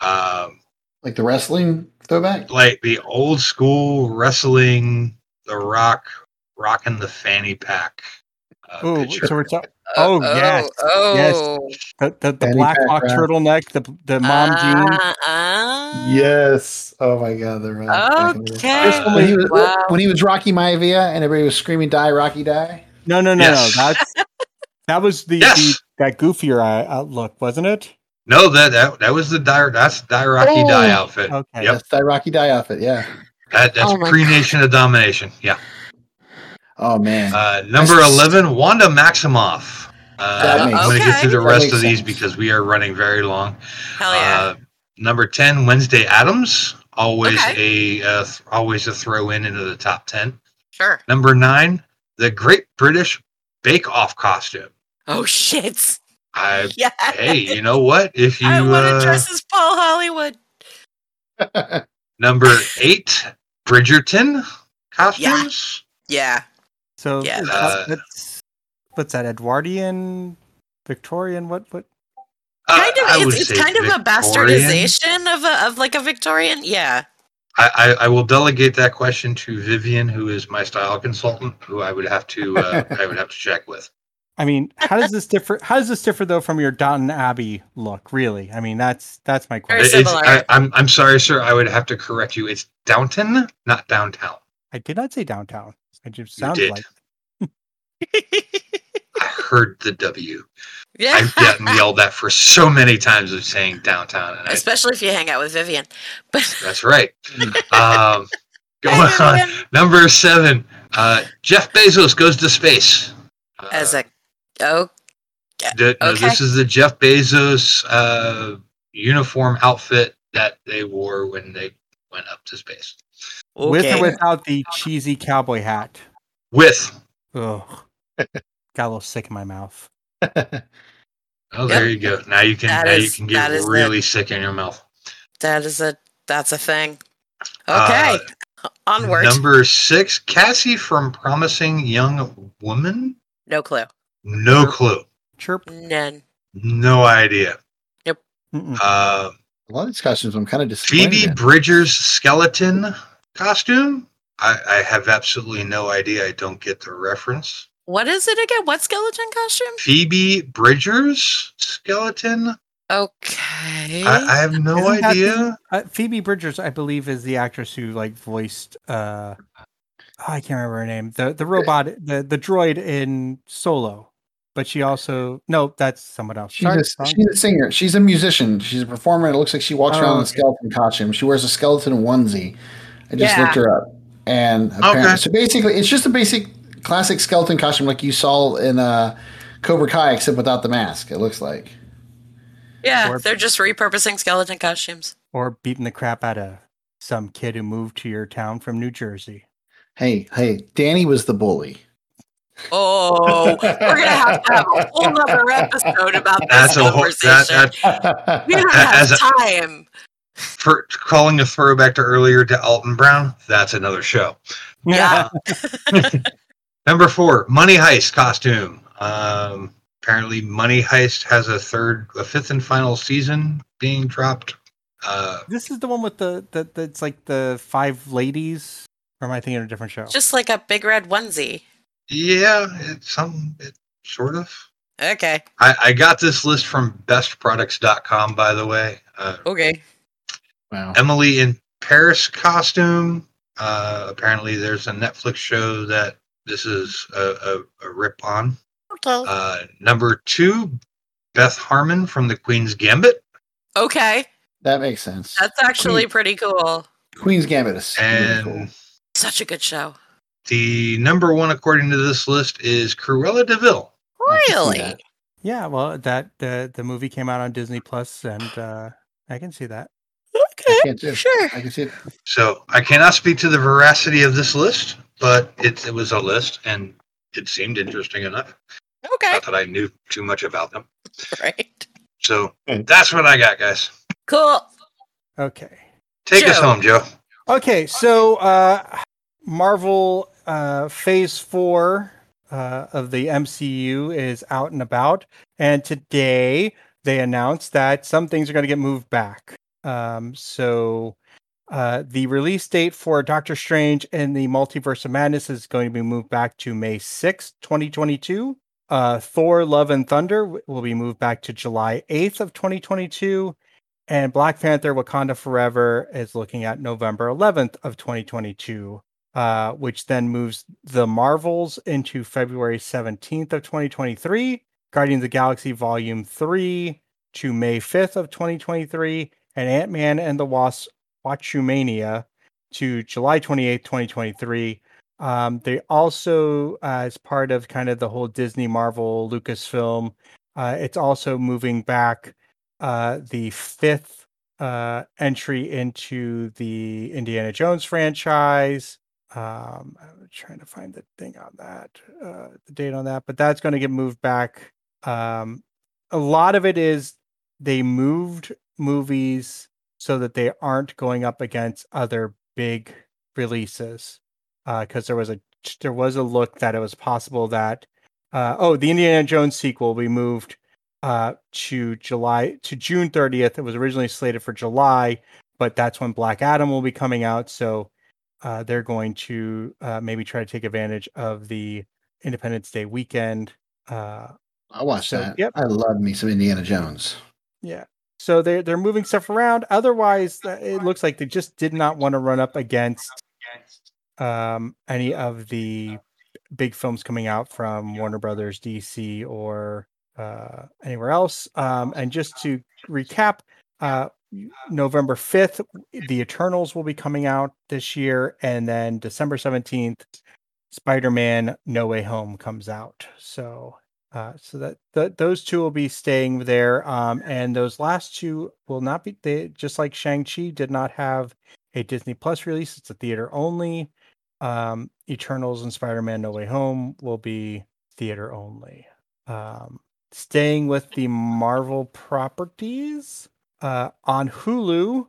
Um, like the wrestling throwback. like the old school wrestling, the Rock rocking the fanny pack. Uh, Oh, so we're talking. Oh, yes, Oh. The, the, the black hawk turtleneck, the the mom jeans. Uh, uh, Yes. Oh my God. The Rock. back in the day. Okay. When he, was, Wow. when he was Rocky Maivia and everybody was screaming, "Die, Rocky, die!" No, no, no, Yes. no. That's that was the, Yes. the that goofier uh, outlook, wasn't it? No, that that that was the die. That's die Rocky Oh. die outfit. Okay. Yep. That's Die, Rocky, die outfit. Yeah. That, that's Oh pre Nation of Domination. Yeah. Oh man. Uh, number That's- 11, Wanda Maximoff. Uh, That I'm going to get through the rest of makes these sense. because we are running very long. Hell yeah. Uh, number 10, Wednesday Addams. Always a uh, th- always a throw in into the top 10. sure. Number 9, the Great British Bake Off costume. Oh shit. I Yeah. hey, you know what? If you I want to uh, dress as Paul Hollywood. number 8, Bridgerton costumes. Yeah. Yeah. So Yeah, is that's- what's that? Edwardian, Victorian? What? What? Uh, Kind of. It's, it's say kind of a bastardization of a of like a Victorian. Yeah. I, I, I will delegate that question to Vivian, who is my style consultant, who I would have to uh, I would have to check with. I mean, how does this differ? How does this differ though from your Downton Abbey look? Really? I mean, that's that's my question. It's- similar. I, I'm I'm sorry, sir. I would have to correct you. It's Downton, not downtown. I did not say downtown. It just You sounds did. like I heard the W. yeah. I've gotten yelled that for so many times of saying downtown, and I, Especially if you hang out with Vivian. But that's right. Um, going Hi, on, number seven. Uh, Jeff Bezos goes to space. Uh, As a oh The, no, this is the Jeff Bezos uh, uniform outfit that they wore when they went up to space. With or without the cheesy cowboy hat. With Ugh, got a little sick in my mouth. oh, there you go. Now you can That now you can get is really sick in your mouth. that is a that's a thing. Uh, Okay. Onward. Number six, Cassie from Promising Young Woman. no clue. No clue. Chirp. None. No idea. Mm-mm. Uh, A lot of these costumes I'm kind of disappointed. Phoebe. Bridgers skeleton costume. I, I have absolutely no idea. I don't get the reference. What is it again? What skeleton costume? Phoebe Bridgers skeleton. Okay. I, I have no Isn't that idea. Uh, Phoebe Bridgers, I believe, is the actress who like voiced. uh oh, I can't remember her name. The the robot, the the droid in Solo, but she also no, that's someone else. She's Sorry, a, she's a singer. She's a musician. She's a performer. It looks like she walks Oh, around in a skeleton costume. She wears a skeleton onesie. I just Yeah. looked her up, and apparently, Okay. so basically, it's just a basic classic skeleton costume like you saw in uh, Cobra Kai, except without the mask. It looks like. yeah, Or- they're just repurposing skeleton costumes. or beating the crap out of some kid who moved to your town from New Jersey. Hey, hey, Danny was the bully. Oh, we're gonna have to have a whole other episode about this That's a whole conversation. that, that we don't as have a- time. For calling a throwback to earlier to Alton Brown. That's another show. Yeah. Number four, Money Heist costume. Um, apparently, Money Heist has a third, a fifth and final season being dropped. Uh, This is the one with the the that's like the five ladies. Or am I thinking of a different show? Just like a big red onesie. yeah, it's some, it, sort of. Okay. I, I got this list from bestproducts.com, by the way. Uh, Okay. Wow. Emily in Paris costume. Uh, apparently, there's a Netflix show that this is a, a, a rip on. Okay. Uh, number two, Beth Harmon from the Queen's Gambit. Okay. That makes sense. That's actually pretty cool. Queen's Gambit is And cool. Such a good show. the number one, according to this list, is Cruella de Vil. I Really? Yeah, well, that the the movie came out on Disney Plus, and uh, I can see that. I can't do. Sure. I can see it. So I cannot speak to the veracity of this list, but it, it was a list and it seemed interesting enough. Okay. Not that I knew too much about them. Right. So that's what I got, guys. Cool. Okay. Take us home, Joe. Okay, so uh, Marvel uh, Phase Four uh, of the MCU is out and about, and today they announced that some things are going to get moved back. Um, so uh, the release date for Doctor Strange and the Multiverse of Madness is going to be moved back to May sixth, twenty twenty two. Uh, Thor: Love and Thunder will be moved back to July eighth of twenty twenty two and Black Panther: Wakanda Forever is looking at November 11th of 2022, uh, which then moves the Marvels into February 17th of 2023, Guardians of the Galaxy Volume 3 to May 5th of 2023, and Ant Man and the Wasp: Quantumania to July 28th, 2023. Um, they also, uh, as part of kind of the whole Disney Marvel Lucasfilm, uh, it's also moving back uh, the fifth uh, entry into the Indiana Jones franchise. Um, I'm trying to find the thing on that, uh, the date on that, but that's going to get moved back. Um, a lot of it is they moved movies so that they aren't going up against other big releases. Because there was a there was a look that it was possible that uh, oh the Indiana Jones sequel we moved uh, to July to June 30th. It was originally slated for July, but that's when Black Adam will be coming out. So uh, they're going to uh, maybe try to take advantage of the Independence Day weekend. Uh, I watched So, that. yep. I love me some Indiana Jones. yeah. So they're they're moving stuff around. Otherwise, uh, it looks like they just did not want to run up against um, any of the big films coming out from Warner Brothers, DC, or uh, anywhere else. Um, and just to recap, uh, November 5th, The Eternals will be coming out this year. And then December 17th, Spider Man No Way Home comes out. So. Uh, so that th- those two will be staying there, um, and those last two will not be. They just like Shang Chi did not have a Disney Plus release; it's a theater only. Um, Eternals and Spider Man No Way Home will be theater only. Um, staying with the Marvel properties uh, on Hulu,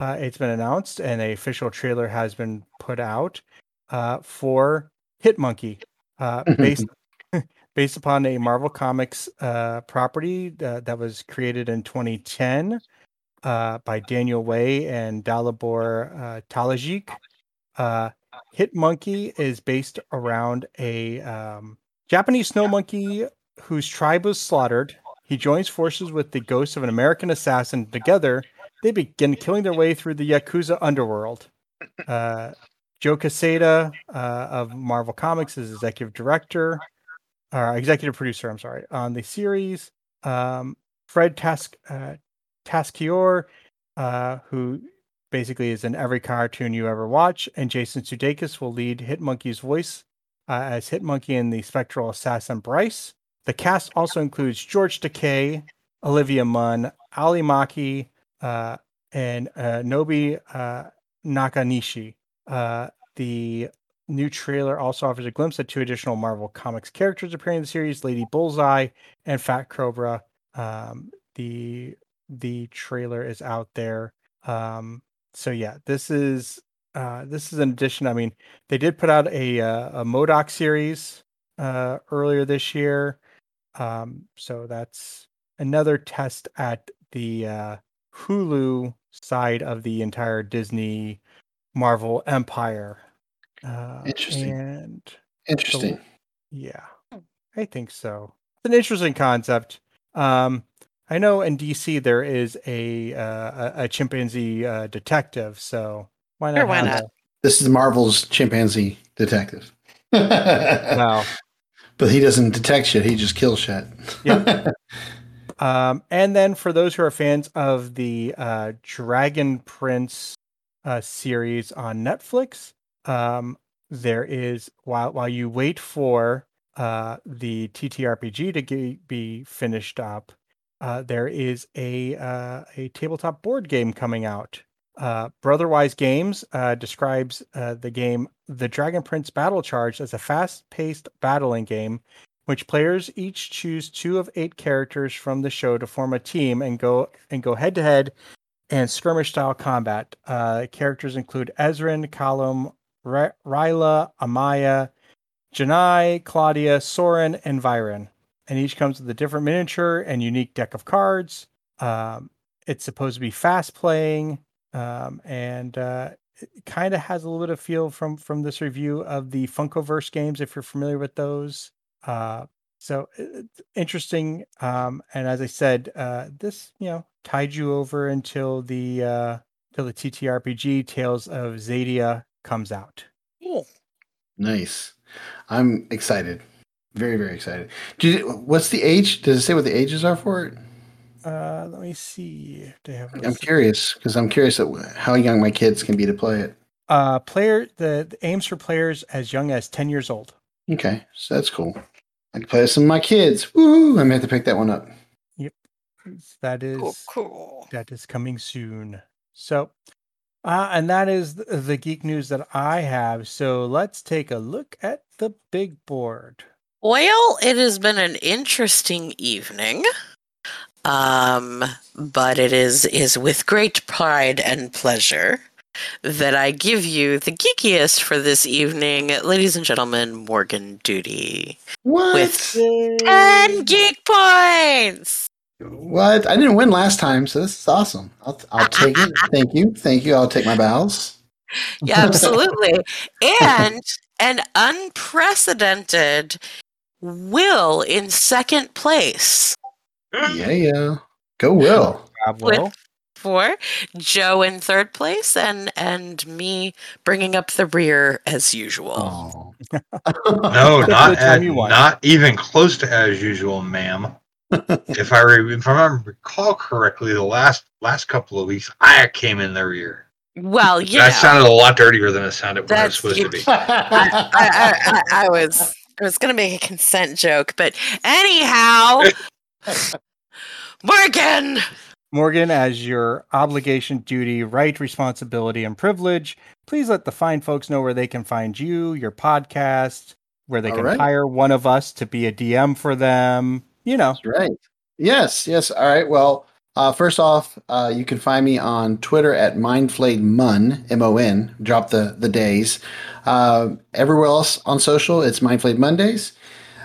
uh, it's been announced and a official trailer has been put out uh, for Hitmonkey, uh, based based upon a Marvel Comics uh, property uh, that was created in 2010 uh, by Daniel Way and Dalibor uh, Talajić. Uh, Hitmonkey is based around a um, Japanese snow monkey whose tribe was slaughtered. He joins forces with the ghost of an American assassin. Together, they begin killing their way through the Yakuza underworld. Uh, Joe Quesada uh, of Marvel Comics is executive director, executive producer. I'm sorry on the series. Um, Fred Task uh, Taskior, uh, who basically is in every cartoon you ever watch, and Jason Sudeikis will lead Hitmonkey's voice uh, as Hitmonkey in the spectral assassin Bryce. The cast also includes George Takei, Olivia Munn, Ally Maki, uh, and uh, Nobi uh, Nakanishi. Uh, the new trailer also offers a glimpse at two additional Marvel Comics characters appearing in the series: Lady Bullseye and Fat Cobra. Um, the the trailer is out there. Um, so yeah, this is uh, this is an addition. I mean, they did put out a uh, a MODOK series uh, earlier this year, um, so that's another test at the uh, Hulu side of the entire Disney Marvel empire. Uh, Interesting. And Interesting. yeah, I think so. It's an interesting concept. Um, I know in DC there is a uh, a, a chimpanzee uh, detective, so why not? Sure, why not? a- This is Marvel's chimpanzee detective. Wow. But he doesn't detect shit. He just kills shit. Yep. Um, and then for those who are fans of the uh, Dragon Prince uh, series on Netflix, um, there is while while you wait for uh, the TTRPG to be finished up, uh, there is a uh, a tabletop board game coming out. Uh, Brotherwise Games uh, describes uh, the game The Dragon Prince Battle Charge as a fast-paced battling game which players each choose two of eight characters from the show to form a team and go and go head to head and skirmish style combat. Characters include Ezran, Callum, Ry- Rayla, Amaya, Janai, Claudia, Soren, and Viren. And each comes with a different miniature and unique deck of cards. Um, it's supposed to be fast playing, um, and uh, it kind of has a little bit of feel from from this review of the Funkoverse games, if you're familiar with those. Uh, so interesting. Um, and as I said, uh, this you know tied you over until the uh, the TTRPG Tales of Xadia comes out. Cool. Nice. I'm excited. Very, very excited. Did it, what's the age? Does it say what the ages are for it? Uh, let me see. if They have. a I'm curious because I'm curious at how young my kids can be to play it. Uh, player the, the aims for players as young as ten years old. Okay, so that's cool. I can play with some of my kids. Woo! I'm gonna have to pick that one up. Yep, that is Cool, cool. that is coming soon. So, uh, and that is the, the geek news that I have. So let's take a look at the big board. Well, it has been an interesting evening. Um, but it is is with great pride and pleasure that I give you the geekiest for this evening, ladies and gentlemen, Morgan Duty. What? With- Ten geek points! What? I didn't win last time, so this is awesome. I'll, I'll take it. Thank you. Thank you. I'll take my bows. Yeah, absolutely. and an unprecedented Will in second place Yeah, yeah. Go, Will. Bravo. for Joe in third place and and me bringing up the rear as usual. Oh. No, not at, not even close to as usual, ma'am. If I re- if I remember recall correctly, the last last couple of weeks I came in their ear. Well, yeah, that sounded a lot dirtier than it sounded when it was supposed you- to be. I, I, I, I was I was gonna make a consent joke, but anyhow, Morgan. Morgan, as your obligation, duty, right, responsibility, and privilege, please let the fine folks know where they can find you, your podcast, where they All can right. hire one of us to be a DM for them. You know, That's right. Yes, yes. All right. Well, uh, first off, uh, you can find me on Twitter at mindflayedmun, M-O-N, drop the, the days. Uh, everywhere else on social, it's Mindflayed Mondays.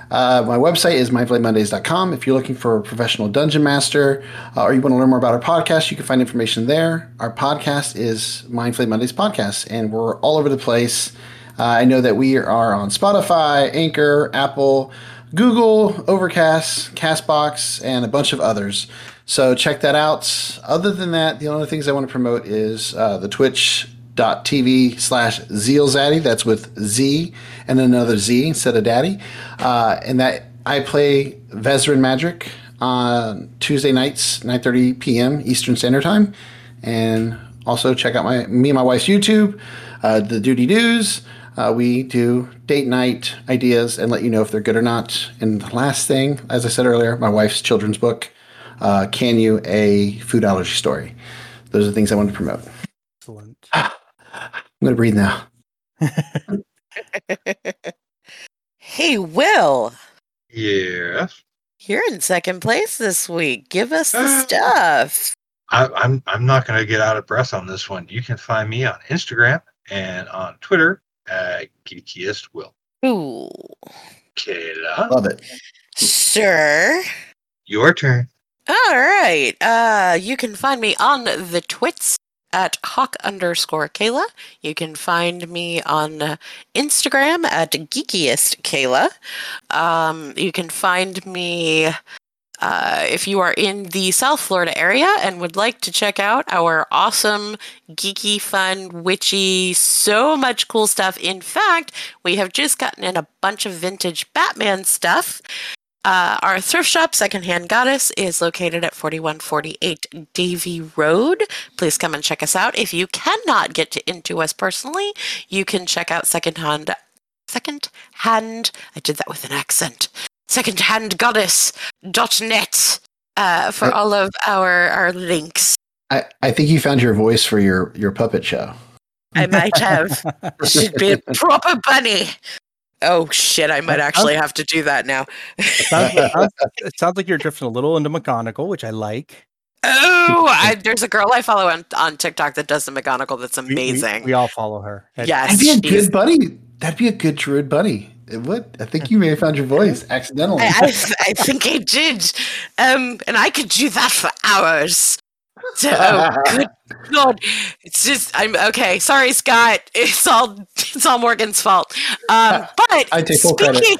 Uh, my website is mindflayedmondays.com. If you're looking for a professional dungeon master uh, or you want to learn more about our podcast, you can find information there. Our podcast is Mindflayed Mondays Podcast, and we're all over the place. Uh, I know that we are on Spotify, Anchor, Apple, Google, Overcast, Castbox, and a bunch of others. So check that out. Other than that, the only things I want to promote is uh, the twitch.tv slash zealzaddy. That's with Z and another Z instead of daddy. Uh, and that I play Vezrin Magic on Tuesday nights, 9.30 p.m. Eastern Standard Time. And also check out my me and my wife's YouTube, uh, the Duty Do's. Uh, we do date night ideas and let you know if they're good or not. And the last thing, as I said earlier, my wife's children's book, uh, Can You a Food Allergy Story? Those are the things I want to promote. excellent. I'm going to breathe now. hey, Will, Yes. you're in second place this week. Give us the stuff. I, I'm I'm not going to get out of breath on this one. You can find me on Instagram and on Twitter at Geekiest Will. Ooh. Kaila, Love it. Sure. your turn. All right. Uh, you can find me on the twits at hawk underscore Kaila. You can find me on uh, Instagram at geekiest Kaila. Um, you can find me uh, if you are in the South Florida area and would like to check out our awesome, geeky, fun, witchy, so much cool stuff. In fact, we have just gotten in a bunch of vintage Batman stuff. Uh, our thrift shop, Secondhand Goddess, is located at 4148 Davie Road. Please come and check us out. If you cannot get to, into us personally, you can check out Secondhand. Second hand. I did that with an accent. Secondhandgoddess.net uh, for I- all of our our links. I, I think you found your voice for your, your puppet show. I might have. Should be a proper bunny. Oh shit! I might actually have to do that now. It sounds, it sounds- it sounds like you're drifting a little into McGonagall, which I like. Oh, I, there's a girl I follow on, on TikTok that does the McGonagall that's We- we- amazing. We, all follow her. And- yes, That'd be a good buddy. That'd be a good druid buddy. It would. I think you may have found your voice accidentally. I, I, I think I did, um, and I could do that for hours. So, oh, good God, it's just I'm okay. Sorry, Scott. It's all it's all Morgan's fault. Um, but I take full credit. speaking,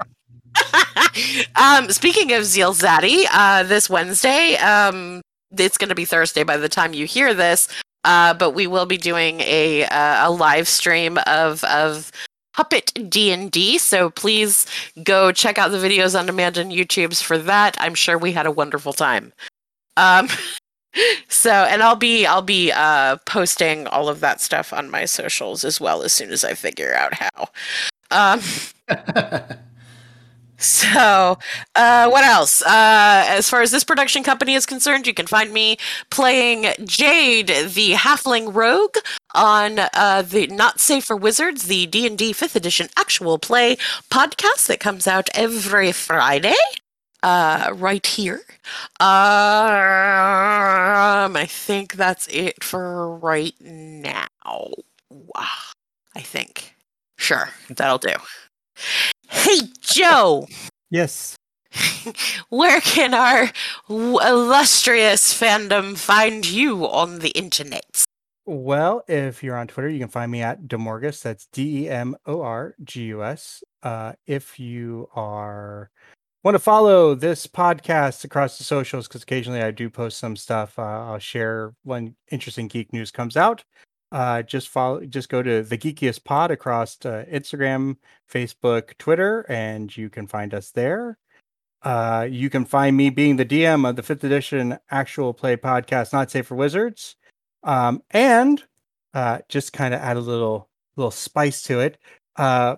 um, speaking of Zeal Zaddy, uh, this Wednesday, um, it's going to be Thursday by the time you hear this. Uh, but we will be doing a uh, a live stream of of Puppet D and D. So please go check out the videos on demand and YouTube's for that. I'm sure we had a wonderful time. Um, so and I'll be I'll be uh, posting all of that stuff on my socials as well as soon as I figure out how. Um, so, uh, what else? Uh, as far as this production company is concerned, you can find me playing Jade, the Halfling Rogue, on uh, the Not Safe for Wizards, the D and D Fifth Edition actual play podcast that comes out every Friday. Uh, right here. Um, I think that's it for right now. I think. Sure, that'll do. Hey, Joe. Yes. Where can our w- illustrious fandom find you on the internet? Well, if you're on Twitter, you can find me at Demorgus. That's D E M O R G U S. Uh, if you are want to follow this podcast across the socials, because occasionally I do post some stuff. Uh, I'll share when interesting geek news comes out. Uh, just follow, just go to the Geekiest Pod across uh, Instagram, Facebook, Twitter, and you can find us there. Uh, you can find me being the DM of the fifth edition actual play podcast, Not Safe for Wizards um, and uh, just kind of add a little little spice to it uh,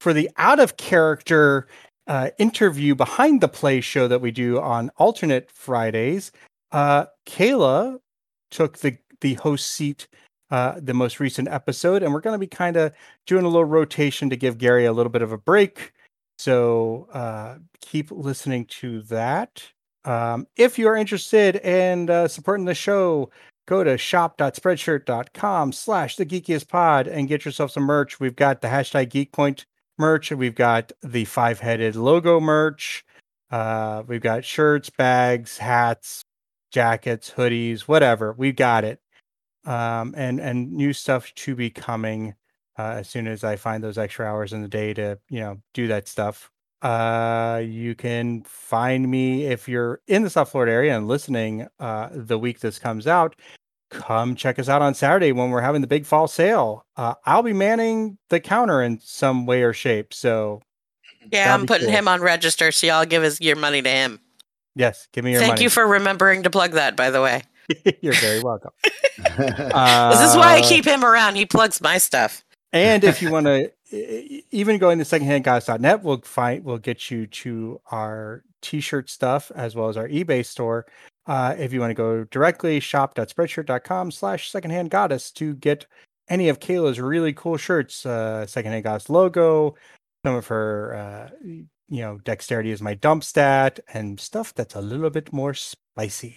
for the out of character uh, interview behind the play show that we do on alternate Fridays. Uh, Kaila took the the host seat uh, the most recent episode, and we're going to be kind of doing a little rotation to give Gary a little bit of a break. So uh, keep listening to that. Um, if you are interested in uh, supporting the show, go to shop.spreadshirt.com slash the geekiest pod and get yourself some merch. We've got the hashtag geekpoint merch. We've got the five headed logo merch. Uh, we've got shirts, bags, hats, jackets, hoodies, whatever. We've got it. Um, and, and new stuff to be coming uh, as soon as I find those extra hours in the day to, you know, do that stuff. Uh, you can find me if you're in the South Florida area and listening uh, the week this comes out. Come check us out on Saturday when we're having the big fall sale. Uh, I'll be manning the counter in some way or shape. So Yeah, I'm putting cool. him on register, so y'all give his your money to him. yes, give me your Thank money. you for remembering to plug that, by the way. you're very welcome. this is why I Uh, keep him around. He plugs my stuff. And if you want to, even going to secondhandguys.net, we'll find we'll get you to our t-shirt stuff as well as our eBay store. Uh, if you want to go directly, shop.spreadshirt.com slash secondhand goddess to get any of Kaila's really cool shirts, uh, Secondhand Goddess logo, some of her, uh, you know, dexterity is my dump stat, and stuff that's a little bit more spicy.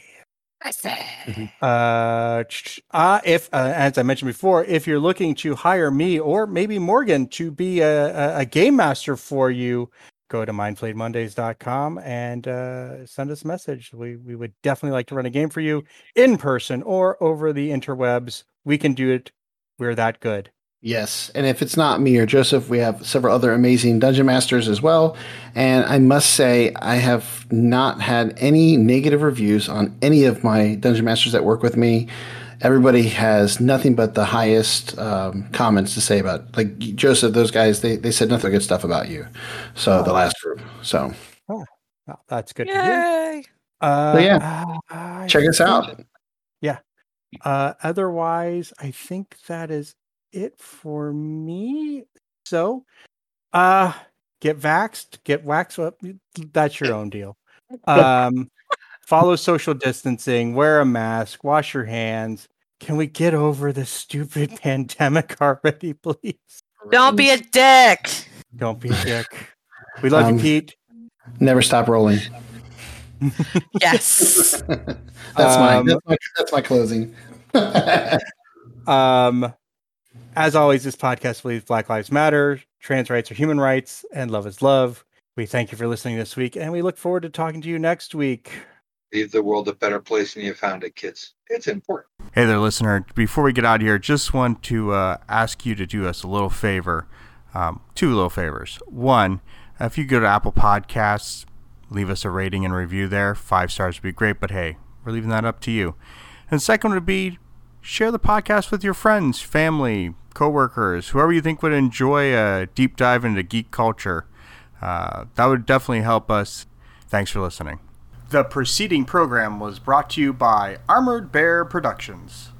I say. Uh, uh if uh, as I mentioned before, if you're looking to hire me or maybe Morgan to be a, a, game master for you, go to mindflayedmondays.com and uh, send us a message. We we would definitely like to run a game for you in person or over the interwebs. We can do it. We're that good. Yes, and if it's not me or Joseph, we have several other amazing dungeon masters as well. And I must say, I have not had any negative reviews on any of my dungeon masters that work with me. Everybody has nothing but the highest um, comments to say about, like Joseph. Those guys, they they said nothing but good stuff about you. So the last group. So Well, that's good to hear. Yay. Uh, yeah, I check us think- out. Uh, otherwise, I think that is it for me. So, uh, get vaxxed, get waxed up. That's your own deal. Um, follow social distancing, wear a mask, wash your hands. Can we get over this stupid pandemic already, please? Don't be a dick. Don't be a dick. We love Um, you, Pete. Never stop rolling. Yes. That's my Um, that's my that's my closing. Um, as always, this podcast believes Black Lives Matter, trans rights are human rights, and love is love. We thank you for listening this week, and we look forward to talking to you next week. Leave the world a better place than you found it, kids. It's important. Hey there, listener. Before we get out of here, just want to uh, ask you to do us a little favor. Um, two little favors. One, if you go to Apple Podcasts, leave us a rating and review there. Five stars would be great, but hey, we're leaving that up to you. And second would be share the podcast with your friends, family, coworkers, whoever you think would enjoy a deep dive into geek culture. Uh, that would definitely help us. Thanks for listening. The preceding program was brought to you by Armored Bear Productions.